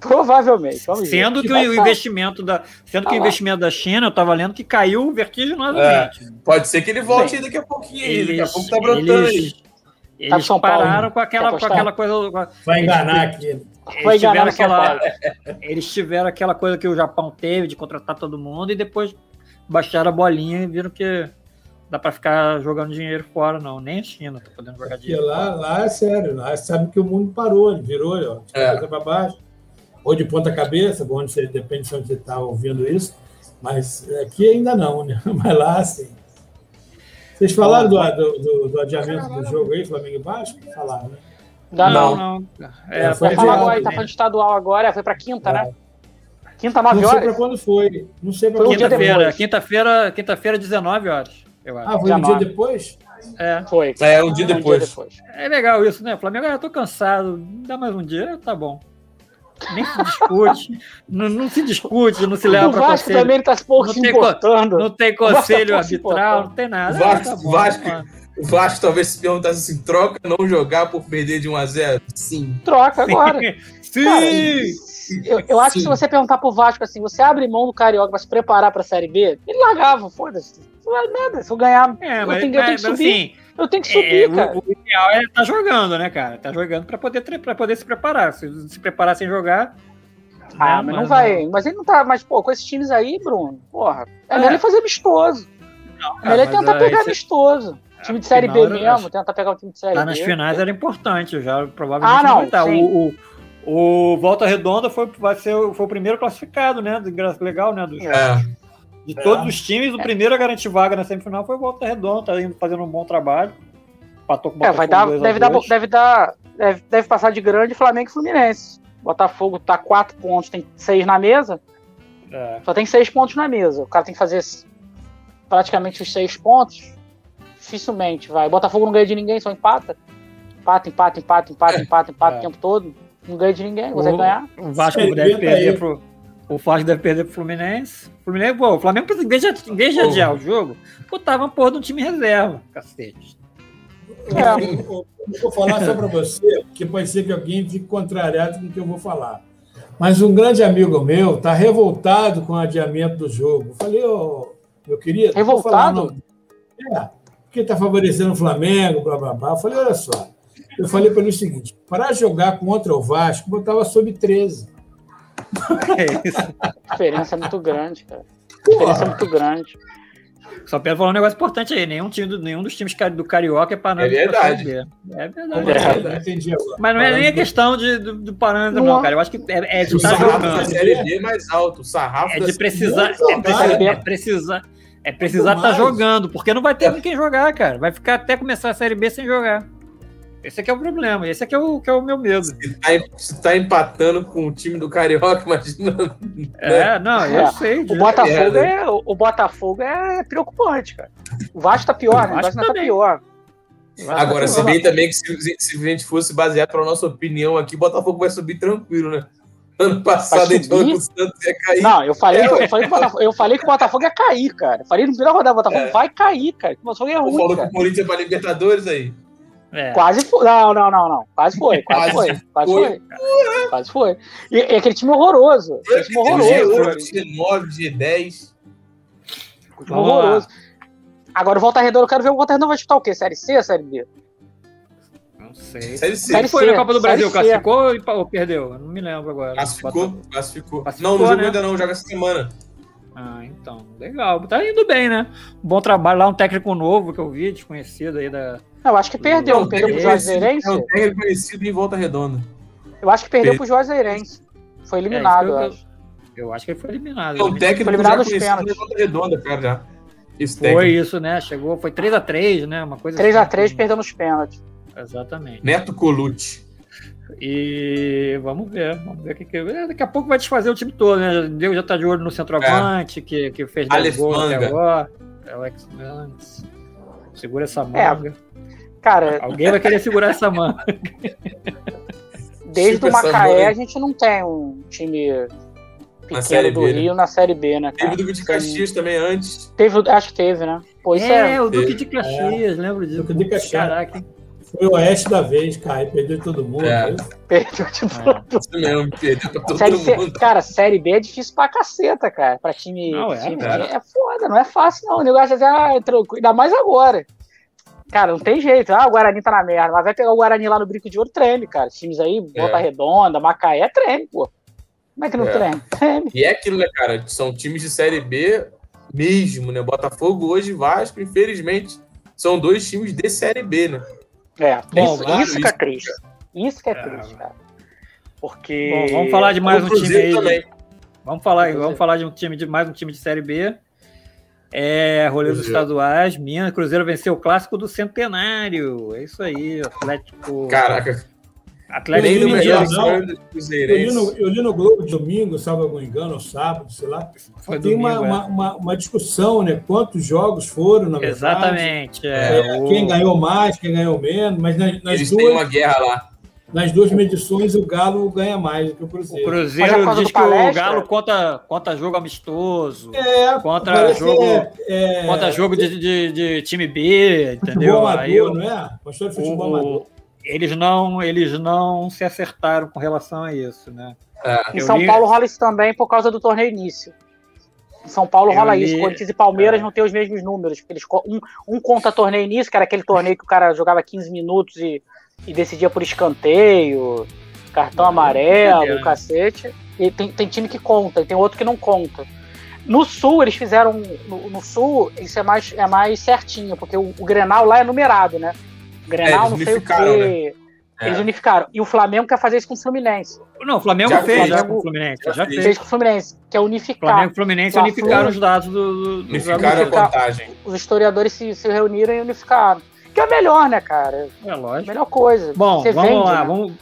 Speaker 2: Provavelmente. Vamos ver.
Speaker 1: Sendo que
Speaker 2: Vai
Speaker 1: o
Speaker 2: ser-
Speaker 1: investimento da, sendo que
Speaker 2: Tá
Speaker 1: o
Speaker 2: lá.
Speaker 1: investimento da China, eu tava lendo que caiu vertiginosamente.
Speaker 3: Pode ser que ele volte aí daqui a pouquinho. aí. Daqui a pouco tá brotando aí.
Speaker 1: eles,
Speaker 2: Tá
Speaker 1: eles
Speaker 2: São Paulo.
Speaker 1: pararam com aquela, com aquela coisa. com a-
Speaker 5: Vai enganar aqui.
Speaker 2: Vai
Speaker 1: Eles tiveram, aquela, eles tiveram aquela coisa que o Japão teve de contratar todo mundo e depois baixaram a bolinha e viram que dá pra ficar jogando dinheiro fora, não. Nem a China tá podendo jogar
Speaker 5: Porque
Speaker 1: dinheiro.
Speaker 5: lá, lá é sério, lá sabe que o mundo parou, ele virou, ó, de
Speaker 3: É.
Speaker 5: cabeça para baixo, ou de ponta cabeça, onde você, depende de onde você está ouvindo isso, mas aqui ainda não, né? Mas lá sim. Vocês falaram do, do, do- do adiamento do jogo aí, Flamengo e Vasco? Falaram, né?
Speaker 2: Dá não.
Speaker 1: não.
Speaker 5: É,
Speaker 1: É,
Speaker 5: foi
Speaker 1: adiado,
Speaker 2: tá
Speaker 1: né?
Speaker 2: falando de estadual agora, foi pra quinta, né? Quinta,
Speaker 5: Não
Speaker 2: 9
Speaker 5: sei para
Speaker 2: horas?
Speaker 5: quando foi. Não sei para
Speaker 2: um dia
Speaker 5: foi.
Speaker 1: Quinta-feira,
Speaker 2: depois.
Speaker 1: quinta-feira, quinta-feira, 19 horas, eu acho.
Speaker 5: Ah, foi um
Speaker 2: 19.
Speaker 5: dia depois?
Speaker 1: É.
Speaker 2: Foi.
Speaker 3: É, um dia depois.
Speaker 1: É legal isso, né? Flamengo, eu tô cansado, dá mais um dia, tá bom. Nem se discute, não, não se discute, não se leva
Speaker 2: O
Speaker 1: pra
Speaker 2: Vasco
Speaker 1: conselho.
Speaker 2: também ele tá pouco
Speaker 1: Não
Speaker 2: se importando.
Speaker 1: Não tem
Speaker 2: Vasco tá
Speaker 1: conselho arbitral, não tem nada.
Speaker 3: Vasco-
Speaker 1: Ah, tá bom,
Speaker 3: Vasco-
Speaker 1: mano.
Speaker 3: O Vasco talvez se perguntasse assim: troca não jogar por perder de 1 a 0 Sim.
Speaker 2: Troca agora.
Speaker 1: Sim!
Speaker 2: Cara, Eu, eu acho que se
Speaker 3: Sim.
Speaker 2: você perguntar pro Vasco assim, você abre mão do Carioca pra se preparar pra Série B, ele largava, foda-se. Não é nada. Se eu ganhar,
Speaker 1: É,
Speaker 2: eu,
Speaker 1: mas,
Speaker 2: tenho, eu tenho
Speaker 1: mas,
Speaker 2: que
Speaker 1: mas,
Speaker 2: subir.
Speaker 1: assim,
Speaker 2: eu tenho que subir,
Speaker 1: é,
Speaker 2: cara.
Speaker 1: o, o ideal é estar jogando, né, cara? Tá jogando pra poder, pra poder se preparar. Se se preparar sem jogar.
Speaker 2: Ah,
Speaker 1: né,
Speaker 2: mas não vai. Mas ele não tá. Mas, pô, com esses times aí, Bruno, porra, é melhor
Speaker 1: É.
Speaker 2: ele fazer amistoso. É melhor ele
Speaker 1: mas
Speaker 2: tentar
Speaker 1: aí
Speaker 2: pegar
Speaker 1: cê-
Speaker 2: amistoso. Time de Série B mesmo, tentar pegar o time de Série
Speaker 1: Lá
Speaker 2: B.
Speaker 1: nas finais era importante, já provavelmente
Speaker 2: Ah, não, sim.
Speaker 1: O, o, o Volta Redonda foi, vai ser, o- foi o primeiro classificado, né? Do, legal, né? Do,
Speaker 3: É.
Speaker 1: De todos os times, o primeiro a garantir vaga na semifinal foi o Volta Redonda, tá indo fazendo um bom trabalho. Com
Speaker 2: É, vai dar,
Speaker 1: Botafogo 2 a
Speaker 2: deve, dar,
Speaker 1: 2.
Speaker 2: deve dar. Deve, deve passar de grande Flamengo e Fluminense. Botafogo tá 4 pontos, tem 6 na mesa.
Speaker 1: É.
Speaker 2: Só tem 6 pontos na mesa. O cara tem que fazer praticamente os 6 pontos. Dificilmente vai. Botafogo não ganha de ninguém, só empata. Empata, empata, empata, empata, empata, empata
Speaker 1: É.
Speaker 2: o tempo todo. Não ganha de ninguém, você
Speaker 1: O-
Speaker 2: ganhar.
Speaker 1: O Vasco deve
Speaker 5: tá
Speaker 1: perder
Speaker 5: aí.
Speaker 1: pro. O Vasco deve perder pro Fluminense. O Fluminense, pô, o Flamengo, em vez de, adiar o jogo, botava uma porra de um time reserva, cacete.
Speaker 2: É.
Speaker 5: Eu, eu- eu vou falar só para você, porque pode ser que alguém fique contrariado com o que eu vou falar. Mas um grande amigo meu está revoltado com o adiamento do jogo. Eu falei, ô, meu querido. falar
Speaker 2: Revoltado?
Speaker 5: não. É, porque está favorecendo o Flamengo, blá blá blá. Eu falei, olha só. Eu falei para ele o seguinte: para jogar contra o Vasco, botava sob 13.
Speaker 1: É isso.
Speaker 2: A diferença é muito grande, cara. A diferença é muito grande.
Speaker 1: Só quero falar um negócio importante aí. Nenhum, time do, nenhum dos times do Carioca é parâmetro
Speaker 3: É
Speaker 1: pra
Speaker 3: verdade.
Speaker 1: É verdade.
Speaker 2: É.
Speaker 5: agora.
Speaker 1: Mas não é nem a questão de, do, do parâmetro,
Speaker 2: Não.
Speaker 1: não, cara. Eu acho que é, é de
Speaker 3: O
Speaker 1: estar
Speaker 3: sarrafo da
Speaker 1: jogando.
Speaker 3: Série B é mais alto. O sarrafo
Speaker 1: É
Speaker 3: da
Speaker 1: de precisar. É precisar. É precisar. É precisar estar
Speaker 5: mais.
Speaker 1: jogando, porque não vai ter quem jogar, cara. Vai ficar até começar a Série B sem jogar. Esse aqui é o problema. Esse aqui é o, que é o meu medo.
Speaker 3: Se tá, se tá empatando com o time do Carioca, imagina.
Speaker 1: É, não, eu
Speaker 2: É.
Speaker 1: sei
Speaker 2: O. Botafogo
Speaker 3: merda.
Speaker 2: é, o o Botafogo é preocupante, cara. O Vasco tá pior, né? O
Speaker 1: O Vasco
Speaker 2: Vasco não tá
Speaker 1: também.
Speaker 2: pior.
Speaker 3: Agora, se bem também que se, se a gente fosse baseado pela nossa opinião aqui, o Botafogo vai subir tranquilo, né? Ano passado a gente falou que o Santos ia cair.
Speaker 2: Não, eu falei,
Speaker 3: É,
Speaker 2: que, eu, falei que o Botafogo, eu falei que o Botafogo ia cair, cara. Eu falei no primeiro rodada, o Botafogo
Speaker 3: É.
Speaker 2: vai cair, cara. O Botafogo é ruim,
Speaker 3: falou que o Corinthians é pra Libertadores aí.
Speaker 2: É. Quase foi. Não, não, não, não. Quase foi. Quase, quase foi. Quase foi. foi. Quase foi. E, e, aquele time horroroso. Aquele time horroroso.
Speaker 3: G9, G10.
Speaker 2: Time horroroso. Agora o Volta Redonda, eu quero ver o Volta Redonda vai disputar o quê? Série C ou Série B?
Speaker 1: Não sei. Série C. Série foi C. na Copa do Brasil, classificou C. ou perdeu? Eu não me lembro agora.
Speaker 3: Classificou, classificou. classificou. Não, não jogou né? ainda não, joga essa semana.
Speaker 1: Ah, então, legal. Tá indo bem, né? Bom trabalho lá, um técnico novo que eu vi, desconhecido aí da.
Speaker 2: Eu acho que perdeu, não, perdeu pro Juazeirense.
Speaker 3: É um técnico conhecido em volta redonda.
Speaker 2: Eu acho que perdeu pro Juazeirense. Foi eliminado, é, eu, acho.
Speaker 1: Eu acho que ele foi eliminado.
Speaker 3: É um técnico foi eliminado nos pênaltis. volta redonda, cara, já.
Speaker 1: Esse foi isso, né? Chegou, foi 3x3, né? Uma coisa
Speaker 2: 3x3 assim, perdeu nos pênaltis.
Speaker 1: Exatamente.
Speaker 3: Neto Colucci.
Speaker 1: E vamos ver, vamos ver o que, que. Daqui a pouco vai desfazer o time todo, né? Deus já tá de olho no centroavante, é. que, que fez 10 gols até agora. Alex Manns. Segura essa é. manga. É.
Speaker 2: Cara.
Speaker 1: Alguém vai querer segurar essa manga.
Speaker 2: Desde o Macaé a gente não tem um time pequeno do B, né? Rio né? na Série B, né?
Speaker 3: Cara? Teve o Duque de Caxias também antes.
Speaker 2: Teve, acho que teve, né?
Speaker 1: Pô, é, é, o Duque de Caxias, é. lembro disso. Duque de Caxias. Caraca,
Speaker 5: foi o Oeste da vez, cara, perdeu todo mundo. É.
Speaker 2: Perdeu de todo mundo. É. mesmo, perdeu pra todo série mundo. C, cara, Série B é difícil pra caceta, cara. Pra time. Não, é, time, é. é foda, não é fácil, não. O negócio é ah, tranquilo. Ainda mais agora. Cara, não tem jeito. Ah, o Guarani tá na merda. Mas vai pegar o Guarani lá no Brinco de Ouro, treme, cara. Times aí, Volta é. Redonda, Macaé, treme, pô. Como é que não é. treme? treme?
Speaker 3: E é aquilo, né, cara? São times de Série B mesmo, né? Botafogo hoje e Vasco, infelizmente, são dois times de Série B, né?
Speaker 2: É, Bom, isso, isso, que é triste. Isso que é, é triste, cara. Porque.
Speaker 1: Bom, vamos falar de mais um time aí. Também. Vamos falar, vamos falar de um time de mais um time de Série B. É, rolê dos estaduais, Minas, Cruzeiro venceu o clássico do Centenário. É isso aí, Atlético.
Speaker 3: Caraca.
Speaker 1: Atlético
Speaker 5: eu, Mineiro. Eu, li no, eu li no Globo domingo, salvo algum engano, sábado, sei lá. Foi tem domingo, uma, é. uma, uma, discussão, né? Quantos jogos foram, na
Speaker 1: verdade. Exatamente. É,
Speaker 5: é, o... Quem ganhou mais, quem ganhou menos, mas nas, nas
Speaker 3: Eles
Speaker 5: duas.
Speaker 3: têm uma guerra lá.
Speaker 5: Nas duas medições, o Galo ganha mais do que o Cruzeiro.
Speaker 1: O Cruzeiro diz que o Galo conta, conta jogo amistoso, é, conta jogo, é, é, conta jogo de, de, de, time B, entendeu?
Speaker 5: Amador, Aí eu, não é? Pastor de futebol o, amador
Speaker 1: eles não, eles não se acertaram com relação a isso, né?
Speaker 2: É. Em São li... Paulo rola isso também por causa do torneio início. Em São Paulo eu rola li... isso. Corinthians e Palmeiras é. não têm os mesmos números. Porque eles, um, um conta torneio início, que era aquele torneio que o cara jogava 15 minutos e, e decidia por escanteio, cartão amarelo, é. cacete. E tem, tem time que conta, e tem outro que não conta. No sul, eles fizeram. No, no, sul, isso é mais, é mais certinho, porque o, o Grenal lá é numerado, né? Grenal, é, não sei o quê. Né? Eles é. unificaram. E o Flamengo quer fazer isso com o Fluminense.
Speaker 1: Não, o Flamengo já fez já com o Fluminense. Já, já fez.
Speaker 2: fez com o Fluminense, que é unificar.
Speaker 1: Flamengo e Fluminense unificaram os dados do.
Speaker 3: do unificaram a contagem.
Speaker 2: Os historiadores se, se reuniram e unificaram. Que é melhor, né, cara?
Speaker 1: É lógico.
Speaker 2: Melhor coisa.
Speaker 1: Bom, Você vamos vende, lá. Né? Vamos,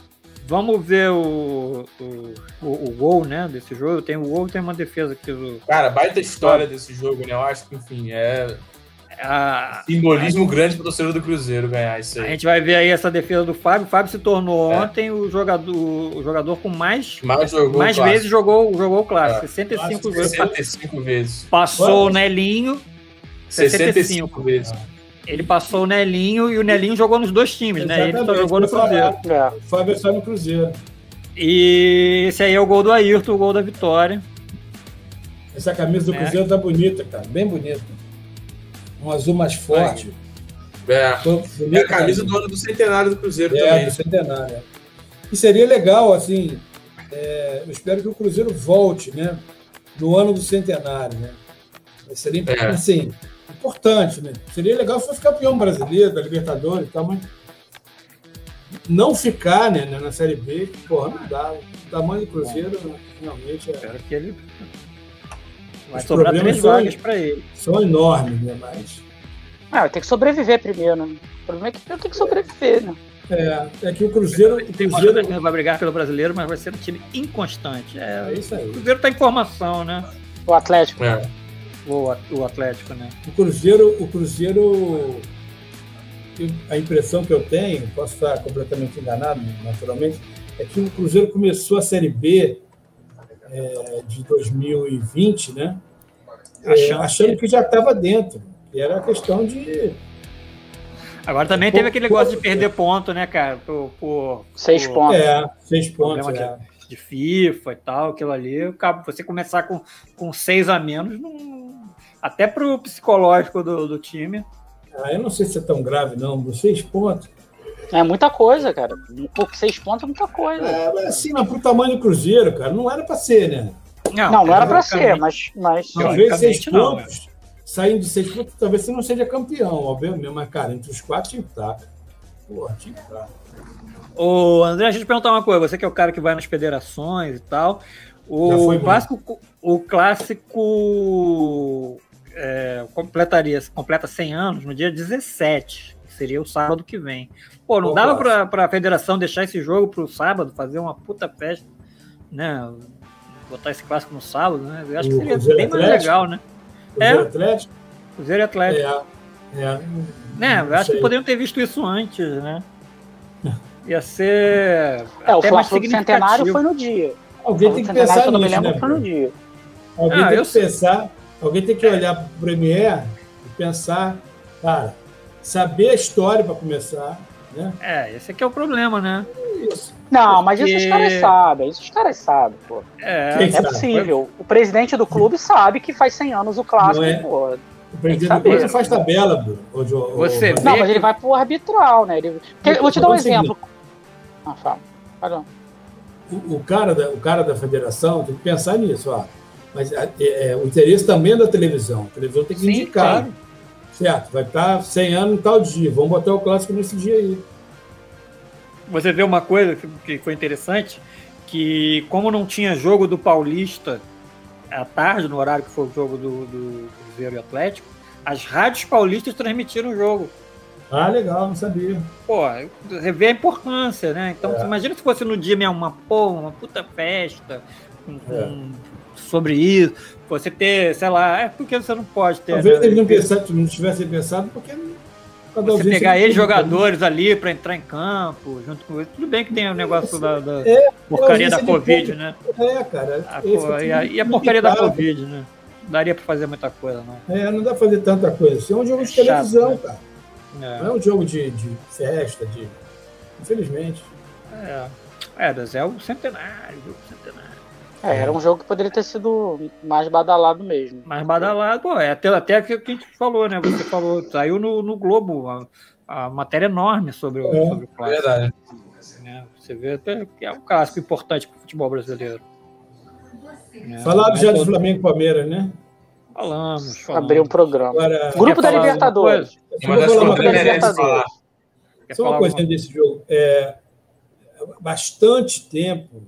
Speaker 1: vamos ver o, o, o, o, gol, né, desse jogo. Tem o gol tem uma defesa aqui do.
Speaker 3: Cara, baita história desse jogo, né? Eu acho que, enfim, é a, Simbolismo a, grande para o torcedor do Cruzeiro ganhar isso aí.
Speaker 1: A gente vai ver aí essa defesa do Fábio. O Fábio se tornou é. ontem o jogador, o jogador com mais,
Speaker 3: mais, jogou
Speaker 1: mais vezes jogou, jogou o clássico. É. 65 vezes.
Speaker 3: 65 vezes.
Speaker 1: Passou o Nelinho.
Speaker 3: 65, 65 vezes.
Speaker 1: Ele passou o Nelinho e o Nelinho jogou nos dois times, Exatamente. né? Ele só jogou no Cruzeiro.
Speaker 5: É. O Fábio só no Cruzeiro.
Speaker 1: E esse aí é o gol do Ayrton, o gol da vitória.
Speaker 5: Essa camisa do é. Cruzeiro tá bonita, cara. Bem bonita um azul mais forte.
Speaker 3: É, é a camisa do ano do centenário do Cruzeiro é, também.
Speaker 5: do centenário. É. E seria legal, assim, é, eu espero que o Cruzeiro volte, né? No ano do centenário, né? Seria, é. assim, importante, né? Seria legal se fosse campeão brasileiro, da Libertadores e tal, mas não ficar né, na Série B, porra, não dá. O tamanho do Cruzeiro, realmente é...
Speaker 1: Espero que ele Vai sobrar três vagas para ele.
Speaker 5: São enormes, né? Mas.
Speaker 2: Ah, tem que sobreviver primeiro, né? O problema é que eu tenho que sobreviver, né?
Speaker 5: É, é que o Cruzeiro. O
Speaker 1: Cruzeiro que vai brigar pelo brasileiro, mas vai ser um time inconstante. É, é isso aí. O Cruzeiro tá em formação, né?
Speaker 2: O Atlético.
Speaker 1: É. O, o Atlético, né?
Speaker 5: O Cruzeiro, o Cruzeiro. A impressão que eu tenho, posso estar completamente enganado, naturalmente, é que o Cruzeiro começou a Série B é, de 2020, né? É, achando que já estava dentro. E era a questão de.
Speaker 1: Agora também teve aquele negócio de perder ponto, né, cara? Por, por,
Speaker 2: Seis
Speaker 1: por
Speaker 2: pontos.
Speaker 5: É, seis pontos. É.
Speaker 1: de, de FIFA e tal, aquilo ali. Você começar com, com seis a menos, não- até pro psicológico do, do time.
Speaker 5: Ah, eu não sei se é tão grave, não. Seis pontos.
Speaker 2: É muita coisa, cara. Pô, seis pontos é muita coisa.
Speaker 5: É, mas assim, mas pro tamanho do Cruzeiro, cara, não era pra ser, né?
Speaker 2: não, não era pra ser, mas. mas
Speaker 1: Não,
Speaker 5: Talvez seis
Speaker 1: Teoricamente, não,
Speaker 5: pontos, saindo de seis pontos, talvez você não seja campeão, obviamente, mas, cara, entre os quatro tinha que estar. Porra, tinha que estar.
Speaker 1: Ô, André, deixa eu te perguntar uma coisa. Você que é o cara que vai nas federações e tal.
Speaker 5: Já
Speaker 1: O clássico, o clássico é, completaria, completa 100 anos no dia 17, que seria o sábado que vem. Pô, não
Speaker 5: Qual
Speaker 1: dava pra, pra federação deixar esse jogo pro sábado, fazer uma puta festa, né? Botar esse clássico no sábado, né? Eu acho que seria
Speaker 5: Cruzeiro
Speaker 1: bem mais legal, né?
Speaker 5: Cruzeiro
Speaker 1: É.
Speaker 5: Atlético?
Speaker 1: Cruzeiro e Atlético.
Speaker 5: É, é.
Speaker 1: Né? Eu acho que poderiam ter visto isso antes, né? Ia ser.
Speaker 2: É, o Fla-Flu do Centenário foi no dia.
Speaker 5: Alguém tem que pensar
Speaker 2: se eu não me
Speaker 5: nisso,
Speaker 2: lembro,
Speaker 5: né?
Speaker 2: foi no dia.
Speaker 5: Alguém
Speaker 1: Ah,
Speaker 5: tem que
Speaker 1: sei.
Speaker 5: pensar, alguém tem que olhar para o Premier e pensar, cara, saber a história para começar, né?
Speaker 1: É, esse aqui é o problema, né?
Speaker 5: Isso.
Speaker 2: Não, mas isso os caras sabem, isso os caras sabem, pô.
Speaker 1: É,
Speaker 5: Quem
Speaker 2: É
Speaker 5: sabe?
Speaker 2: possível. O presidente do clube sabe que faz 100 anos o clássico,
Speaker 5: é?
Speaker 2: pô.
Speaker 5: O presidente do Coisa faz tabela, Bruno.
Speaker 1: Você.
Speaker 2: Não, mas ele vai pro arbitral, né? Ele... Porque- eu vou te dar um exemplo. Ah, fala. Fala.
Speaker 5: o, o cara da, o cara da federação tem que pensar nisso, ó. Mas é, é, o interesse também é da televisão. A televisão tem que
Speaker 1: Sim,
Speaker 5: indicar.
Speaker 1: claro.
Speaker 5: Certo, vai estar 100 anos em tal dia. Vamos botar o clássico nesse dia aí.
Speaker 1: Você vê uma coisa que- foi interessante, que como não tinha jogo do Paulista à tarde, no horário que foi o jogo do, do Cruzeiro e Atlético, as rádios paulistas transmitiram o jogo.
Speaker 5: Ah, legal, não sabia.
Speaker 1: Pô, você vê a importância, né? Então,
Speaker 5: É.
Speaker 1: imagina se fosse no dia mesmo uma, pô, uma puta festa com- com-
Speaker 5: É.
Speaker 1: sobre isso, você ter, sei lá, é porque você não pode ter.
Speaker 5: Talvez
Speaker 1: né?
Speaker 5: eles não, pensassem, não tivessem pensado, porque. cada
Speaker 1: Você pegar eles jogadores ali para entrar em campo, junto com. Tudo bem que tem o negócio da, da
Speaker 5: É,
Speaker 1: porcaria da Covid, né?
Speaker 5: É, cara.
Speaker 1: A,
Speaker 5: esse
Speaker 1: pô,
Speaker 5: é
Speaker 1: e, a, e a porcaria da. Covid, né? Não daria para fazer muita coisa, não.
Speaker 5: É, não dá pra fazer tanta coisa. Isso é um jogo
Speaker 1: É
Speaker 5: de
Speaker 1: chato,
Speaker 5: televisão,
Speaker 1: né?
Speaker 5: cara.
Speaker 1: É,
Speaker 5: Não é um jogo de, de festa, de. Infelizmente.
Speaker 1: é, é, mas é o centenário.
Speaker 2: É, era um jogo que poderia ter sido mais badalado mesmo.
Speaker 1: Mais badalado, pô, é até, até o que a gente falou, né? Você falou, saiu no, no Globo a, a matéria enorme sobre o,
Speaker 5: É,
Speaker 1: sobre o clássico.
Speaker 3: Verdade.
Speaker 1: né? Você vê até que é um clássico importante para o futebol brasileiro. É,
Speaker 5: Falaram
Speaker 1: não é
Speaker 5: já de
Speaker 1: todo-
Speaker 5: Flamengo e Palmeiras, né?
Speaker 1: Falamos, falamos.
Speaker 2: Abrir um programa.
Speaker 5: Agora,
Speaker 2: Grupo da Libertadores.
Speaker 3: Uma das
Speaker 5: coisa,
Speaker 3: merece
Speaker 2: Libertadores.
Speaker 5: Só uma
Speaker 1: alguma-
Speaker 5: desse jogo. É, há bastante tempo,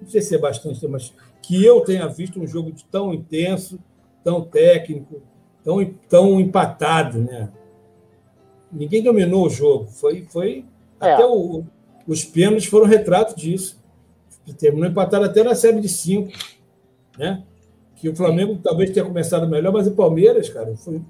Speaker 5: não sei se é bastante mas que eu tenha visto um jogo tão intenso, tão técnico, tão, tão empatado, né? Ninguém dominou o jogo. Foi, foi
Speaker 2: É.
Speaker 5: até o- os pênaltis foram retrato disso. Terminou empatado até na série de cinco, né? Que o Flamengo talvez tenha começado melhor, mas o Palmeiras, cara, foi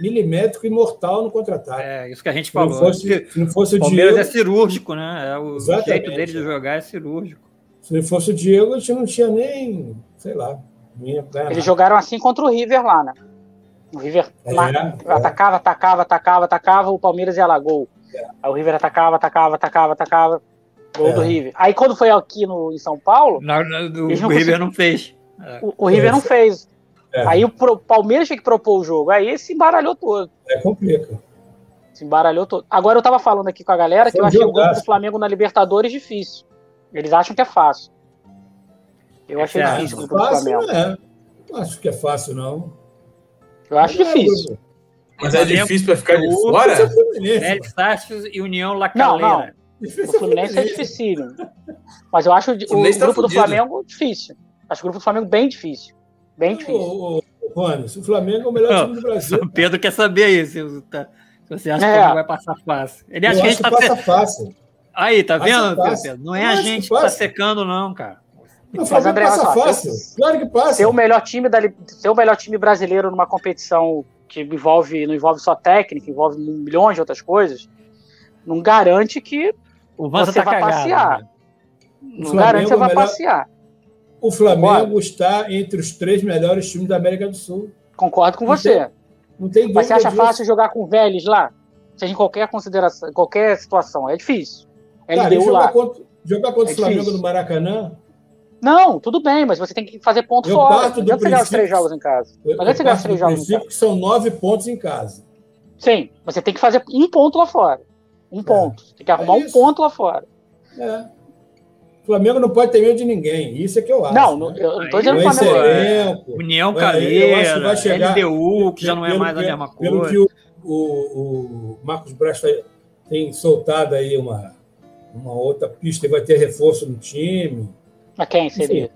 Speaker 5: milimétrico e mortal no contra-ataque.
Speaker 1: É, isso que a gente
Speaker 5: Se não
Speaker 1: falou.
Speaker 5: fosse, se não fosse
Speaker 1: O Palmeiras é cirúrgico, né? É o
Speaker 5: Exatamente.
Speaker 1: jeito dele de jogar é cirúrgico.
Speaker 5: Se não fosse o Diego, a gente não tinha nem, sei lá, ganhar
Speaker 2: Eles jogaram assim contra o River lá, né? O River
Speaker 5: É,
Speaker 2: ma-
Speaker 5: é.
Speaker 2: atacava, atacava, atacava, atacava, o Palmeiras ia lá, gol. Aí o River atacava, atacava, atacava, atacava, gol
Speaker 5: É.
Speaker 2: do River. Aí quando foi aqui no, em São Paulo,
Speaker 1: Na, na, do,
Speaker 2: Eles não
Speaker 1: o River não fez. É.
Speaker 2: o, o River
Speaker 5: É.
Speaker 2: não fez.
Speaker 5: É,
Speaker 2: Aí o pro- Palmeiras tinha que propor o jogo. Aí se embaralhou todo.
Speaker 5: é complica.
Speaker 2: Se embaralhou todo. Agora eu tava falando aqui com a galera que
Speaker 5: Foi
Speaker 2: eu
Speaker 5: um
Speaker 2: achei o grupo
Speaker 5: jogaço.
Speaker 2: do Flamengo na Libertadores difícil. Eles acham que é fácil. Eu
Speaker 1: É
Speaker 2: achei difícil o grupo do
Speaker 5: Fácil
Speaker 2: Flamengo.
Speaker 5: não é. Não acho que é fácil, não.
Speaker 2: Eu acho
Speaker 5: Não é,
Speaker 2: difícil.
Speaker 5: Bruno.
Speaker 3: Mas é difícil pra ficar de fora?
Speaker 5: Isso é
Speaker 1: Sassos e União La
Speaker 2: Não, não. O
Speaker 5: Difícil é
Speaker 2: Fluminense é
Speaker 5: Fluminense.
Speaker 2: dificílimo. Mas eu acho o, o
Speaker 3: tá
Speaker 2: grupo do. Flamengo difícil. Acho o grupo do Flamengo bem difícil. Bem difícil.
Speaker 5: Ô, ô, ô, Rony, se o Flamengo é o melhor
Speaker 1: Não.
Speaker 5: time do Brasil.
Speaker 1: O Pedro quer saber isso. Se, tá- se você acha
Speaker 2: É.
Speaker 1: que não vai passar fácil. Ele acha
Speaker 5: eu
Speaker 1: que a
Speaker 5: acho
Speaker 1: gente
Speaker 5: que
Speaker 1: tá.
Speaker 5: passa fácil.
Speaker 1: Aí, tá vendo? Não é
Speaker 5: Eu
Speaker 1: a gente
Speaker 5: que
Speaker 1: que tá secando, não, cara.
Speaker 5: O Flamengo
Speaker 2: André,
Speaker 5: passa
Speaker 2: só,
Speaker 5: fácil. Claro que passa.
Speaker 2: Ser o melhor time da ser o melhor time brasileiro numa competição que envolve não envolve só técnica, envolve milhões de outras coisas, não garante que
Speaker 1: O
Speaker 2: Você
Speaker 1: tá
Speaker 2: vai
Speaker 1: cagado.
Speaker 2: passear.
Speaker 1: né?
Speaker 2: não
Speaker 5: Flamengo
Speaker 2: garante que você
Speaker 5: é
Speaker 2: vai
Speaker 5: melhor-
Speaker 2: passear.
Speaker 5: O Flamengo está entre os três melhores times da América do Sul.
Speaker 2: Concordo com
Speaker 5: Não
Speaker 2: você.
Speaker 5: Não tem
Speaker 2: Mas você acha
Speaker 5: disso.
Speaker 2: fácil jogar com o Vélez lá? seja em qualquer consideração, em qualquer situação. É difícil.
Speaker 5: Cara,
Speaker 2: LDU
Speaker 5: jogar
Speaker 2: lá.
Speaker 5: contra, jogar contra
Speaker 2: É
Speaker 5: o Flamengo
Speaker 2: difícil.
Speaker 5: no Maracanã,
Speaker 2: Não, tudo bem, mas você tem que fazer ponto
Speaker 5: Eu
Speaker 2: fora.
Speaker 5: parto do
Speaker 2: ganhar os três
Speaker 5: princípio-
Speaker 2: jogos em casa.
Speaker 5: eu,
Speaker 2: Não adianta você ganhar os
Speaker 5: parto
Speaker 2: três
Speaker 5: do
Speaker 2: jogos em
Speaker 5: princípio
Speaker 2: casa.
Speaker 5: que são nove pontos em casa.
Speaker 2: Sim, você tem que fazer um ponto lá fora. Um ponto. Você tem que arrumar um
Speaker 5: isso.
Speaker 2: ponto lá fora.
Speaker 5: É. O Flamengo não pode ter medo de ninguém. Isso é que eu acho.
Speaker 2: Não, não-
Speaker 5: né?
Speaker 2: eu não
Speaker 1: Aí
Speaker 2: dizendo que o Flamengo.
Speaker 5: elenco,
Speaker 1: União
Speaker 5: É, eu acho que
Speaker 1: Calheira,
Speaker 5: vai chegar-
Speaker 1: LDU, que já não é
Speaker 5: pelo-
Speaker 1: mais a
Speaker 5: pelo-
Speaker 1: mesma
Speaker 5: Pelo
Speaker 1: coisa.
Speaker 5: que o, o, o Marcos Braz tem soltado aí uma, uma outra pista e vai ter reforço no time.
Speaker 2: Mas quem seria?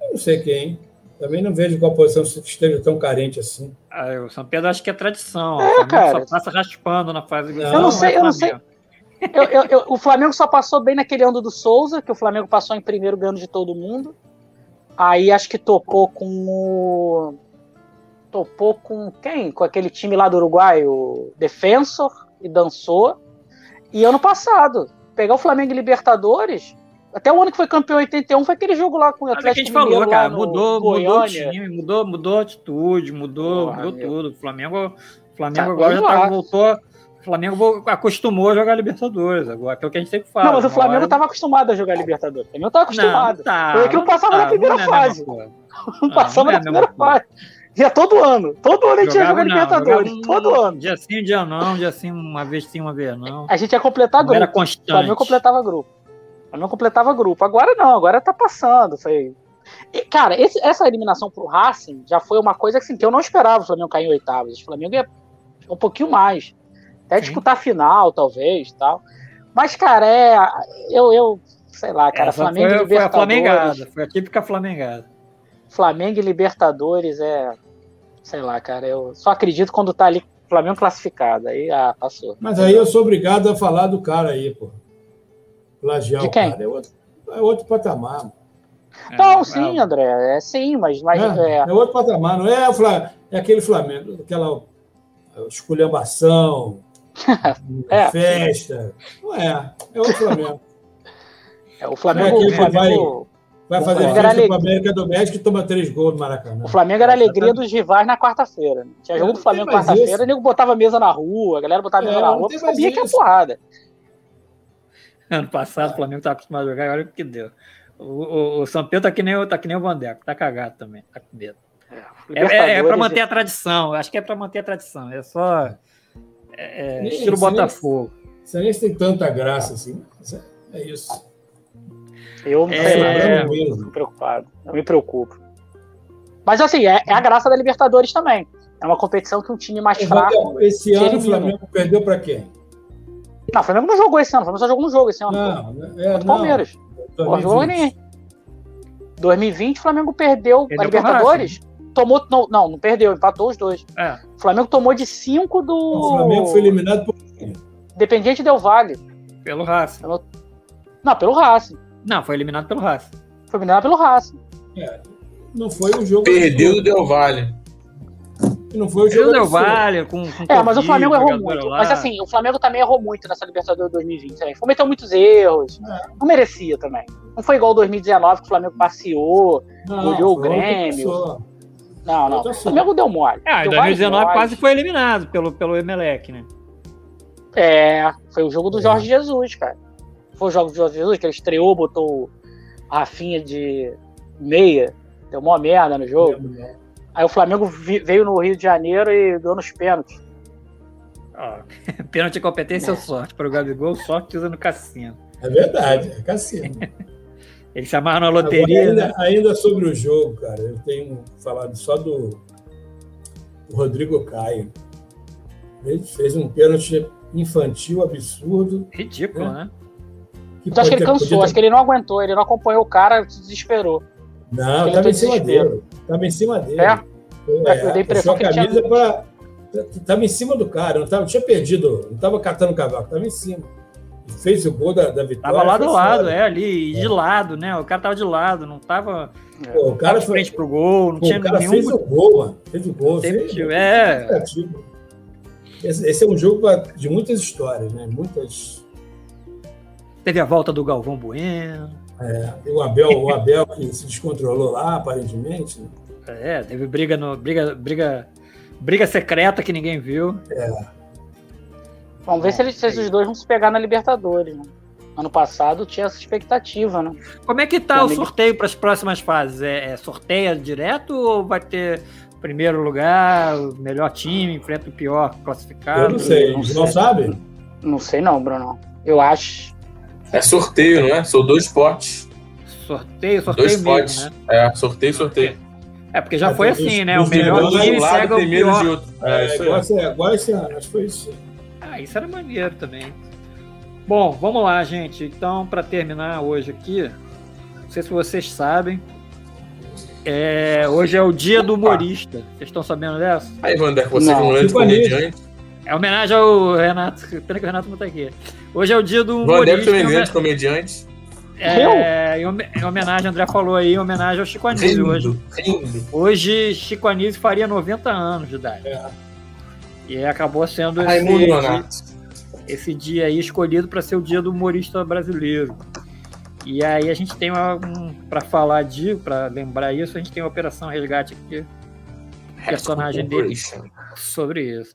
Speaker 5: Eu não sei quem. Também não vejo qual posição que esteja tão carente assim.
Speaker 1: Ah, o São Pedro acho que é tradição.
Speaker 2: É,
Speaker 1: o Flamengo
Speaker 2: cara.
Speaker 1: só passa raspando na fase
Speaker 5: Eu não
Speaker 1: é
Speaker 2: sei, eu não sei. Eu- eu- eu- o Flamengo só passou bem naquele ano do Souza, que o Flamengo passou em primeiro ganhando de todo mundo. Aí acho que topou com o. Topou com quem? Com aquele time lá do Uruguai, o Defensor, e dançou. E ano passado, pegar o Flamengo em Libertadores, até o ano que foi campeão em 81 foi aquele jogo lá com o
Speaker 1: Mas é que a
Speaker 2: Atlético
Speaker 1: gente falou, cara, mudou, mudou o time, mudou, mudou a atitude, mudou, mudou
Speaker 2: meu.
Speaker 1: tudo. O Flamengo, o Flamengo
Speaker 2: Tá,
Speaker 1: agora já tá, voltou. O Flamengo acostumou a jogar Libertadores agora, aquilo que a gente sempre fala.
Speaker 2: Não, mas o Flamengo
Speaker 1: hora-
Speaker 2: estava acostumado a jogar Libertadores. O Flamengo estava
Speaker 1: Não,
Speaker 2: acostumado.
Speaker 1: não tá,
Speaker 2: Foi que não passava na primeira
Speaker 1: não é
Speaker 2: fase. Não
Speaker 1: Não,
Speaker 2: passava
Speaker 1: não é
Speaker 2: na primeira
Speaker 1: mesma coisa.
Speaker 2: Ia todo ano. Todo ano a gente ia
Speaker 1: Jogava,
Speaker 2: jogar
Speaker 1: não,
Speaker 2: Libertadores. Todo ano.
Speaker 1: Dia sim, dia não, dia sim, uma vez sim, uma vez não.
Speaker 2: A gente ia completar
Speaker 1: Não era
Speaker 2: grupo. O
Speaker 1: constante.
Speaker 2: Flamengo completava grupo. O Flamengo completava grupo. Agora não, agora tá passando. Foi... E, cara, esse- essa eliminação pro Racing já foi uma coisa assim, que eu não esperava o Flamengo cair em oitavas. O Flamengo ia um pouquinho mais. Até
Speaker 1: Sim.
Speaker 2: disputar a final, talvez, tal. Mas, cara, é... Eu, eu sei lá, cara,
Speaker 1: Essa
Speaker 2: Flamengo e
Speaker 1: foi, foi a
Speaker 2: Libertadores...
Speaker 1: Flamengada, foi a típica Flamengada.
Speaker 2: Flamengo e Libertadores é... Sei lá, cara, eu só acredito quando tá ali Flamengo classificado. Aí, ah, passou.
Speaker 5: Mas aí eu sou obrigado a falar do cara aí, pô. Plagiar
Speaker 2: De
Speaker 5: o
Speaker 2: quem?
Speaker 5: cara. É outro, é outro patamar. mano.
Speaker 2: Não,
Speaker 1: É,
Speaker 2: sim,
Speaker 1: é,
Speaker 2: André, é sim, mas, mas
Speaker 5: É,
Speaker 2: é,
Speaker 5: é outro patamar. Não é, Fla- é aquele Flamengo, aquela esculhambação,
Speaker 2: É.
Speaker 5: festa. Não é. É outro Flamengo.
Speaker 2: é, o
Speaker 5: Não é
Speaker 2: Flamengo,
Speaker 5: aquele
Speaker 2: o
Speaker 5: que
Speaker 2: Flamengo,
Speaker 5: Vai
Speaker 2: O
Speaker 5: fazer
Speaker 2: Flamengo era
Speaker 5: festa com a
Speaker 2: alegria.
Speaker 5: América do México e toma três gols no Maracanã.
Speaker 2: o Flamengo era a alegria dos rivais na quarta-feira. Tinha jogo
Speaker 5: É,
Speaker 2: do Flamengo quarta-feira,
Speaker 5: isso.
Speaker 2: o nego botava mesa na rua, a galera botava mesa
Speaker 5: É,
Speaker 2: na
Speaker 5: não
Speaker 2: rua, sabia
Speaker 5: mais
Speaker 2: que era
Speaker 5: isso.
Speaker 2: porrada.
Speaker 1: Ano passado o Flamengo estava acostumado a jogar, olha o que deu. O, o, o São Pedro tá que, nem, o- tá que nem o Vandeco, tá cagado também, tá com medo. É, é, é para
Speaker 2: Libertadores,
Speaker 1: manter a tradição, acho que é para manter a tradição, é só é, é, estilo
Speaker 5: isso
Speaker 1: Botafogo.
Speaker 5: Você nem tem tanta graça assim. é- É isso.
Speaker 2: Eu,
Speaker 1: É,
Speaker 2: sei lá, eu não
Speaker 5: mesmo.
Speaker 2: fico preocupado, eu me preocupo. Mas assim, é, é a graça da Libertadores também. É uma competição que um time mais fraco.
Speaker 5: Esse
Speaker 2: se
Speaker 5: ano o. Flamengo perdeu para quem?
Speaker 2: Não, o Flamengo não jogou esse ano, o Flamengo só jogou um jogo esse ano.
Speaker 5: Não, é,
Speaker 2: Contra o
Speaker 5: não.
Speaker 2: Palmeiras. Pô, jogou
Speaker 5: 2020.
Speaker 2: ninguém. 2020, o Flamengo perdeu,
Speaker 1: Perdeu
Speaker 2: a Libertadores. Tomou. Não, não, não perdeu, empatou os dois.
Speaker 1: É,
Speaker 2: O Flamengo tomou de 5 do.
Speaker 5: O Flamengo foi eliminado por
Speaker 2: Independiente Del Vale.
Speaker 1: pelo Racing.
Speaker 2: Não, pelo Racing.
Speaker 1: Não, foi eliminado pelo Racing.
Speaker 2: Foi eliminado pelo Racing.
Speaker 5: Não foi o jogo.
Speaker 3: Perdeu do Del Valle.
Speaker 5: Não foi o jogo.
Speaker 1: Del. Valle, com, com
Speaker 2: É, mas o
Speaker 1: Covid,
Speaker 2: Flamengo errou muito.
Speaker 1: lá.
Speaker 2: Mas assim, o Flamengo também errou muito nessa Libertadores 2020 também. Cometeu muitos erros.
Speaker 5: É.
Speaker 2: Não merecia também. Não foi igual 2019 que o Flamengo passeou. Goleou o Grêmio. Não, não. O Flamengo deu mole.
Speaker 1: Ah, em
Speaker 2: Deu vários
Speaker 1: 2019
Speaker 2: moles.
Speaker 1: quase foi eliminado pelo, pelo Emelec, né?
Speaker 2: É, foi o jogo do
Speaker 5: É.
Speaker 2: Jorge Jesus, cara. Foi o jogo do Jorge Jesus, que ele estreou, botou a Rafinha de meia. Deu uma merda no jogo. Aí o Flamengo veio no Rio de Janeiro e ganhou nos pênaltis.
Speaker 1: Ó, pênalti de competência ou sorte para o Gabigol, sorte usando cassino.
Speaker 5: É verdade, é cassino.
Speaker 1: Eles chamaram na
Speaker 5: Agora,
Speaker 1: loteria, né?
Speaker 5: ainda, ainda sobre o jogo, cara, eu tenho falado só do, do Rodrigo Caio. Ele fez um pênalti infantil absurdo.
Speaker 1: Ridículo,
Speaker 5: É.
Speaker 1: né?
Speaker 5: Que
Speaker 2: Então acho que ele
Speaker 5: ter-
Speaker 2: cansou,
Speaker 5: podia
Speaker 2: acho que ele não aguentou, ele não acompanhou o cara, se desesperou.
Speaker 5: Não, estava em cima
Speaker 2: desespero.
Speaker 5: dele. Estava em cima dele.
Speaker 2: É? Eu dei a impressão
Speaker 5: puxou
Speaker 2: que
Speaker 5: camisa para. Estava em cima do cara, não, tava, tinha perdido, não estava catando o cavaco, estava em cima. E fez o gol da, da vitória.
Speaker 1: Tava a
Speaker 5: foi
Speaker 1: lado, é, ali, de lado, né? O cara tava de lado, não tava
Speaker 5: Pô, o
Speaker 1: tava
Speaker 5: cara
Speaker 1: de
Speaker 5: foi,
Speaker 1: frente pro gol, não
Speaker 5: Pô,
Speaker 1: tinha
Speaker 5: o cara
Speaker 1: nenhum.
Speaker 5: fez o gol, mano. Fez o gol.
Speaker 1: Teve
Speaker 5: fez-
Speaker 1: é.
Speaker 5: Esse, esse é um jogo pra- de muitas histórias, né? Muitas.
Speaker 1: Teve a volta do Galvão Bueno.
Speaker 5: é, o Abel, o Abel que se descontrolou lá, aparentemente. né?
Speaker 1: É, teve briga no. Briga, briga, briga secreta que ninguém viu.
Speaker 2: Vamos ver se, eles, se
Speaker 1: é
Speaker 2: esses
Speaker 1: isso.
Speaker 2: dois vão se pegar na Libertadores. Né? Ano passado tinha essa expectativa, né?
Speaker 1: Como é que tá o sorteio para as próximas fases? É, é sorteia direto ou vai ter primeiro lugar, o melhor time, enfrenta o pior classificado?
Speaker 5: Eu não sei.
Speaker 2: não
Speaker 5: não
Speaker 2: sei.
Speaker 5: sabem?
Speaker 2: Não sei não, Bruno. Eu acho.
Speaker 3: É sorteio, não é? São dois potes.
Speaker 1: Sorteio, sorteio
Speaker 3: Dois
Speaker 1: mesmo,
Speaker 3: potes.
Speaker 1: né?
Speaker 3: É, sorteio, sorteio.
Speaker 1: É, porque já
Speaker 5: É,
Speaker 1: foi assim,
Speaker 5: os-
Speaker 1: né? O melhor time
Speaker 3: um lado
Speaker 1: pega o
Speaker 3: tem menos de
Speaker 1: pior.
Speaker 3: outro. É,
Speaker 5: É,
Speaker 3: isso
Speaker 5: igual,
Speaker 3: aí.
Speaker 5: esse, igual esse ano, acho que foi isso.
Speaker 1: Ah, isso era maneiro também. Bom, vamos lá, gente. Então, para terminar hoje aqui, não sei se vocês sabem, é, hoje é o dia do humorista. Vocês estão sabendo dessa?
Speaker 3: Aí, Vander, você
Speaker 2: Não,
Speaker 3: é um grande comediante.
Speaker 1: É homenagem ao Renato. Pena que o Renato não tá aqui. Hoje é o dia do humorista.
Speaker 3: também é um grande
Speaker 1: home-
Speaker 3: comediante.
Speaker 1: é, em home- em homenagem, André falou aí, em homenagem ao Chico Anísio hoje.
Speaker 3: Rindo.
Speaker 1: Hoje, Chico Anísio faria 90 anos de idade.
Speaker 5: É.
Speaker 1: E acabou sendo esse, dia, esse dia aí escolhido para ser o dia do humorista brasileiro. E aí a gente tem um, para falar de, para lembrar isso, a gente tem a Operação Resgate aqui personagem dele. Sobre isso.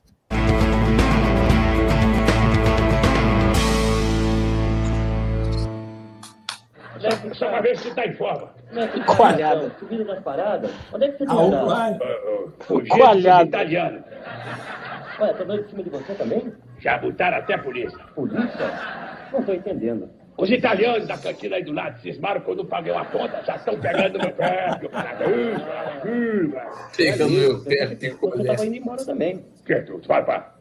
Speaker 6: Só pra ver se tá em forma.
Speaker 2: Coalhada.
Speaker 7: Subindo nas paradas? Onde é que você
Speaker 5: Ah.
Speaker 6: Fugindo
Speaker 2: Coalhada.
Speaker 6: dos italianos.
Speaker 7: Ué, tá dando em cima de você também?
Speaker 6: Já botaram até a polícia.
Speaker 7: Polícia? Não tô entendendo.
Speaker 6: Os italianos da cantina aí do lado cismaram quando eu paguei uma conta. Já estão pegando meu pé.
Speaker 3: Pegando meu pé,
Speaker 7: Você-
Speaker 3: tem
Speaker 7: Você tava indo embora também.
Speaker 6: Que tu tu vai pra,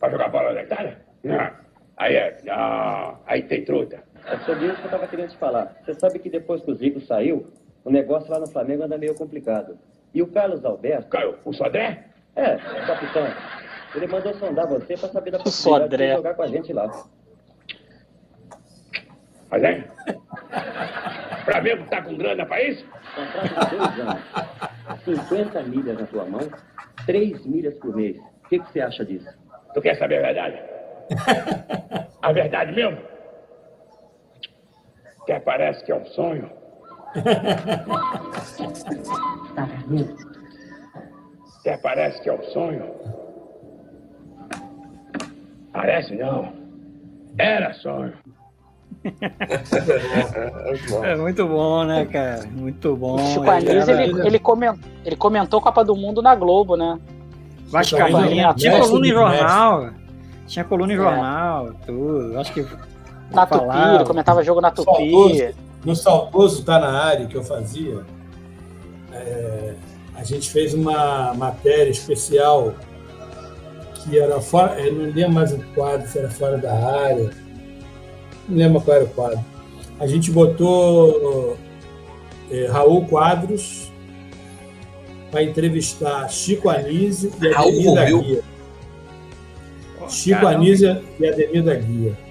Speaker 6: pra jogar bola na Itália? Não. Aí é. Não. Aí tem truta.
Speaker 7: É sobre isso que eu tava querendo te falar. Você sabe que depois que o Zico saiu, o negócio lá no Flamengo anda meio complicado. E o Carlos Alberto,
Speaker 6: Caiu. O Sodré?
Speaker 7: é, o capitão, ele mandou sondar você pra saber da
Speaker 2: O
Speaker 7: possibilidade de
Speaker 2: Sodré.
Speaker 7: jogar com a gente lá.
Speaker 6: Mas é? Flamengo tá com grana pra isso?
Speaker 7: Contrato de dois anos, 50 milhas na tua mão, 3 milhas por mês. O que, que você acha disso?
Speaker 6: Tu quer saber a verdade? A verdade mesmo? Até parece que é um sonho. Até parece que é um sonho. Parece não. Era sonho.
Speaker 1: É muito bom, né, cara? Muito bom.
Speaker 2: O Chico
Speaker 1: Ele
Speaker 2: Anísio, ele, ele, comentou, ele comentou Copa do Mundo na Globo, né?
Speaker 1: Vascaína. Tinha coluna em jornal. Tinha coluna em
Speaker 2: É.
Speaker 1: jornal, tudo. Acho que
Speaker 2: Na Tupi,
Speaker 1: falava.
Speaker 2: ele comentava jogo na Tupi.
Speaker 5: Saudoso. No saudoso Tá na área que eu fazia, é, a gente fez uma matéria especial que era fora, eu não lembro mais o quadro, se era fora da área, não lembro qual era o quadro. A gente botou é, Raul Quadros para entrevistar Chico Anísio e
Speaker 3: Raul
Speaker 5: Ademir da? Guia. Chico. Anísio e Ademir da Guia.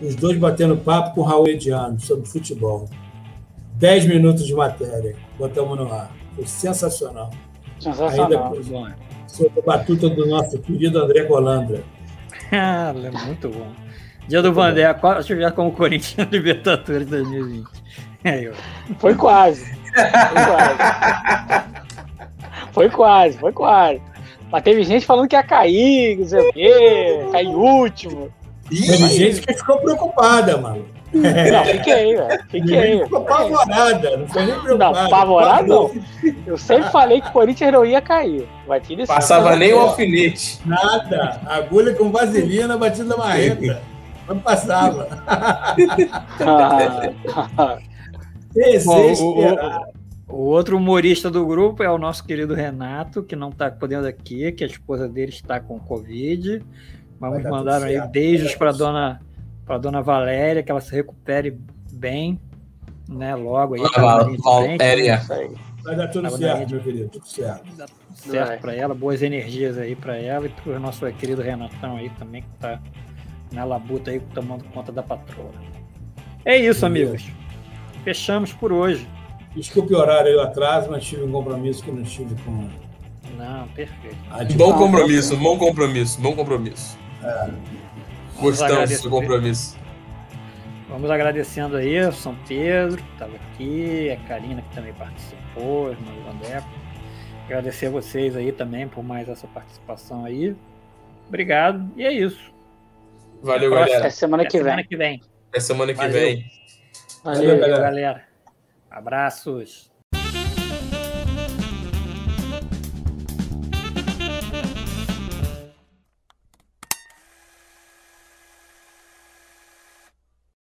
Speaker 5: Os dois batendo papo com o Raul Ediano sobre futebol. Dez minutos de matéria. Botamos no ar. Foi sensacional. Aí
Speaker 2: Sensacional.
Speaker 5: depois,
Speaker 1: Bom.
Speaker 5: sob a batuta do nosso querido André Colandra.
Speaker 1: Ah, muito bom. Dia do Vandé, quase jogar como Corinthians na Libertadores 2020. Aí, ó.
Speaker 2: Foi quase. Foi quase. Foi quase, foi quase. Mas teve gente falando que ia cair, não sei o quê, cair último.
Speaker 5: Teve gente que ficou preocupada, mano.
Speaker 2: Não, fiquei, velho.
Speaker 5: Teve
Speaker 2: Fiquei.
Speaker 5: que ficou apavorada, não foi nem
Speaker 2: Não,
Speaker 5: preocupada.
Speaker 2: apavorado não. Eu sempre falei que o Corinthians não ia cair. Isso.
Speaker 3: Passava nem o alfinete.
Speaker 5: Nada. Agulha com vaselina batida na marreta. Não passava.
Speaker 1: Bom, o-
Speaker 5: Desesperado.
Speaker 1: o, o outro humorista do grupo é o nosso querido Renato, que não está podendo aqui, que a esposa dele está com Covid. Vamos
Speaker 5: Vai dar
Speaker 1: mandar aí beijos
Speaker 5: Vai
Speaker 1: para
Speaker 5: dar
Speaker 1: dona para dona Valéria, que ela se recupere bem, né? Logo aí.
Speaker 3: Val-
Speaker 1: tá
Speaker 3: Valéria.
Speaker 2: Aí.
Speaker 5: Vai dar tudo
Speaker 1: na
Speaker 5: certo, meu querido. Tudo certo.
Speaker 1: Dá tudo certo
Speaker 2: Vai.
Speaker 1: para ela, boas energias aí para ela e para o nosso querido Renatão aí também, que tá na labuta aí, tomando conta da patroa. É isso,
Speaker 5: Beleza.
Speaker 1: amigos. Fechamos por hoje.
Speaker 5: Desculpe o horário aí o atraso, mas tive um compromisso que não tive com
Speaker 1: Não, perfeito.
Speaker 3: Bom compromisso, bom compromisso, bom compromisso. Gostamos
Speaker 1: agradecer.
Speaker 3: do compromisso.
Speaker 1: Vamos agradecendo aí o São Pedro, que estava aqui, a Karina, que também participou, a irmã Vandeco. Agradecer a vocês aí também por mais essa participação aí. Obrigado, e é isso.
Speaker 3: Valeu,
Speaker 1: Próxima.
Speaker 3: galera.
Speaker 2: Até semana
Speaker 1: Até
Speaker 2: que
Speaker 1: semana
Speaker 2: vem.
Speaker 1: que vem.
Speaker 3: Até semana que
Speaker 1: Valeu.
Speaker 3: vem.
Speaker 2: Valeu.
Speaker 5: Valeu,
Speaker 1: Valeu,
Speaker 5: galera.
Speaker 1: galera. Abraços.